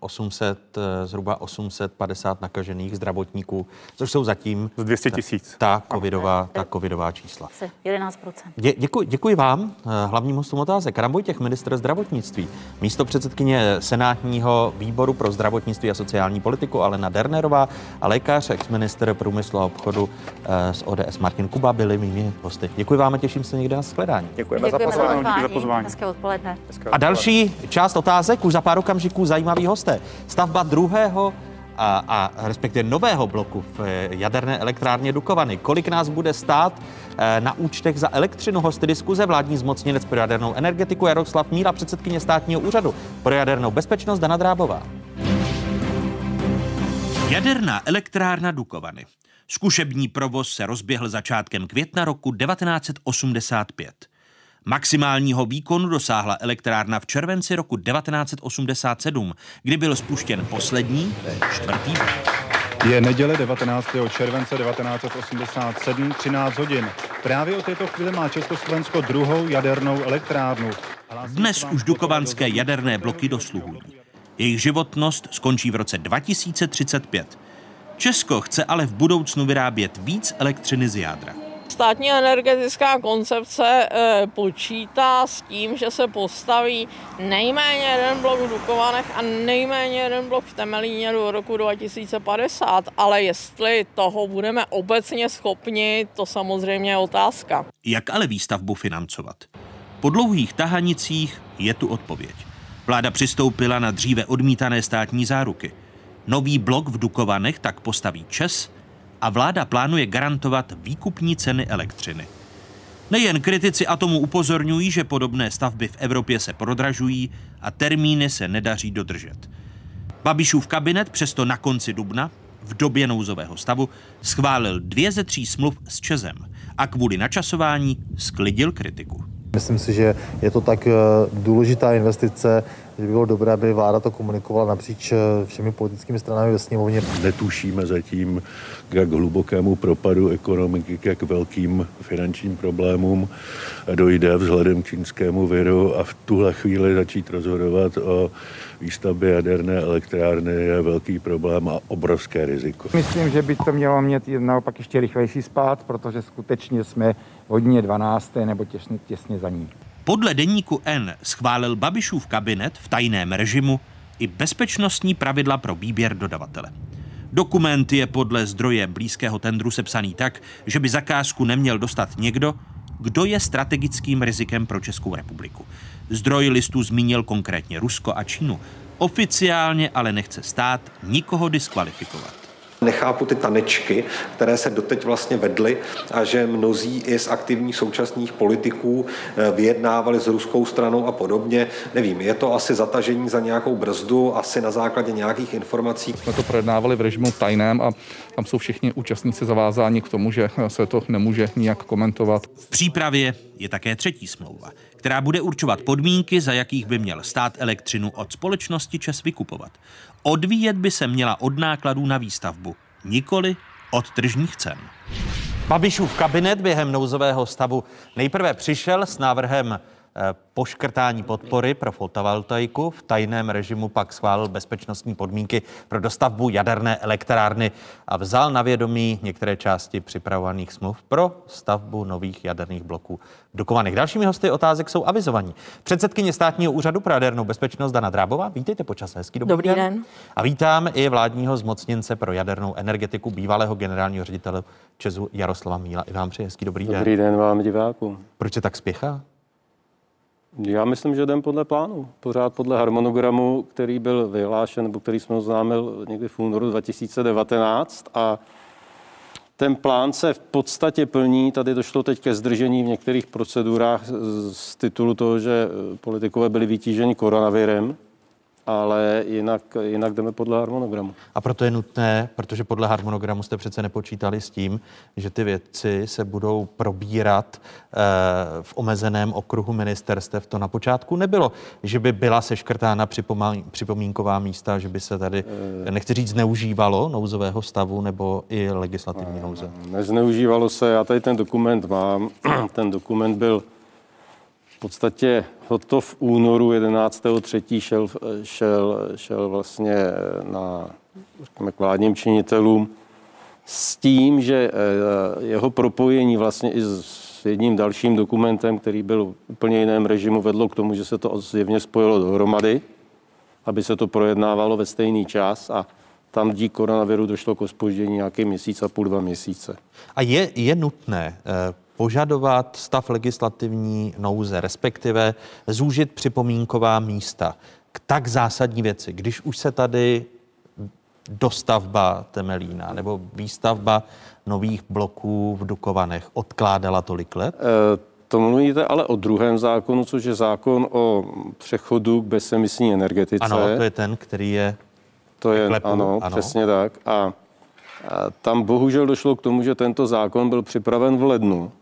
800, eh, zhruba 850 nakažených zdravotníků, což jsou zatím z 200 tisíc. Ta covidová, ta covidová čísla. 11%. Dě, děkuji, děkuji vám, eh, hlavním hostům otázek. Ram Vojtěch, ministr zdravotnictví, místo předsedkyně Senátního výboru pro zdravotnictví a sociální politiku Alena Dernerová a lékař, ex-minister průmyslu a obchodu eh, z ODS Martin Kuba byli mými hosty. Děkuji vám a těším se někde na shledání. Děkuji. Děkujeme, Děkujeme za pozvání. za pozvání. Hezké odpoledne. A další část otázek, už za pár okamžiků zajímavý hosté. Stavba druhého a, a respektive nového bloku v eh, jaderné elektrárně Dukovany. Kolik nás bude stát eh, na účtech za elektřinu? Hosty diskuze vládní zmocněnec pro jadernou energetiku Jaroslav Míra, předsedkyně státního úřadu pro jadernou bezpečnost Dana Drábová. Jaderná elektrárna Dukovany. Zkušební provoz se rozběhl začátkem května roku 1985. Maximálního výkonu dosáhla elektrárna v červenci roku 1987, kdy byl spuštěn poslední, čtvrtý Je neděle 19. července 1987, 13 hodin. Právě o této chvíli má Československo druhou jadernou elektrárnu. Dnes už dukovanské jaderné bloky dosluhují. Jejich životnost skončí v roce 2035. Česko chce ale v budoucnu vyrábět víc elektřiny z jádra. Státní energetická koncepce eh, počítá s tím, že se postaví nejméně jeden blok v Dukovanech a nejméně jeden blok v Temelíně do roku 2050, ale jestli toho budeme obecně schopni, to samozřejmě je otázka. Jak ale výstavbu financovat? Po dlouhých tahanicích je tu odpověď. Vláda přistoupila na dříve odmítané státní záruky. Nový blok v Dukovanech tak postaví ČES a vláda plánuje garantovat výkupní ceny elektřiny. Nejen kritici atomu upozorňují, že podobné stavby v Evropě se prodražují a termíny se nedaří dodržet. Babišův kabinet přesto na konci dubna, v době nouzového stavu, schválil dvě ze tří smluv s Čezem a kvůli načasování sklidil kritiku. Myslím si, že je to tak eh, důležitá investice, že by bylo dobré, aby vláda to komunikovala napříč eh, všemi politickými stranami ve sněmovně. Netušíme zatím, jak hlubokému propadu ekonomiky, jak velkým finančním problémům dojde vzhledem k čínskému viru a v tuhle chvíli začít rozhodovat o výstavbě jaderné elektrárny je velký problém a obrovské riziko. Myslím, že by to mělo mít naopak ještě rychlejší spát, protože skutečně jsme hodině 12. nebo těsně, těsně za ní. Podle deníku N schválil Babišův kabinet v tajném režimu i bezpečnostní pravidla pro výběr dodavatele. Dokument je podle zdroje blízkého tendru sepsaný tak, že by zakázku neměl dostat někdo, kdo je strategickým rizikem pro Českou republiku. Zdroj listu zmínil konkrétně Rusko a Čínu. Oficiálně ale nechce stát nikoho diskvalifikovat. Nechápu ty tanečky, které se doteď vlastně vedly a že mnozí i z aktivních současných politiků eh, vyjednávali s ruskou stranou a podobně. Nevím, je to asi zatažení za nějakou brzdu, asi na základě nějakých informací. Jsme to projednávali v režimu tajném a tam jsou všichni účastníci zavázáni k tomu, že se to nemůže nijak komentovat. V přípravě je také třetí smlouva, která bude určovat podmínky, za jakých by měl stát elektřinu od společnosti Čes vykupovat. Odvíjet by se měla od nákladů na výstavbu, nikoli od tržních cen. Babišův kabinet během nouzového stavu nejprve přišel s návrhem poškrtání podpory pro fotovoltaiku. V tajném režimu pak schválil bezpečnostní podmínky pro dostavbu jaderné elektrárny a vzal na vědomí některé části připravovaných smluv pro stavbu nových jaderných bloků Dukovaných. Dalšími hosty otázek jsou avizovaní. Předsedkyně státního úřadu pro jadernou bezpečnost Dana Drábová. Vítejte počas hezký dobrý, dobrý den. den. A vítám i vládního zmocněnce pro jadernou energetiku, bývalého generálního ředitele Česu Jaroslava Míla. I vám přeji hezký dobrý, dobrý den. Dobrý den vám divákům. Proč se tak spěchá? Já myslím, že jdem podle plánu, pořád podle harmonogramu, který byl vyhlášen, nebo který jsme oznámil někdy v únoru 2019 a ten plán se v podstatě plní. Tady došlo teď ke zdržení v některých procedurách z titulu toho, že politikové byli vytíženi koronavirem. Ale jinak, jinak jdeme podle harmonogramu. A proto je nutné, protože podle harmonogramu jste přece nepočítali s tím, že ty věci se budou probírat eh, v omezeném okruhu ministerstev. To na počátku nebylo, že by byla seškrtána připomá- připomínková místa, že by se tady, nechci říct, zneužívalo nouzového stavu nebo i legislativní nouze. Nezneužívalo se, já tady ten dokument mám. ten dokument byl v podstatě hotov v únoru 11.3. Šel, šel, šel vlastně na řekněme, k vládním činitelům s tím, že eh, jeho propojení vlastně i s jedním dalším dokumentem, který byl v úplně jiném režimu, vedlo k tomu, že se to zjevně spojilo dohromady, aby se to projednávalo ve stejný čas a tam díky koronaviru došlo k ospoždění nějaký měsíc a půl, dva měsíce. A je, je nutné eh, požadovat stav legislativní nouze, respektive zúžit připomínková místa k tak zásadní věci, když už se tady dostavba Temelína nebo výstavba nových bloků v Dukovanech odkládala tolik let? E, to mluvíte ale o druhém zákonu, což je zákon o přechodu k bezemisní energetice. Ano, to je ten, který je To je, Klepu, ano, ano. ano, přesně tak. A, a tam bohužel došlo k tomu, že tento zákon byl připraven v lednu.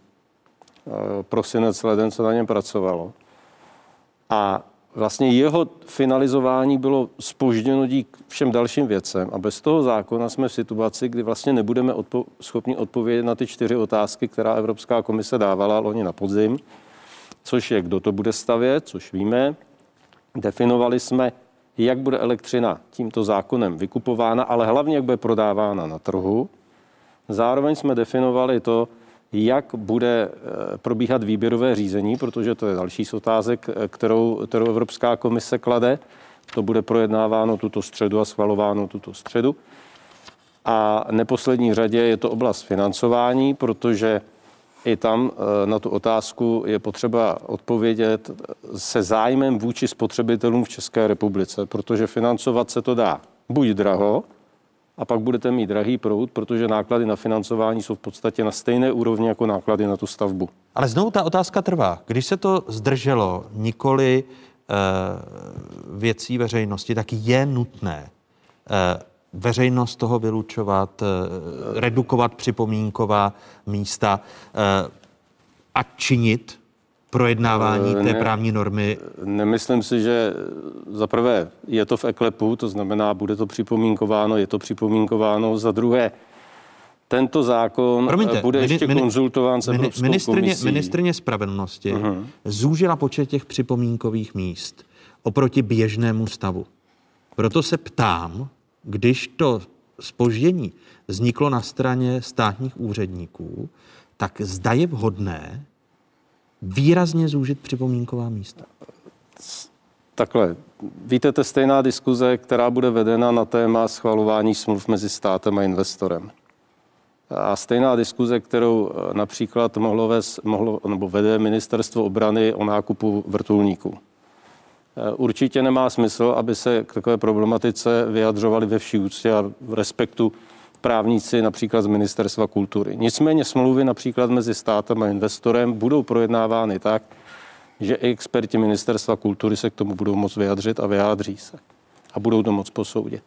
E, Prosinec, leden se na něm pracovalo. A vlastně jeho finalizování bylo spožděno dík všem dalším věcem. A bez toho zákona jsme v situaci, kdy vlastně nebudeme odpo- schopni odpovědět na ty čtyři otázky, která Evropská komise dávala loni na podzim, což je, kdo to bude stavět, což víme. Definovali jsme, jak bude elektřina tímto zákonem vykupována, ale hlavně, jak bude prodávána na trhu. Zároveň jsme definovali to, jak bude eh, probíhat výběrové řízení, protože to je další z otázek, eh, kterou, kterou Evropská komise klade. To bude projednáváno tuto středu a schvalováno tuto středu. A neposlední řadě je to oblast financování, protože i tam eh, na tu otázku je potřeba odpovědět se zájmem vůči spotřebitelům v České republice, protože financovat se to dá buď draho, a pak budete mít drahý proud, protože náklady na financování jsou v podstatě na stejné úrovni jako náklady na tu stavbu. Ale znovu ta otázka trvá. Když se to zdrželo nikoli e, věcí veřejnosti, tak je nutné e, veřejnost toho vylučovat, e, redukovat připomínková místa e, a činit projednávání té Ne. právní normy. Nemyslím si, že za prvé je to v eklepu, to znamená, bude to připomínkováno, je to připomínkováno. Za druhé, tento zákon Promiňte, eh, bude mini- ještě mini- konzultován s mini- ministrně, komisí. ministrně spravedlnosti Mhm. zúžila počet těch připomínkových míst oproti běžnému stavu. Proto se ptám, když to spoždění vzniklo na straně státních úředníků, tak zda je vhodné výrazně zúžit připomínková místa. Takhle, víte, to je stejná diskuze, která bude vedena na téma schvalování smluv mezi státem a investorem. A stejná diskuze, kterou eh, například mohlo, vést, mohlo nebo vede ministerstvo obrany o nákupu vrtulníků. Eh, Určitě nemá smysl, aby se k takové problematice vyjadřovali ve vší úctě a v respektu právníci například z ministerstva kultury. Nicméně smlouvy například mezi státem a investorem budou projednávány tak, že i experti ministerstva kultury se k tomu budou moct vyjadřit a vyjádří se. A budou to moc posoudit.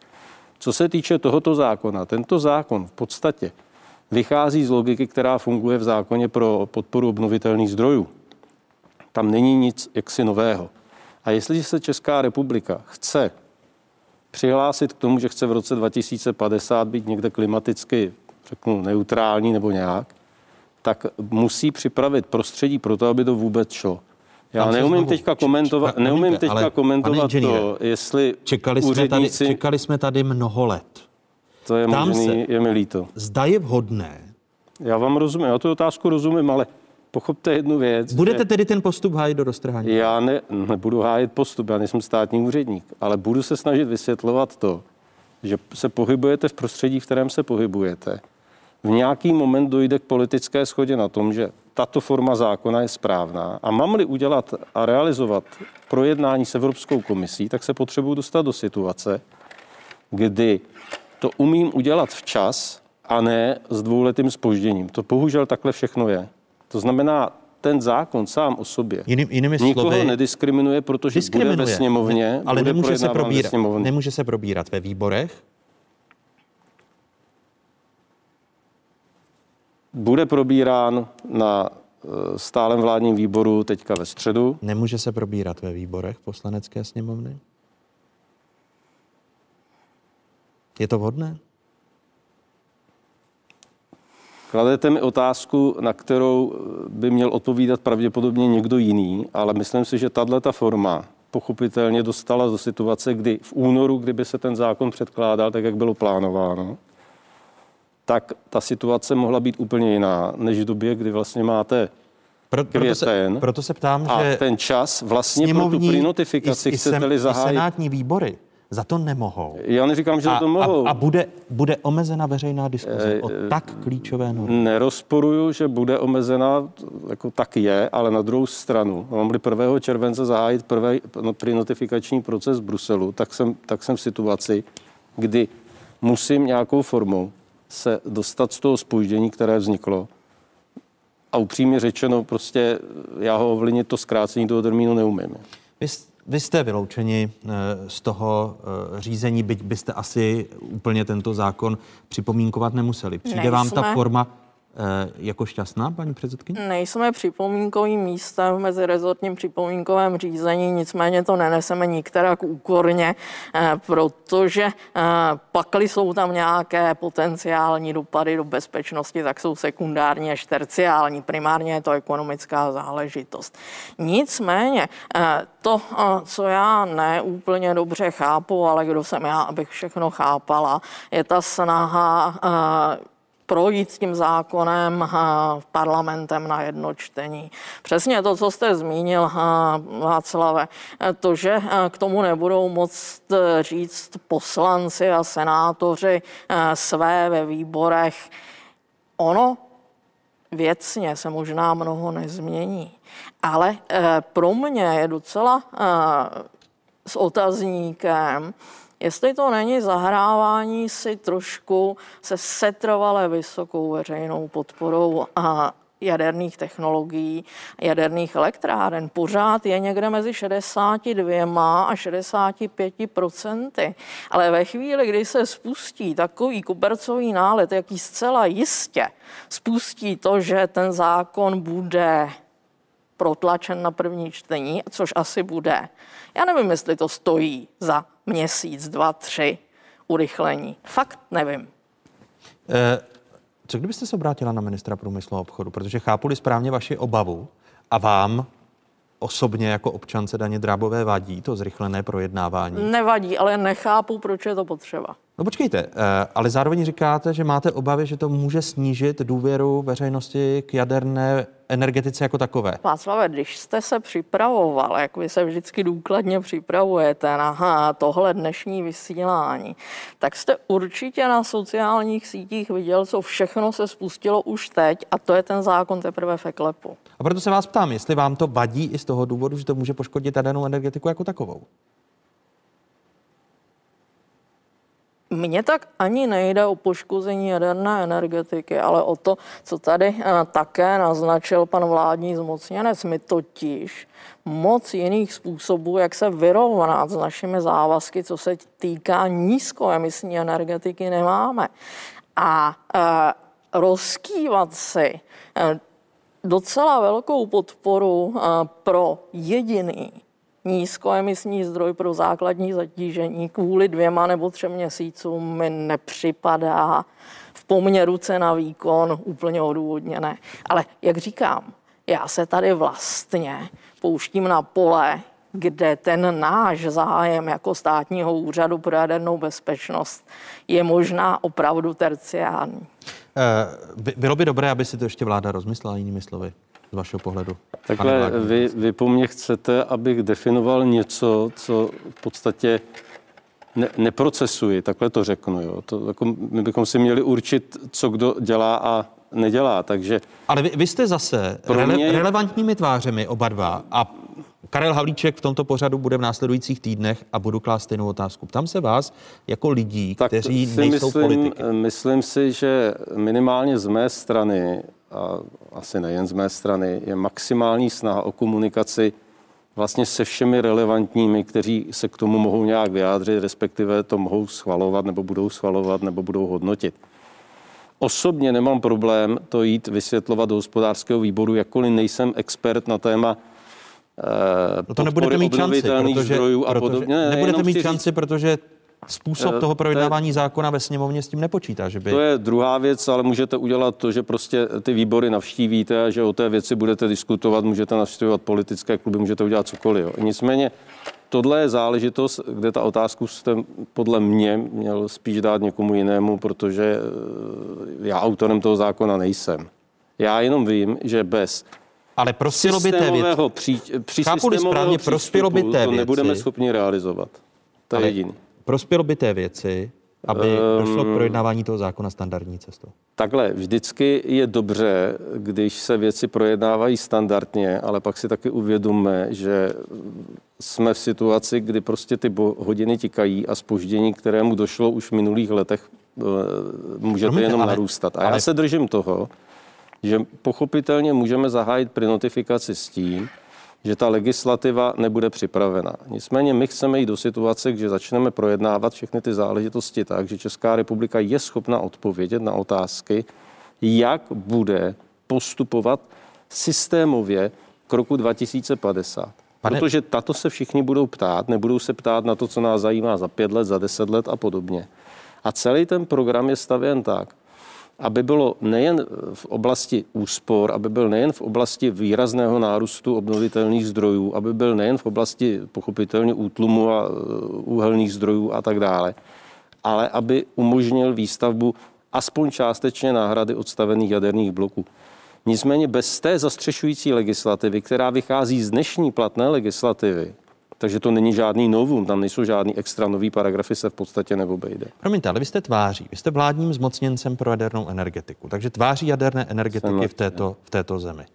Co se týče tohoto zákona, tento zákon v podstatě vychází z logiky, která funguje v zákoně pro podporu obnovitelných zdrojů. Tam není nic jaksi nového. A jestliže se Česká republika chce přihlásit k tomu, že chce v roce 2050 být někde klimaticky, řeknu, neutrální nebo nějak, tak musí připravit prostředí pro to, aby to vůbec šlo. Já Tam neumím znovu- teďka komentovat, Čeka- neumím promiňte, teďka komentovat to, jestli Čekali jsme, tady, úředníci, čekali jsme tady mnoho let. to je Ptám možný, se. je mi líto. Zda je vhodné. Já vám rozumím, já tu otázku rozumím, ale pochopte jednu věc. Budete že tedy ten postup hájit do roztrhání? Já ne, nebudu hájit postup, já nejsem státní úředník, ale budu se snažit vysvětlovat to, že se pohybujete v prostředí, v kterém se pohybujete. V nějaký moment dojde k politické schodě na tom, že tato forma zákona je správná a mám-li udělat a realizovat projednání s Evropskou komisí, tak se potřebuji dostat do situace, kdy to umím udělat včas a ne s dvouletým spožděním. To bohužel takhle všechno je. To znamená, ten zákon sám o sobě Jiný, jinými nikoho slovy, nediskriminuje, protože bude ve sněmovně, ale bude nemůže se, ve probírat, sněmovně. nemůže se probírat ve výborech. Bude probírán na eh, stálem vládním výboru teďka ve středu. Nemůže se probírat ve výborech poslanecké sněmovny. Je to vhodné? Kladete mi otázku, na kterou by měl odpovídat pravděpodobně někdo jiný, ale myslím si, že tahle ta forma pochopitelně dostala do situace, kdy v únoru, kdyby se ten zákon předkládal tak, jak bylo plánováno, tak ta situace mohla být úplně jiná, než v době, kdy vlastně máte Pro, proto, se, proto se ptám, a že ten čas vlastně pro tu prinotifikaci chcete-li zahájit. senátní výbory za to nemohou. Já neříkám, že a, to mohou. A, a bude, bude omezena veřejná diskuze Eh, o tak klíčové normy. Nerozporuju, že bude omezena, jako tak je, ale na druhou stranu, mám 1. července zahájit prvý no, prinotifikační proces v Bruselu, tak jsem, tak jsem v situaci, kdy musím nějakou formou se dostat z toho spoždění, které vzniklo. A upřímně řečeno, prostě já ho ovlivnit to zkrácení toho termínu neumím. Vy, vy jste vyloučeni eh, z toho eh, řízení, byť byste asi úplně tento zákon připomínkovat nemuseli. Přijde vám ta forma jako šťastná, paní předsedkyně? Nejsme připomínkovým místem v mezirezortním připomínkovém řízení, nicméně to neneseme nikterak úkorně, eh, protože eh, pakli jsou tam nějaké potenciální dopady do bezpečnosti, tak jsou sekundární až terciální. Primárně je to ekonomická záležitost. Nicméně eh, to, eh, co já neúplně dobře chápu, ale kdo jsem já, abych všechno chápala, je ta snaha eh, projít s tím zákonem parlamentem na jedno čtení. Přesně to, co jste zmínil, Václave, to, že k tomu nebudou moct e, říct poslanci a senátoři e, své ve výborech, ono věcně se možná mnoho nezmění, ale e, pro mě je docela s otazníkem, jestli to není zahrávání si trošku se setrvale vysokou veřejnou podporou a jaderných technologií, jaderných elektráren. Pořád je někde mezi 62 a 65 procenty. Ale ve chvíli, kdy se spustí takový kobercový nálet, jaký zcela jistě spustí to, že ten zákon bude protlačen na první čtení, což asi bude. Já nevím, jestli to stojí za měsíc, dva, tři urychlení. Fakt nevím. Eh, Co kdybyste se obrátila na ministra průmyslu a obchodu? Protože chápu správně vaši obavu a vám osobně jako občance Daně Drábové vadí to zrychlené projednávání. Nevadí, ale nechápu, proč je to potřeba. No počkejte, eh, ale zároveň říkáte, že máte obavy, že to může snížit důvěru veřejnosti k jaderné energetice jako takové. Václave, když jste se připravoval, jak vy se vždycky důkladně připravujete na tohle dnešní vysílání, tak jste určitě na sociálních sítích viděl, co všechno se spustilo už teď a to je ten zákon teprve v eklepu. A proto se vás ptám, jestli vám to vadí i z toho důvodu, že to může poškodit jadernou energetiku jako takovou. Mně tak ani nejde o poškození jaderné energetiky, ale o to, co tady eh, také naznačil pan vládní zmocněnec. My totiž moc jiných způsobů, jak se vyrovnat s našimi závazky, co se týká nízkoemisní energetiky, nemáme. A eh, rozkývat si eh, docela velkou podporu pro jediný nízkoemisní zdroj pro základní zatížení kvůli dvěma nebo třem měsícům mi nepřipadá v poměru cena výkon úplně odůvodněné. Ale jak říkám, já se tady vlastně pouštím na pole, kde ten náš zájem jako státního úřadu pro jadernou bezpečnost je možná opravdu terciární. Eh, by- Bylo by dobré, aby si to ještě vláda rozmyslela jinými slovy, z vašeho pohledu. Takhle vy, vy po mně chcete, abych definoval něco, co v podstatě ne, neprocesuji, takhle to řeknu. Jo. To, jako, my bychom si měli určit, co kdo dělá a nedělá, takže... Ale vy, vy jste zase Pro rele, mě relevantními tvářemi oba dva a Karel Havlíček v tomto pořadu bude v následujících týdnech a budu klást stejnou otázku. Ptám se vás jako lidí, kteří si nejsou myslím, politiky. Myslím si, že minimálně z mé strany, a asi nejen z mé strany, je maximální snaha o komunikaci vlastně se všemi relevantními, kteří se k tomu mohou nějak vyjádřit, respektive to mohou schvalovat, nebo budou schvalovat, nebo budou hodnotit. Osobně nemám problém to jít vysvětlovat do hospodářského výboru, jakkoliv nejsem expert na téma No to nebudete mít šanci, protože, zdrojů a protože podobně. Ne, nebudete mít šanci, protože způsob Eh, toho to je- projednávání zákona ve sněmovně s tím nepočítá, že by... To je druhá věc, ale můžete udělat to, že prostě ty výbory navštívíte a že o té věci budete diskutovat, můžete navštěvovat politické kluby, můžete udělat cokoliv. Jo. Nicméně tohle je záležitost, kde ta otázku jste podle mě měl spíš dát někomu jinému, protože eh, já autorem toho zákona nejsem. Já jenom vím, že bez ale prospělo by té věci. Při, při systémového správně, prospělo by té to nebudeme věci. schopni realizovat. To je Ale jediný. Prospělo by té věci, aby Ehm, došlo k projednávání toho zákona standardní cestou. Takhle, vždycky je dobře, když se věci projednávají standardně, ale pak si taky uvědomme, že jsme v situaci, kdy prostě ty hodiny tikají a spoždění, kterému došlo už v minulých letech, eh, můžete Promiňte, jenom ale- narůstat. A ale- já se držím toho, že pochopitelně můžeme zahájit prenotifikaci s tím, že ta legislativa nebude připravena. Nicméně my chceme jít do situace, že začneme projednávat všechny ty záležitosti tak, že Česká republika je schopna odpovědět na otázky, jak bude postupovat systémově k roku 2050. Pane- Protože tato se všichni budou ptát, nebudou se ptát na to, co nás zajímá za pět let, za deset let a podobně. A celý ten program je stavěn tak, aby bylo nejen v oblasti úspor, aby byl nejen v oblasti výrazného nárůstu obnovitelných zdrojů, aby byl nejen v oblasti pochopitelně útlumu a e, úhelných zdrojů a tak dále, ale aby umožnil výstavbu aspoň částečně náhrady odstavených jaderných bloků. Nicméně bez té zastřešující legislativy, která vychází z dnešní platné legislativy, takže to není žádný novum, tam nejsou žádný extra nový paragrafy, se v podstatě neobejde. Promiňte, ale vy jste tváří, vy jste vládním zmocněncem pro jadernou energetiku, takže tváří jaderné energetiky v této, v této zemi.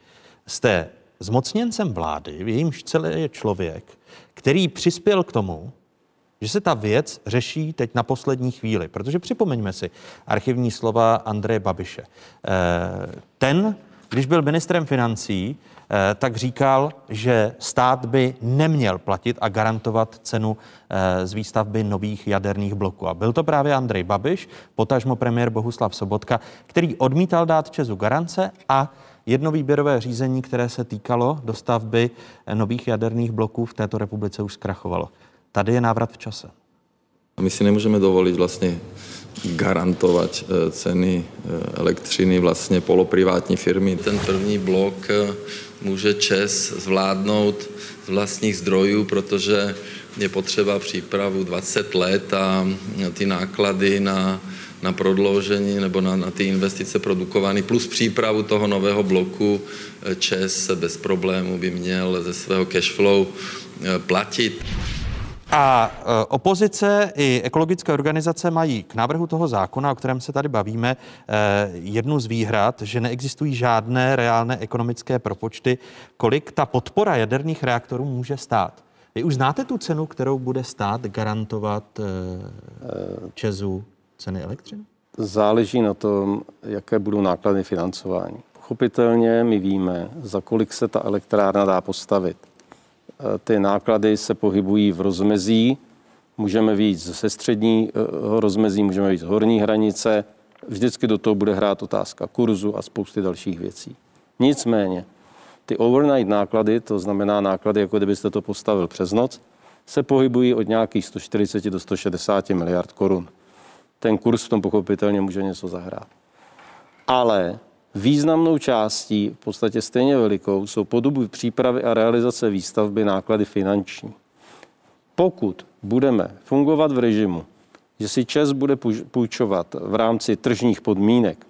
Jste zmocněncem vlády, v jejímž celé je člověk, který přispěl k tomu, že se ta věc řeší teď na poslední chvíli. Protože připomeňme si archivní slova Andreje Babiše. Eh, Ten, když byl ministrem financí, tak říkal, že stát by neměl platit a garantovat cenu eh, z výstavby nových jaderných bloků. A byl to právě Andrej Babiš, potažmo premiér Bohuslav Sobotka, který odmítal dát Česu garance a jedno výběrové řízení, které se týkalo dostavby eh, nových jaderných bloků v této republice už zkrachovalo. Tady je návrat v čase. My si nemůžeme dovolit vlastně garantovat eh, ceny eh, elektřiny vlastně poloprivátní firmy. Ten první blok eh, může ČES zvládnout z vlastních zdrojů, protože je potřeba přípravu 20 let a ty náklady na, na prodloužení nebo na, na ty investice produkovány plus přípravu toho nového bloku eh, ČES bez problému by měl ze svého cash flow eh, platit. A e, opozice i ekologické organizace mají k návrhu toho zákona, o kterém se tady bavíme, e, jednu z výhrad, že neexistují žádné reálné ekonomické propočty, kolik ta podpora jaderných reaktorů může stát. Vy už znáte tu cenu, kterou bude stát garantovat e, Česu ceny elektřiny? Záleží na tom, jaké budou náklady financování. Pochopitelně my víme, za kolik se ta elektrárna dá postavit. E, Ty náklady se pohybují v rozmezí, můžeme víc ze středního rozmezí, můžeme víc z horní hranice, vždycky do toho bude hrát otázka kurzu a spousty dalších věcí. Nicméně, ty overnight náklady, to znamená náklady, jako kdybyste to postavil přes noc, se pohybují od nějakých 140 do 160 miliard korun. Ten kurz v tom pochopitelně může něco zahrát. Ale významnou částí, v podstatě stejně velikou, jsou po dobu přípravy a realizace výstavby náklady finanční. Pokud budeme fungovat v režimu, že si ČES bude půj- půjčovat v rámci tržních podmínek,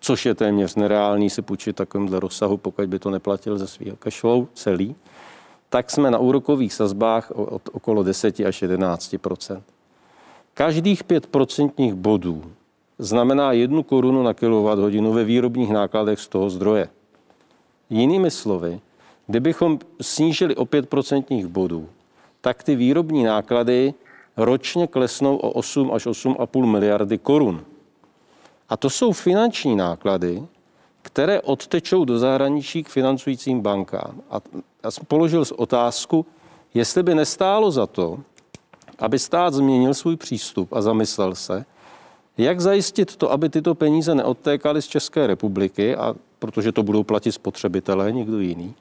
což je téměř nereálný si půjčit takovémhle rozsahu, pokud by to neplatil ze svého cashflow celý, tak jsme na úrokových sazbách od okolo 10 až 11% Každých 5 procentních bodů znamená jednu korunu na kilowatthodinu ve výrobních nákladech z toho zdroje. Jinými slovy, kdybychom snížili o 5 procentních bodů, tak ty výrobní náklady ročně klesnou o 8 až 8,5 miliardy korun. A to jsou finanční náklady, které odtečou do zahraničí k financujícím bankám. A já jsem položil otázku, jestli by nestálo za to, aby stát změnil svůj přístup a zamyslel se, jak zajistit to, aby tyto peníze neodtékaly z České republiky, a protože to budou platit spotřebitelé, někdo jiný,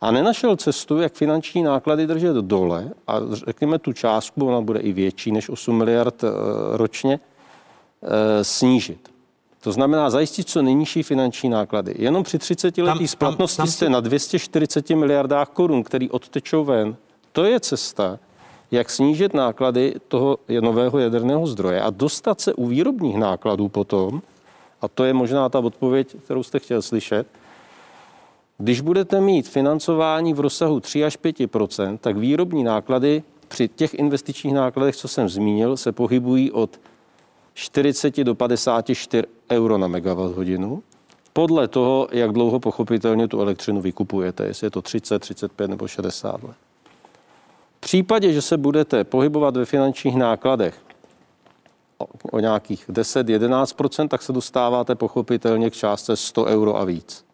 a nenašel cestu, jak finanční náklady držet dole a řekněme tu částku, ona bude i větší než 8 miliard eh, ročně, eh, snížit. To znamená zajistit co nejnižší finanční náklady. Jenom při 30 letý splatnosti tam, tam jste na 240 miliardách korun, který odtečou ven. To je cesta, jak snížit náklady toho nového jaderného zdroje a dostat se u výrobních nákladů potom, a to je možná ta odpověď, kterou jste chtěl slyšet, když budete mít financování v rozsahu 3 až 5% tak výrobní náklady při těch investičních nákladech, co jsem zmínil, se pohybují od 40 do 54 euro na megawatt hodinu. Podle toho, jak dlouho pochopitelně tu elektřinu vykupujete, jestli je to 30, 35 nebo 60 let. V případě, že se budete pohybovat ve finančních nákladech o, nějakých 10-11%, tak se dostáváte pochopitelně k částce 100 euro a víc.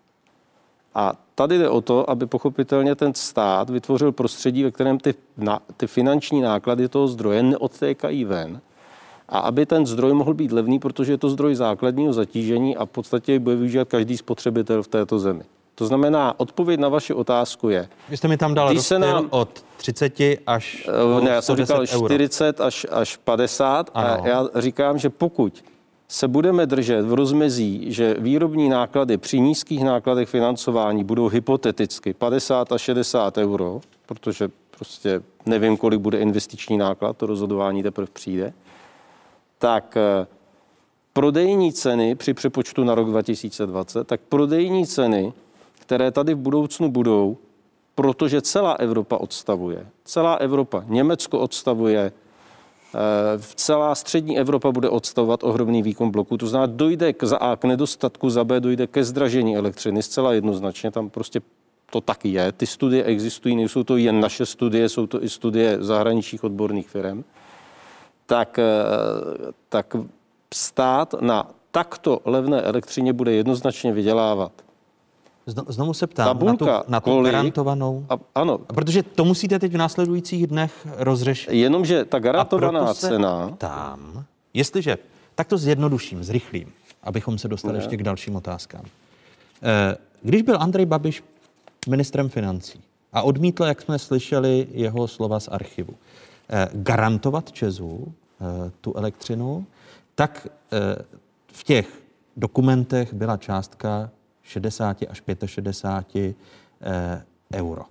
A tady jde o to, aby pochopitelně ten stát vytvořil prostředí, ve kterém ty, na, ty finanční náklady toho zdroje neodtékají ven a aby ten zdroj mohl být levný, protože je to zdroj základního zatížení a v podstatě bude využívat každý spotřebitel v této zemi. To znamená, odpověď na vaši otázku je... Vy jste mi tam dal se nám, od 30 až Ne, já jsem říkal 40 až, až 50 ano. a já říkám, že pokud se budeme držet v rozmezí, že výrobní náklady při nízkých nákladech financování budou hypoteticky 50 a 60 euro, protože prostě nevím, kolik bude investiční náklad, to rozhodování teprve přijde, tak eh, prodejní ceny při přepočtu na rok 2020, tak prodejní ceny, které tady v budoucnu budou, protože celá Evropa odstavuje. Celá Evropa, Německo odstavuje, Eh, celá střední Evropa bude odstavovat ohromný výkon bloků. To znamená, dojde k, za A k nedostatku, za B dojde ke zdražení elektřiny zcela jednoznačně. Tam prostě to taky je. Ty studie existují, nejsou to jen naše studie, jsou to i studie zahraničních odborných firm. Tak, eh, tak stát na takto levné elektřině bude jednoznačně vydělávat. Znovu se ptám Tabulka, na tu, na tu kolik, garantovanou. A, ano. Protože to musíte teď v následujících dnech rozřešit. Jenomže ta garantovaná cena... Tam, jestliže, tak to zjednoduším, zrychlím, abychom se dostali ne. ještě k dalším otázkám. Eh, když byl Andrej Babiš ministrem financí a odmítl, jak jsme slyšeli, jeho slova z archivu, eh, garantovat Česu eh, tu elektřinu, tak v těch dokumentech byla částka 60 až 65 eh, euro.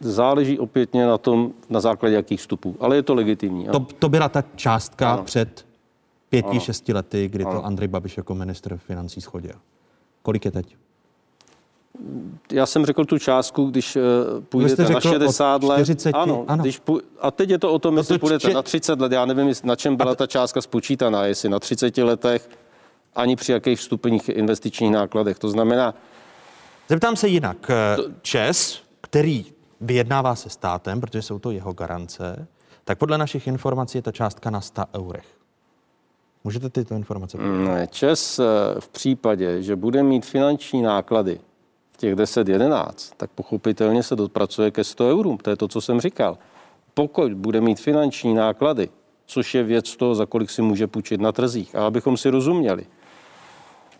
Záleží opětně na tom, na základě jakých vstupů, ale je to legitimní. To, to byla ta částka ano. před pěti, ano. šesti lety, kdy ano. to Andrej Babiš jako minister financí schodil. Kolik je teď? Já jsem řekl tu částku, když uh, půjdete na 60 let. 40, ano, ano. Když půj- a teď je to o tom, to jestli půjdete či... na 30 let. Já nevím, na čem byla ta částka spočítaná, jestli na 30 letech ani při jakých vstupních investičních nákladech. To znamená... Zeptám se jinak. Čes, který vyjednává se státem, protože jsou to jeho garance, tak podle našich informací je ta částka na 100 eurech. Můžete tyto informace Ne, Čes eh, v případě, že bude mít finanční náklady v těch 10-11, tak pochopitelně se dopracuje ke 100 eurům. To je to, co jsem říkal. Pokud bude mít finanční náklady, což je věc toho, za kolik si může půjčit na trzích, a abychom si rozuměli,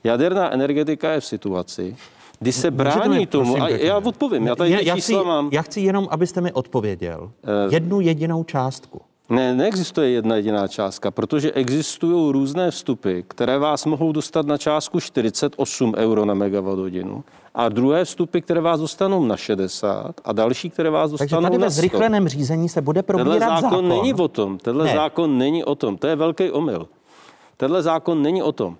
Jaderná energetika je v situaci, kdy se brání mi, tomu, a já odpovím, já tady já, já, chci, mám. Já chci jenom, abyste mi odpověděl. Uh, jednu jedinou částku. Ne, neexistuje jedna jediná částka, protože existují různé vstupy, které vás mohou dostat na částku 48 euro na megawatt hodinu a druhé vstupy, které vás dostanou na 60 a další, které vás dostanou Takže tady na 100. ve zrychleném řízení se bude probírat Tenhle zákon, zákon. není o tom. Tenhle ne. zákon není o tom. To je velký omyl. Tenhle zákon není o tom.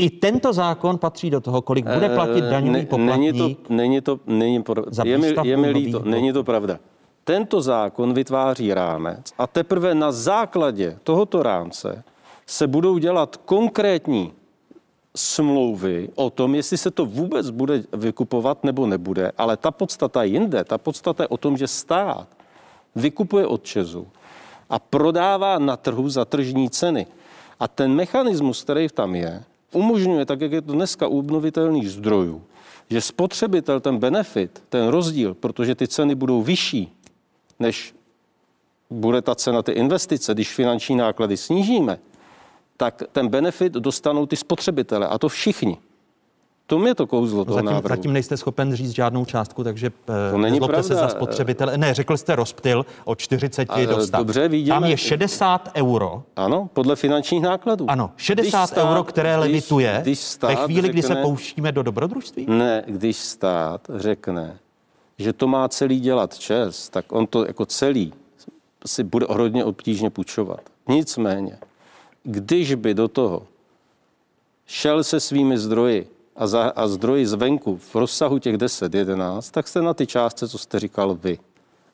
I tento zákon patří do toho, kolik bude eh, platit daňový ne, poplatník. Není to, není to, není to, je, mi, je mi líto, není to pravda. Tento zákon vytváří rámec a teprve na základě tohoto rámce se budou dělat konkrétní smlouvy o tom, jestli se to vůbec bude vykupovat nebo nebude, ale ta podstata jinde, ta podstata je o tom, že stát vykupuje od Česu a prodává na trhu za tržní ceny. A ten mechanismus, který tam je, umožňuje, tak jak je to dneska u obnovitelných zdrojů, že spotřebitel ten benefit, ten rozdíl, protože ty ceny budou vyšší, než bude ta cena ty investice, když finanční náklady snížíme, tak ten benefit dostanou ty spotřebitele a to všichni. To je to kouzlo toho zatím, návrhu. zatím nejste schopen říct žádnou částku, takže To není pravda. se za spotřebitele. Ne, řekl jste rozptyl od 40 A, do 100. dobře, vidíme- Tam je 60 euro. Ano, podle finančních nákladů. Ano, 60 Když stát- euro, které když- levituje když stát ve chvíli, kdy se řekne- pouštíme do dobrodružství? Ne, když stát řekne, že to má celý dělat čes, tak on to jako celý si bude hodně obtížně půjčovat. Nicméně, když by do toho šel se svými zdroji a, za, a zdroji zvenku v rozsahu těch 10-11, tak jste na ty částce, co jste říkal vy.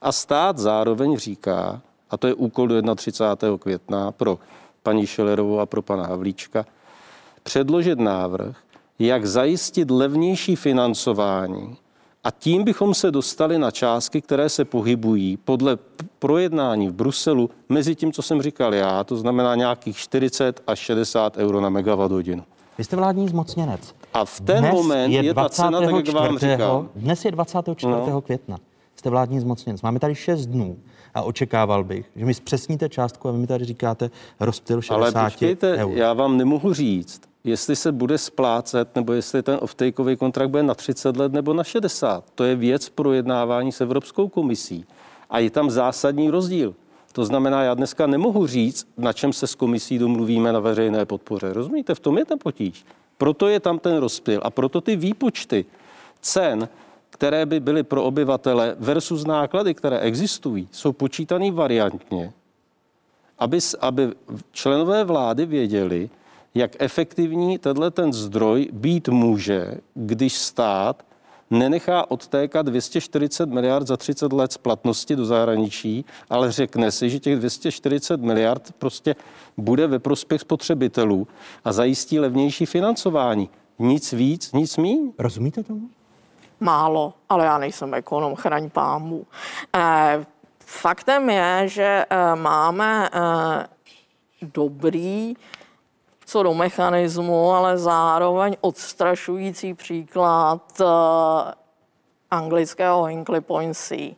A stát zároveň říká, a to je úkol do 31. května pro paní Šelerovou a pro pana Havlíčka, předložit návrh, jak zajistit levnější financování a tím bychom se dostali na částky, které se pohybují podle projednání v Bruselu mezi tím, co jsem říkal já, to znamená nějakých 40 až 60 euro na megawatt hodinu. Vy jste vládní zmocněnec. A v ten Dnes moment je, ta cena, tak jak vám 24. říkám. Dnes je 24. No. května. Jste vládní zmocněnec. Máme tady 6 dnů a očekával bych, že mi zpřesníte částku a vy mi tady říkáte rozptyl 60 Ale počkejte, eur. já vám nemohu říct, jestli se bude splácet, nebo jestli ten off-takeový kontrakt bude na 30 let nebo na 60. To je věc projednávání s Evropskou komisí. A je tam zásadní rozdíl. To znamená, já dneska nemohu říct, na čem se s komisí domluvíme na veřejné podpoře. Rozumíte, v tom je ten potíž. Proto je tam ten rozptyl a proto ty výpočty cen, které by byly pro obyvatele versus náklady, které existují, jsou počítaný variantně, aby, aby členové vlády věděli, jak efektivní tenhle ten zdroj být může, když stát nenechá odtékat 240 miliard za 30 let splatnosti do zahraničí, ale řekne si, že těch 240 miliard prostě bude ve prospěch spotřebitelů a zajistí levnější financování. Nic víc, nic míň. Rozumíte tomu? Málo, ale já nejsem ekonom, chraň pámu. Eh, faktem je, že eh, máme eh, dobrý co do mechanismu, ale zároveň odstrašující příklad eh, anglického Hinkley Point C,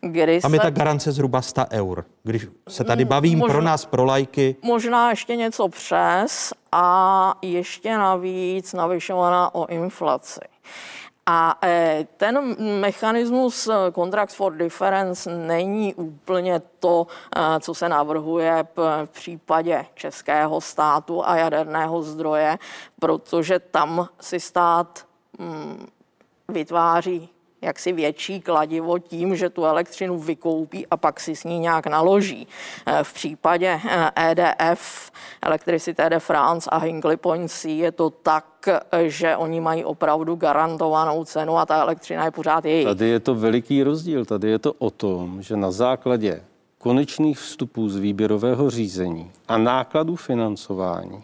kdy Tam je ta garance zhruba 100 eur. Když se tady bavím Možná- pro nás, pro lajky, možná ještě něco přes a ještě navíc navyšovaná o inflaci. A eh, ten mechanismus eh, Contracts for Difference není úplně to, eh, co se navrhuje v případě českého státu a jaderného zdroje, protože tam si stát mm, vytváří jaksi větší kladivo tím, že tu elektřinu vykoupí a pak si s ní nějak naloží. Eh, V případě eh, EDF, Electricité de France a Hinkley Point C je to tak, že oni mají opravdu garantovanou cenu a ta elektřina je pořád jejich. Tady je to veliký rozdíl. Tady je to o tom, že na základě konečných vstupů z výběrového řízení a nákladů financování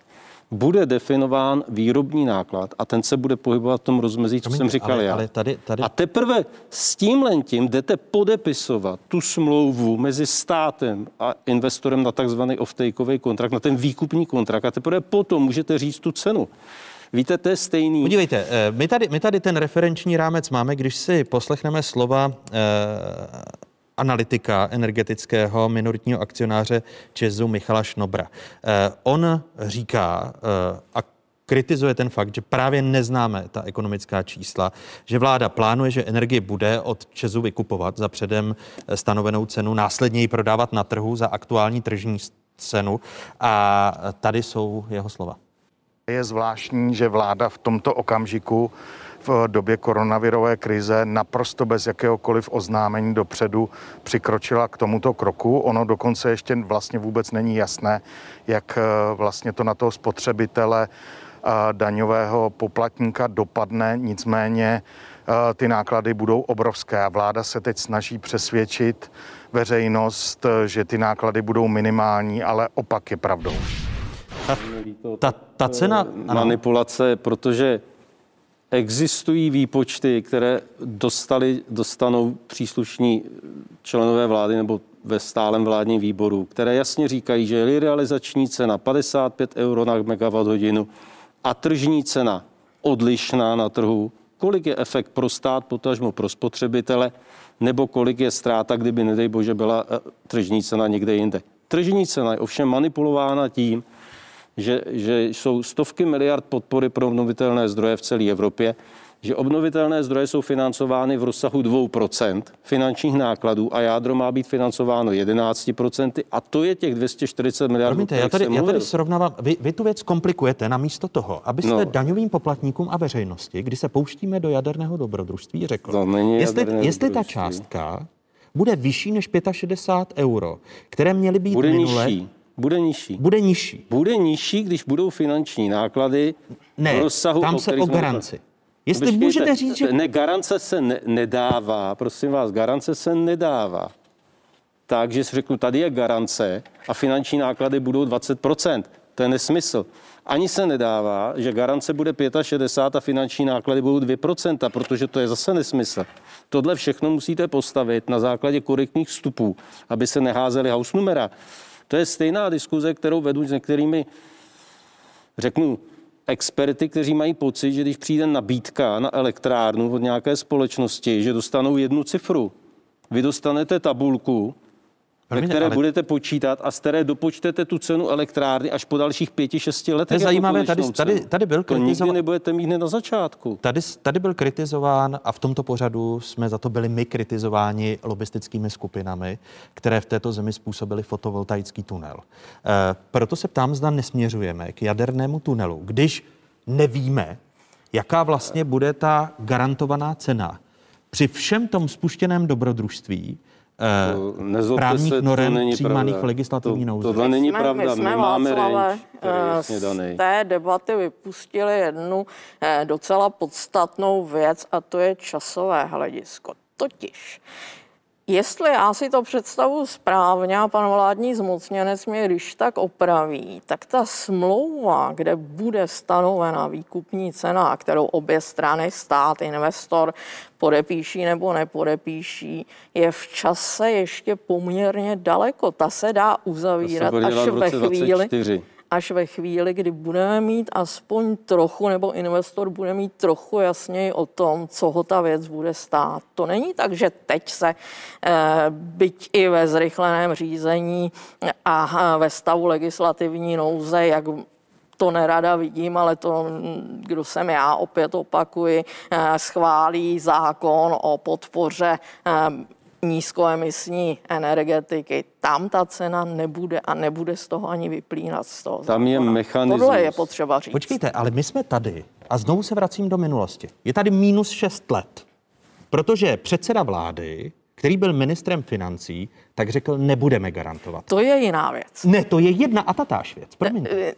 bude definován výrobní náklad a ten se bude pohybovat v tom rozmezí, co jsem říkal ale- já. ale tady- tady- A teprve s tímhle tím jdete podepisovat tu smlouvu mezi státem a investorem na takzvaný off-takeový kontrakt, na ten výkupní kontrakt a teprve potom můžete říct tu cenu. Víte, to je stejný. Podívejte, eh, my tady, my tady ten referenční rámec máme, když si poslechneme slova eh, analytika energetického minoritního akcionáře Česu Michala Šnobra. Eh, on říká eh, a kritizuje ten fakt, že právě neznáme ta ekonomická čísla, že vláda plánuje, že energie bude od Česu vykupovat za předem eh, stanovenou cenu, následně ji prodávat na trhu za aktuální tržní cenu. A tady jsou jeho slova. Je zvláštní, že vláda v tomto okamžiku v době koronavirové krize naprosto bez jakéhokoliv oznámení dopředu přikročila k tomuto kroku. Ono dokonce ještě vlastně vůbec není jasné, jak eh, vlastně to na toho spotřebitele eh, daňového poplatníka dopadne. Nicméně eh, ty náklady budou obrovské a vláda se teď snaží přesvědčit veřejnost, že ty náklady budou minimální, ale opak je pravdou. Ta, ta cena... ano. manipulace, protože existují výpočty, které dostali, dostanou příslušní členové vlády nebo ve stálem vládním výboru, které jasně říkají, že je realizační cena 55 euro na megawatt hodinu a tržní cena odlišná na trhu kolik je efekt pro stát, potažmo pro spotřebitele, nebo kolik je ztráta, kdyby, nedej bože, byla eh, tržní cena někde jinde. Tržní cena je ovšem manipulována tím, že, že jsou stovky miliard podpory pro obnovitelné zdroje v celé Evropě, že obnovitelné zdroje jsou financovány v rozsahu 2% finančních nákladů a jádro má být financováno 11% a to je těch 240 miliard. Promiňte, já tady, já tady srovnávám, vy, vy tu věc komplikujete namísto toho, abyste no. daňovým poplatníkům a veřejnosti, kdy se pouštíme do jaderného dobrodružství, řekl, to není jestli, jestli ta částka bude vyšší než 65 euro, které měly být bude minule, nižší. Bude nižší. Bude nižší. Bude nižší, když budou finanční náklady ne, v rozsahu, tam se o jsme- garanci. Jestli Počkejte, můžete říct, že... Ne, garance se ne, nedává, prosím vás, garance se nedává. Takže si řeknu, tady je garance a finanční náklady budou 20%. To je nesmysl. Ani se nedává, že garance bude 65 a finanční náklady budou 2%, protože to je zase nesmysl. Tohle všechno musíte postavit na základě korektních vstupů, aby se neházely house numera. To je stejná diskuze, kterou vedu s některými, řeknu, experty, kteří mají pocit, že když přijde nabídka na elektrárnu od nějaké společnosti, že dostanou jednu cifru. Vy dostanete tabulku, ve které ale- budete počítat a z které dopočtete tu cenu elektrárny až po dalších pěti, šesti letech. To je jako zajímavé, tady, tady, tady byl To nikdy kritizován. nebudete mít hned na začátku. Tady, tady byl kritizován a v tomto pořadu jsme za to byli my kritizováni lobistickými skupinami, které v této zemi způsobily fotovoltaický tunel. E, proto se ptám, zda nesměřujeme k jadernému tunelu, když nevíme, jaká vlastně bude ta garantovaná cena při všem tom spuštěném dobrodružství, Nezlobte právních se, to norem není přijímaných pravda. v legislativní To- nouzi. tohle není jsme, pravda. My My jsme máme range, eh, daný. z té debaty vypustili jednu eh, docela podstatnou věc a to je časové hledisko. Totiž, jestli já si to představu správně a pan vládní zmocněnec mě když tak opraví, tak ta smlouva, kde bude stanovena výkupní cena, kterou obě strany, stát, investor, podepíší nebo nepodepíší, je v čase ještě poměrně daleko. Ta se dá uzavírat až ve chvíli, 24. až ve chvíli, kdy budeme mít aspoň trochu, nebo investor bude mít trochu jasněji o tom, co ho ta věc bude stát. To není tak, že teď se, eh, byť i ve zrychleném řízení a ve stavu legislativní nouze, jak to nerada vidím, ale to, kdo jsem já, opět opakuji, eh, schválí zákon o podpoře eh, nízkoemisní energetiky. Tam ta cena nebude a nebude z toho ani vyplínat z toho. Tam je mechanismus. Tohle je potřeba říct. Počkejte, ale my jsme tady a znovu se vracím do minulosti. Je tady minus 6 let, protože předseda vlády, který byl ministrem financí, tak řekl, nebudeme garantovat. To je jiná věc. Ne, to je jedna a tatáž věc. Promiňte.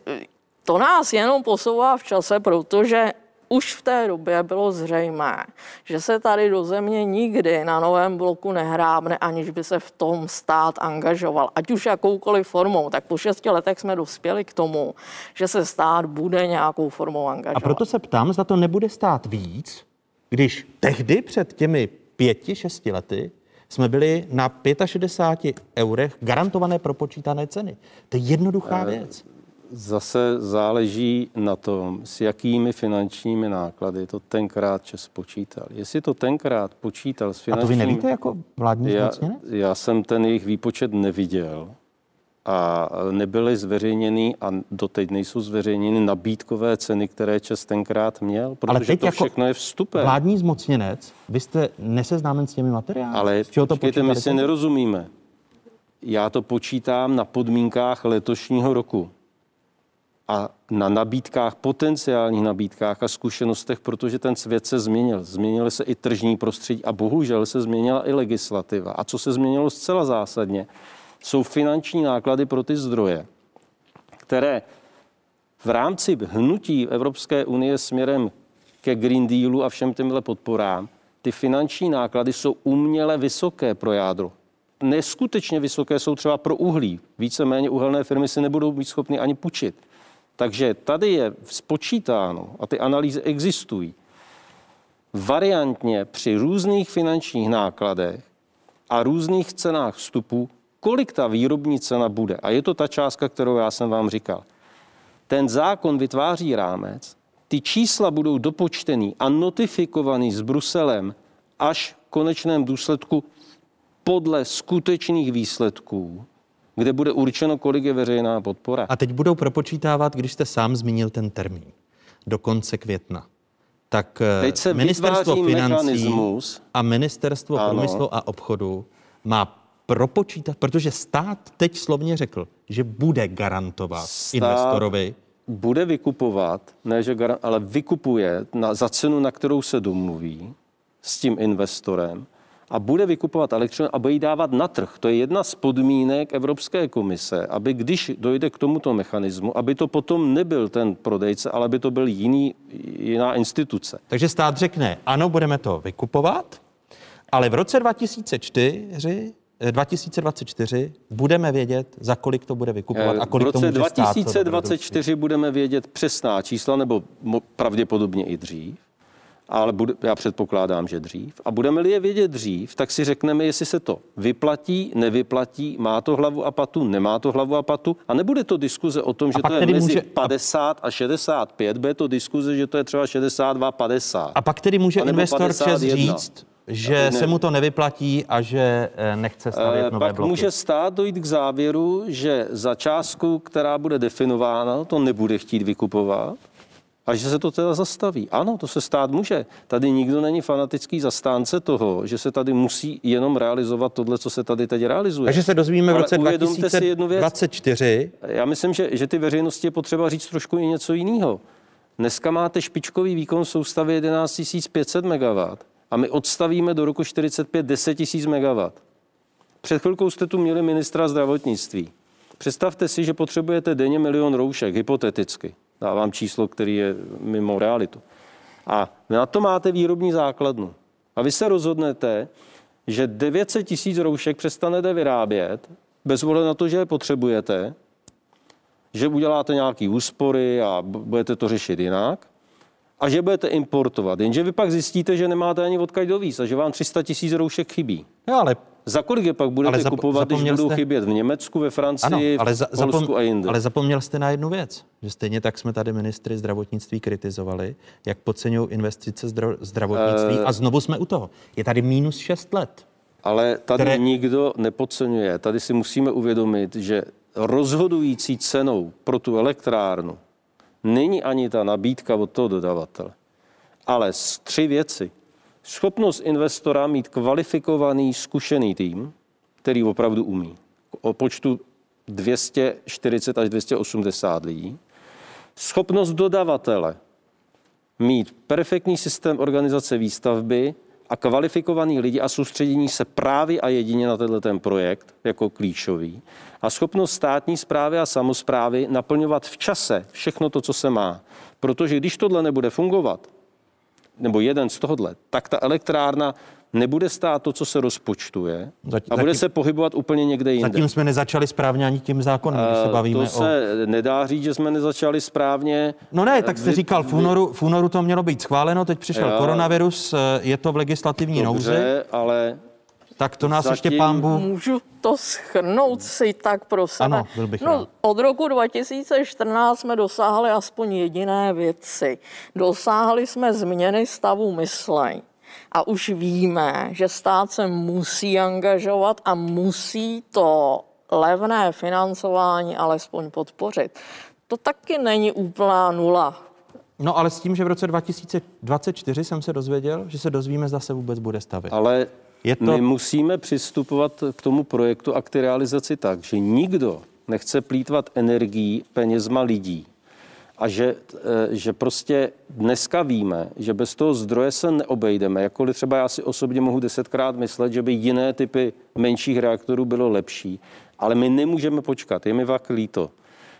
To nás jenom posouvá v čase, protože už v té době bylo zřejmé, že se tady do země nikdy na novém bloku nehrábne, aniž by se v tom stát angažoval, ať už jakoukoliv formou. Tak po šesti letech jsme dospěli k tomu, že se stát bude nějakou formou A angažovat. proto se ptám, zda to nebude stát víc, když tehdy před těmi pěti, šesti lety jsme byli na 65 eurech garantované propočítané ceny. To je jednoduchá Eh, věc. Zase záleží na tom, s jakými finančními náklady to tenkrát Čes počítal. Jestli to tenkrát počítal s A finančními... to vy nevíte jako vládní já, zmocněnec? já jsem ten jejich výpočet neviděl a nebyly zveřejněny a doteď nejsou zveřejněny nabídkové ceny, které Čes tenkrát měl, protože Ale teď to jako všechno je vstupem. Vládní zmocněnec, vy jste neseznámen s těmi materiály? Ale z čeho to počkejte, my si nerozumíme. Já to počítám na podmínkách letošního roku a na nabídkách, potenciálních nabídkách a zkušenostech, protože ten svět se změnil. Změnily se i tržní prostředí a bohužel se změnila i legislativa. A co se změnilo zcela zásadně, jsou finanční náklady pro ty zdroje, které v rámci hnutí Evropské unie směrem ke Green Dealu a všem těmhle podporám, ty finanční náklady jsou uměle vysoké pro jádro. Neskutečně vysoké jsou třeba pro uhlí. Víceméně uhelné firmy si nebudou být schopny ani půjčit. Takže tady je spočítáno, a ty analýzy existují, variantně při různých finančních nákladech a různých cenách vstupu, kolik ta výrobní cena bude. A je to ta částka, kterou já jsem vám říkal. Ten zákon vytváří rámec, ty čísla budou dopočtený a notifikovaný s Bruselem až v konečném důsledku podle skutečných výsledků, kde bude určeno, kolik je veřejná podpora. A teď budou propočítávat, když jste sám zmínil ten termín, do konce května. Tak eh, Teď se ministerstvo financí mechanismus. a ministerstvo Ano. průmyslu a obchodu má propočítat, protože stát teď slovně řekl, že bude garantovat Stát investorovi. bude vykupovat, ne že garan, ale vykupuje na, za cenu, na kterou se domluví s tím investorem a bude vykupovat elektřinu a bude ji dávat na trh. To je jedna z podmínek Evropské komise, aby když dojde k tomuto mechanismu, aby to potom nebyl ten prodejce, ale aby to byl jiný, jiná instituce. Takže stát řekne, ano, budeme to vykupovat, ale v roce 2004, eh, 2024 budeme vědět, za kolik to bude vykupovat a Eh, kolik v to roce může stát. co dobrodružství. 2024 budeme vědět přesná čísla, nebo pravděpodobně i dřív, ale bude, já předpokládám, že dřív. A budeme-li je vědět dřív, tak si řekneme, jestli se to vyplatí, nevyplatí, má to hlavu a patu, nemá to hlavu a patu. A nebude to diskuze o tom, že to je mezi může- 50 a 65, bude to diskuze, že to je třeba 62, 50. A pak tedy může investor 51. říct, že Ne. se mu to nevyplatí a že eh, nechce stavět Eh, nové Pak bloky. může stát dojít k závěru, že za částku, která bude definována, to nebude chtít vykupovat a že se to teda zastaví. Ano, to se stát může. Tady nikdo není fanatický zastánce toho, že se tady musí jenom realizovat tohle, co se tady teď realizuje. Takže se dozvíme v roce uvědomte si jednu věc. 2024. Já myslím, že, že ty veřejnosti je potřeba říct trošku i něco jiného. Dneska máte špičkový výkon v soustavě 11 500 MW a my odstavíme do roku 45 10 000 MW. Před chvilkou jste tu měli ministra zdravotnictví. Představte si, že potřebujete denně milion roušek, hypoteticky. Dávám číslo, který je mimo realitu. A na to máte výrobní základnu. A vy se rozhodnete, že 900 tisíc roušek přestanete vyrábět, bez ohledu na to, že je potřebujete, že uděláte nějaké úspory a budete to řešit jinak, a že budete importovat. Jenže vy pak zjistíte, že nemáte ani odkud dovíz a že vám 300 tisíc roušek chybí. Jo, ale Za kolik je pak budete Ale zap- kupovat, když budou jste- chybět v Německu, ve Francii, Ano, ale, za, v Polsku zapom- a jinde? ale zapomněl jste na jednu věc, že stejně tak jsme tady ministry zdravotnictví kritizovali, jak podceňují investice zdro- zdravotnictví Eh. a znovu jsme u toho. Je tady minus 6 let. Ale tady které... nikdo nepodceňuje. Tady si musíme uvědomit, že rozhodující cenou pro tu elektrárnu není ani ta nabídka od toho dodavatele, ale z tři věci. Schopnost investora mít kvalifikovaný, zkušený tým, který opravdu umí. O počtu 240 až 280 lidí. Schopnost dodavatele mít perfektní systém organizace výstavby a kvalifikovaný lidi a soustředění se právě a jedině na tenhle ten projekt jako klíčový a schopnost státní zprávy a samozprávy naplňovat v čase všechno to, co se má. Protože když tohle nebude fungovat, nebo jeden z tohohle, tak ta elektrárna nebude stát to, co se rozpočtuje Zatím- a bude zatím- se pohybovat úplně někde jinde. Zatím jsme nezačali správně ani tím zákonem, když se Eh, bavíme to se nedá říct, že jsme nezačali správně. o... No ne, tak jste Vy- říkal, v únoru, v únoru to mělo být schváleno, teď přišel Já- koronavirus, eh, je to v legislativní nouzi, Dobře, ale tak to nás zatím- ještě pán Bůh... Můžu to schrnout si tak pro sebe? Ano, byl bych no, rád. od roku 2014 jsme dosáhli aspoň jediné věci. Dosáhli jsme změny stavu myšlení. A už víme, že stát se musí angažovat a musí to levné financování alespoň podpořit. To taky není úplná nula. No ale s tím, že v roce 2024 jsem se dozvěděl, že se dozvíme, zda se vůbec bude stavit. Ale Je to- my musíme přistupovat k tomu projektu a k té realizaci tak, že nikdo nechce plítvat energií penězma lidí. A že, eh, že prostě dneska víme, že bez toho zdroje se neobejdeme. Jakkoliv třeba já si osobně mohu desetkrát myslet, že by jiné typy menších reaktorů bylo lepší. Ale my nemůžeme počkat, je mi vak líto.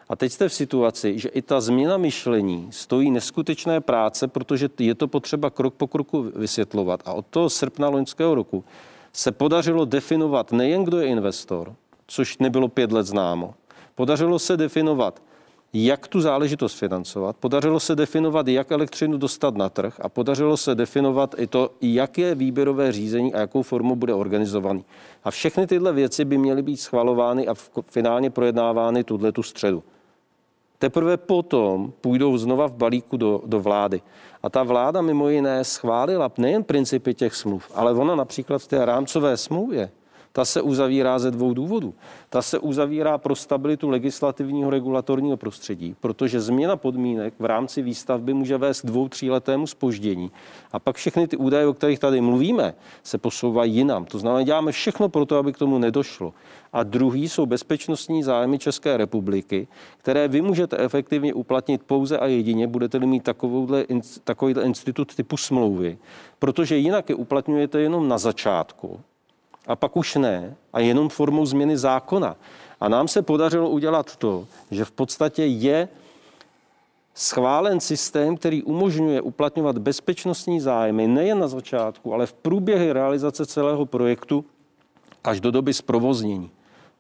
A teď jste v situaci, že i ta změna myšlení stojí neskutečné práce, protože je to potřeba krok po kroku vysvětlovat. A od toho srpna loňského roku se podařilo definovat nejen, kdo je investor, což nebylo pět let známo. Podařilo se definovat, jak tu záležitost financovat, podařilo se definovat, jak elektřinu dostat na trh a podařilo se definovat i to, jaké výběrové řízení a jakou formou bude organizovaný. A všechny tyhle věci by měly být schvalovány a finálně projednávány tuhle tu středu. Teprve potom půjdou znova v balíku do, do vlády. A ta vláda mimo jiné schválila nejen principy těch smluv, ale ona například v té rámcové smlouvě ta se uzavírá ze dvou důvodů. Ta se uzavírá pro stabilitu legislativního regulatorního prostředí, protože změna podmínek v rámci výstavby může vést k dvou, tříletému spoždění. A pak všechny ty údaje, o kterých tady mluvíme, se posouvají jinam. To znamená, děláme všechno pro to, aby k tomu nedošlo. A druhý jsou bezpečnostní zájmy České republiky, které vy můžete efektivně uplatnit pouze a jedině, budete-li mít takovouhle, takovýhle institut typu smlouvy, protože jinak je uplatňujete jenom na začátku a pak už ne, a jenom formou změny zákona. A nám se podařilo udělat to, že v podstatě je schválen systém, který umožňuje uplatňovat bezpečnostní zájmy nejen na začátku, ale v průběhu realizace celého projektu až do doby zprovoznění.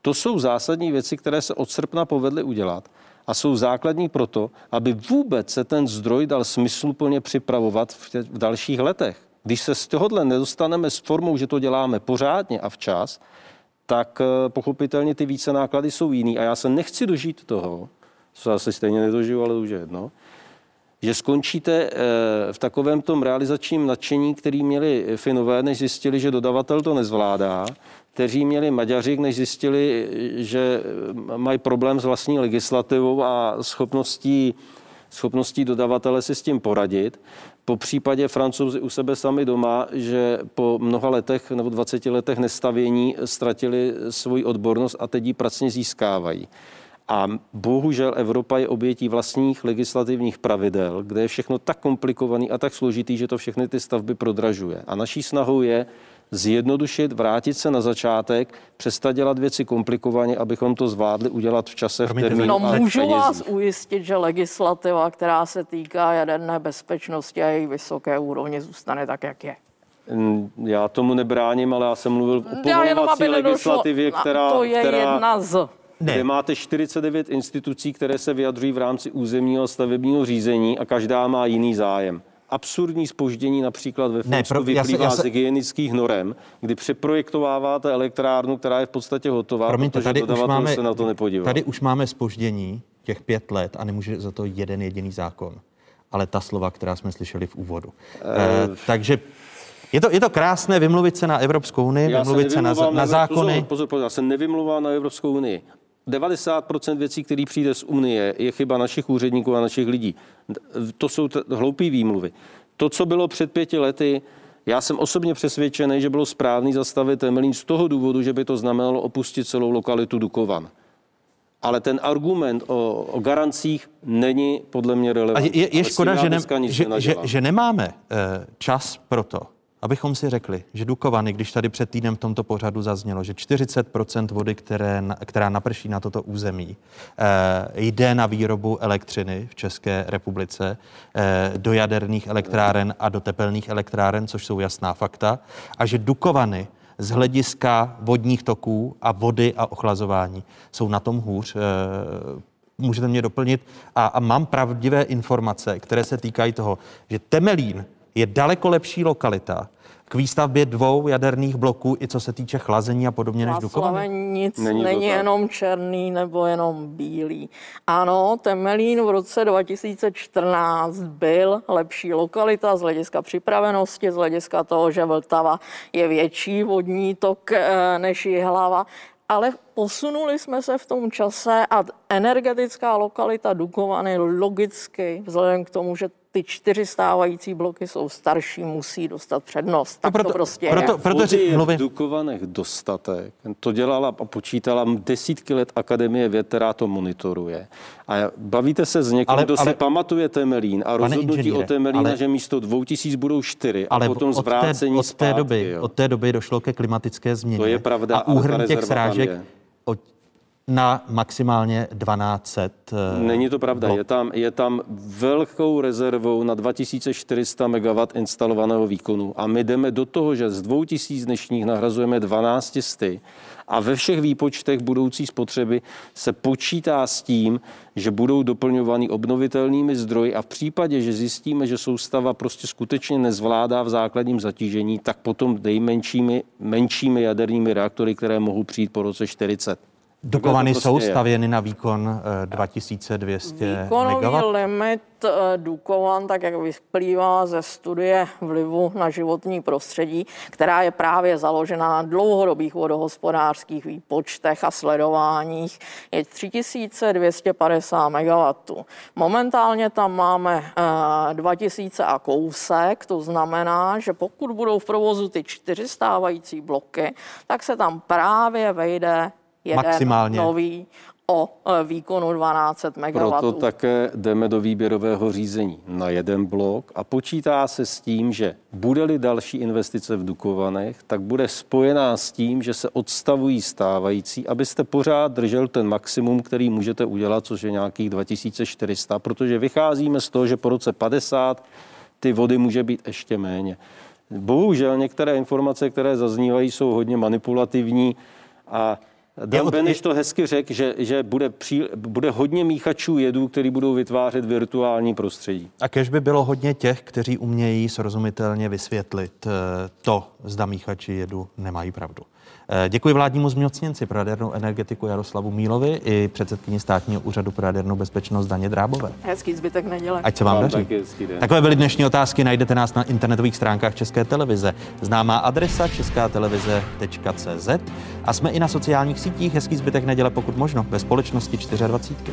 To jsou zásadní věci, které se od srpna povedly udělat a jsou základní proto, aby vůbec se ten zdroj dal smysluplně připravovat v, tě, v dalších letech. Když se z tohohle nedostaneme s formou, že to děláme pořádně a včas, tak eh, pochopitelně ty více náklady jsou jiný. A já se nechci dožít toho, co asi stejně nedožiju, ale už je jedno, že skončíte eh, v takovém tom realizačním nadšení, který měli Finové, než zjistili, že dodavatel to nezvládá, kteří měli Maďaři, než zjistili, že mají problém s vlastní legislativou a schopností schopností dodavatele si s tím poradit. Po případě francouzi u sebe sami doma, že po mnoha letech nebo 20 letech nestavění ztratili svoji odbornost a teď ji pracně získávají. A bohužel Evropa je obětí vlastních legislativních pravidel, kde je všechno tak komplikovaný a tak složitý, že to všechny ty stavby prodražuje. A naší snahou je zjednodušit, vrátit se na začátek, přestat dělat věci komplikovaně, abychom to zvládli udělat v čase, v termínu. No můžu vás ujistit, že legislativa, která se týká jaderné bezpečnosti a její vysoké úrovně, zůstane tak, jak je. Já tomu nebráním, ale já jsem mluvil o povolovací legislativě, která, to je která, jedna z ne. kde máte 49 institucí, které se vyjadřují v rámci územního stavebního řízení a každá má jiný zájem absurdní spoždění například ve Finsku ne, vyplývá já se, já se... z hygienických norem, kdy přeprojektováváte elektrárnu, která je v podstatě hotová, Promiňte, protože tady už máme, se na to nepodíval. Tady už máme spoždění těch pět let a nemůže za to jeden jediný zákon. Ale ta slova, která jsme slyšeli v úvodu. E... E, takže je to, je to krásné vymluvit se na Evropskou unii, já vymluvit se na, na, na zákony. Pozor, pozor, pozor, já se nevymluvám na Evropskou unii. 90% věcí, které přijde z Unie, je chyba našich úředníků a našich lidí. To jsou t- hloupé výmluvy. To, co bylo před pěti lety, já jsem osobně přesvědčený, že bylo správný zastavit Temelín z toho důvodu, že by to znamenalo opustit celou lokalitu Dukovan. Ale ten argument o, o garancích není podle mě relevantní. A je, je škoda, že, ne, že, že, že nemáme uh, čas pro to, abychom si řekli, že Dukovany, když tady před týdnem v tomto pořadu zaznělo, že 40% vody, které, která naprší na toto území, eh, jde na výrobu elektřiny v České republice eh, do jaderných elektráren a do tepelných elektráren, což jsou jasná fakta, a že Dukovany z hlediska vodních toků a vody a ochlazování jsou na tom hůř. Eh, můžete mě doplnit. A, a mám pravdivé informace, které se týkají toho, že Temelín je daleko lepší lokalita k výstavbě dvou jaderných bloků, i co se týče chlazení a podobně než Dukovany? nic není, není jenom černý nebo jenom bílý. Ano, Temelín v roce 2014 byl lepší lokalita z hlediska připravenosti, z hlediska toho, že Vltava je větší vodní tok eh, než hlava, ale posunuli jsme se v tom čase a energetická lokalita Dukovany logicky, vzhledem k tomu, že ty čtyři stávající bloky jsou starší, musí dostat přednost. Tak proto, to prostě proto, je. Proto, proto je v Dukovanech dostatek. To dělala a počítala desítky let Akademie věd, která to monitoruje. A bavíte se s někým, ale, kdo ale, si pamatuje Temelín a rozhodnutí o Temelína, ale, že místo dvou tisíc budou čtyři ale a potom zvrácení od té, od té doby, od té doby došlo ke klimatické změně. To je pravda. A úhrn těch srážek na maximálně 1200. Eh, Není to pravda. Je tam, je tam velkou rezervou na 2400 MW instalovaného výkonu. A my jdeme do toho, že z 2000 dnešních nahrazujeme 1200 a ve všech výpočtech budoucí spotřeby se počítá s tím, že budou doplňovány obnovitelnými zdroji a v případě, že zjistíme, že soustava prostě skutečně nezvládá v základním zatížení, tak potom nejmenšími menšími jadernými reaktory, které mohou přijít po roce 40. Dukovany prostě jsou je. stavěny na výkon eh, 2200 Výkonový MW. limit eh, Dukovan, tak jak vyplývá ze studie vlivu na životní prostředí, která je právě založena na dlouhodobých vodohospodářských výpočtech a sledováních, je 3250 MW. Momentálně tam máme eh, 2000 a kousek, to znamená, že pokud budou v provozu ty čtyři stávající bloky, tak se tam právě vejde jeden Maximálně. nový o e, výkonu 1200 MW. Proto také jdeme do výběrového řízení na jeden blok a počítá se s tím, že bude-li další investice v Dukovanech, tak bude spojená s tím, že se odstavují stávající, abyste pořád držel ten maximum, který můžete udělat, což je nějakých 2400, protože vycházíme z toho, že po roce 50 ty vody může být ještě méně. Bohužel některé informace, které zaznívají, jsou hodně manipulativní a Dan od- Beniš to hezky řekl, že, že bude, pří, bude hodně míchačů jedů, který budou vytvářet virtuální prostředí. A kež by bylo hodně těch, kteří umějí srozumitelně vysvětlit eh, to, zda míchači jedu nemají pravdu. Eh, Děkuji vládnímu zmocněnci pro jadernou energetiku Jaroslavu Mílovi i předsedkyni státního úřadu pro jadernou bezpečnost Daně Drábové. Hezký zbytek neděle. Ať se vám Vám daří. Takové byly dnešní otázky, najdete nás na internetových stránkách České televize. Známá adresa českátelevize.cz a jsme i na sociálních sítích. Hezký zbytek neděle, pokud možno, ve společnosti 24.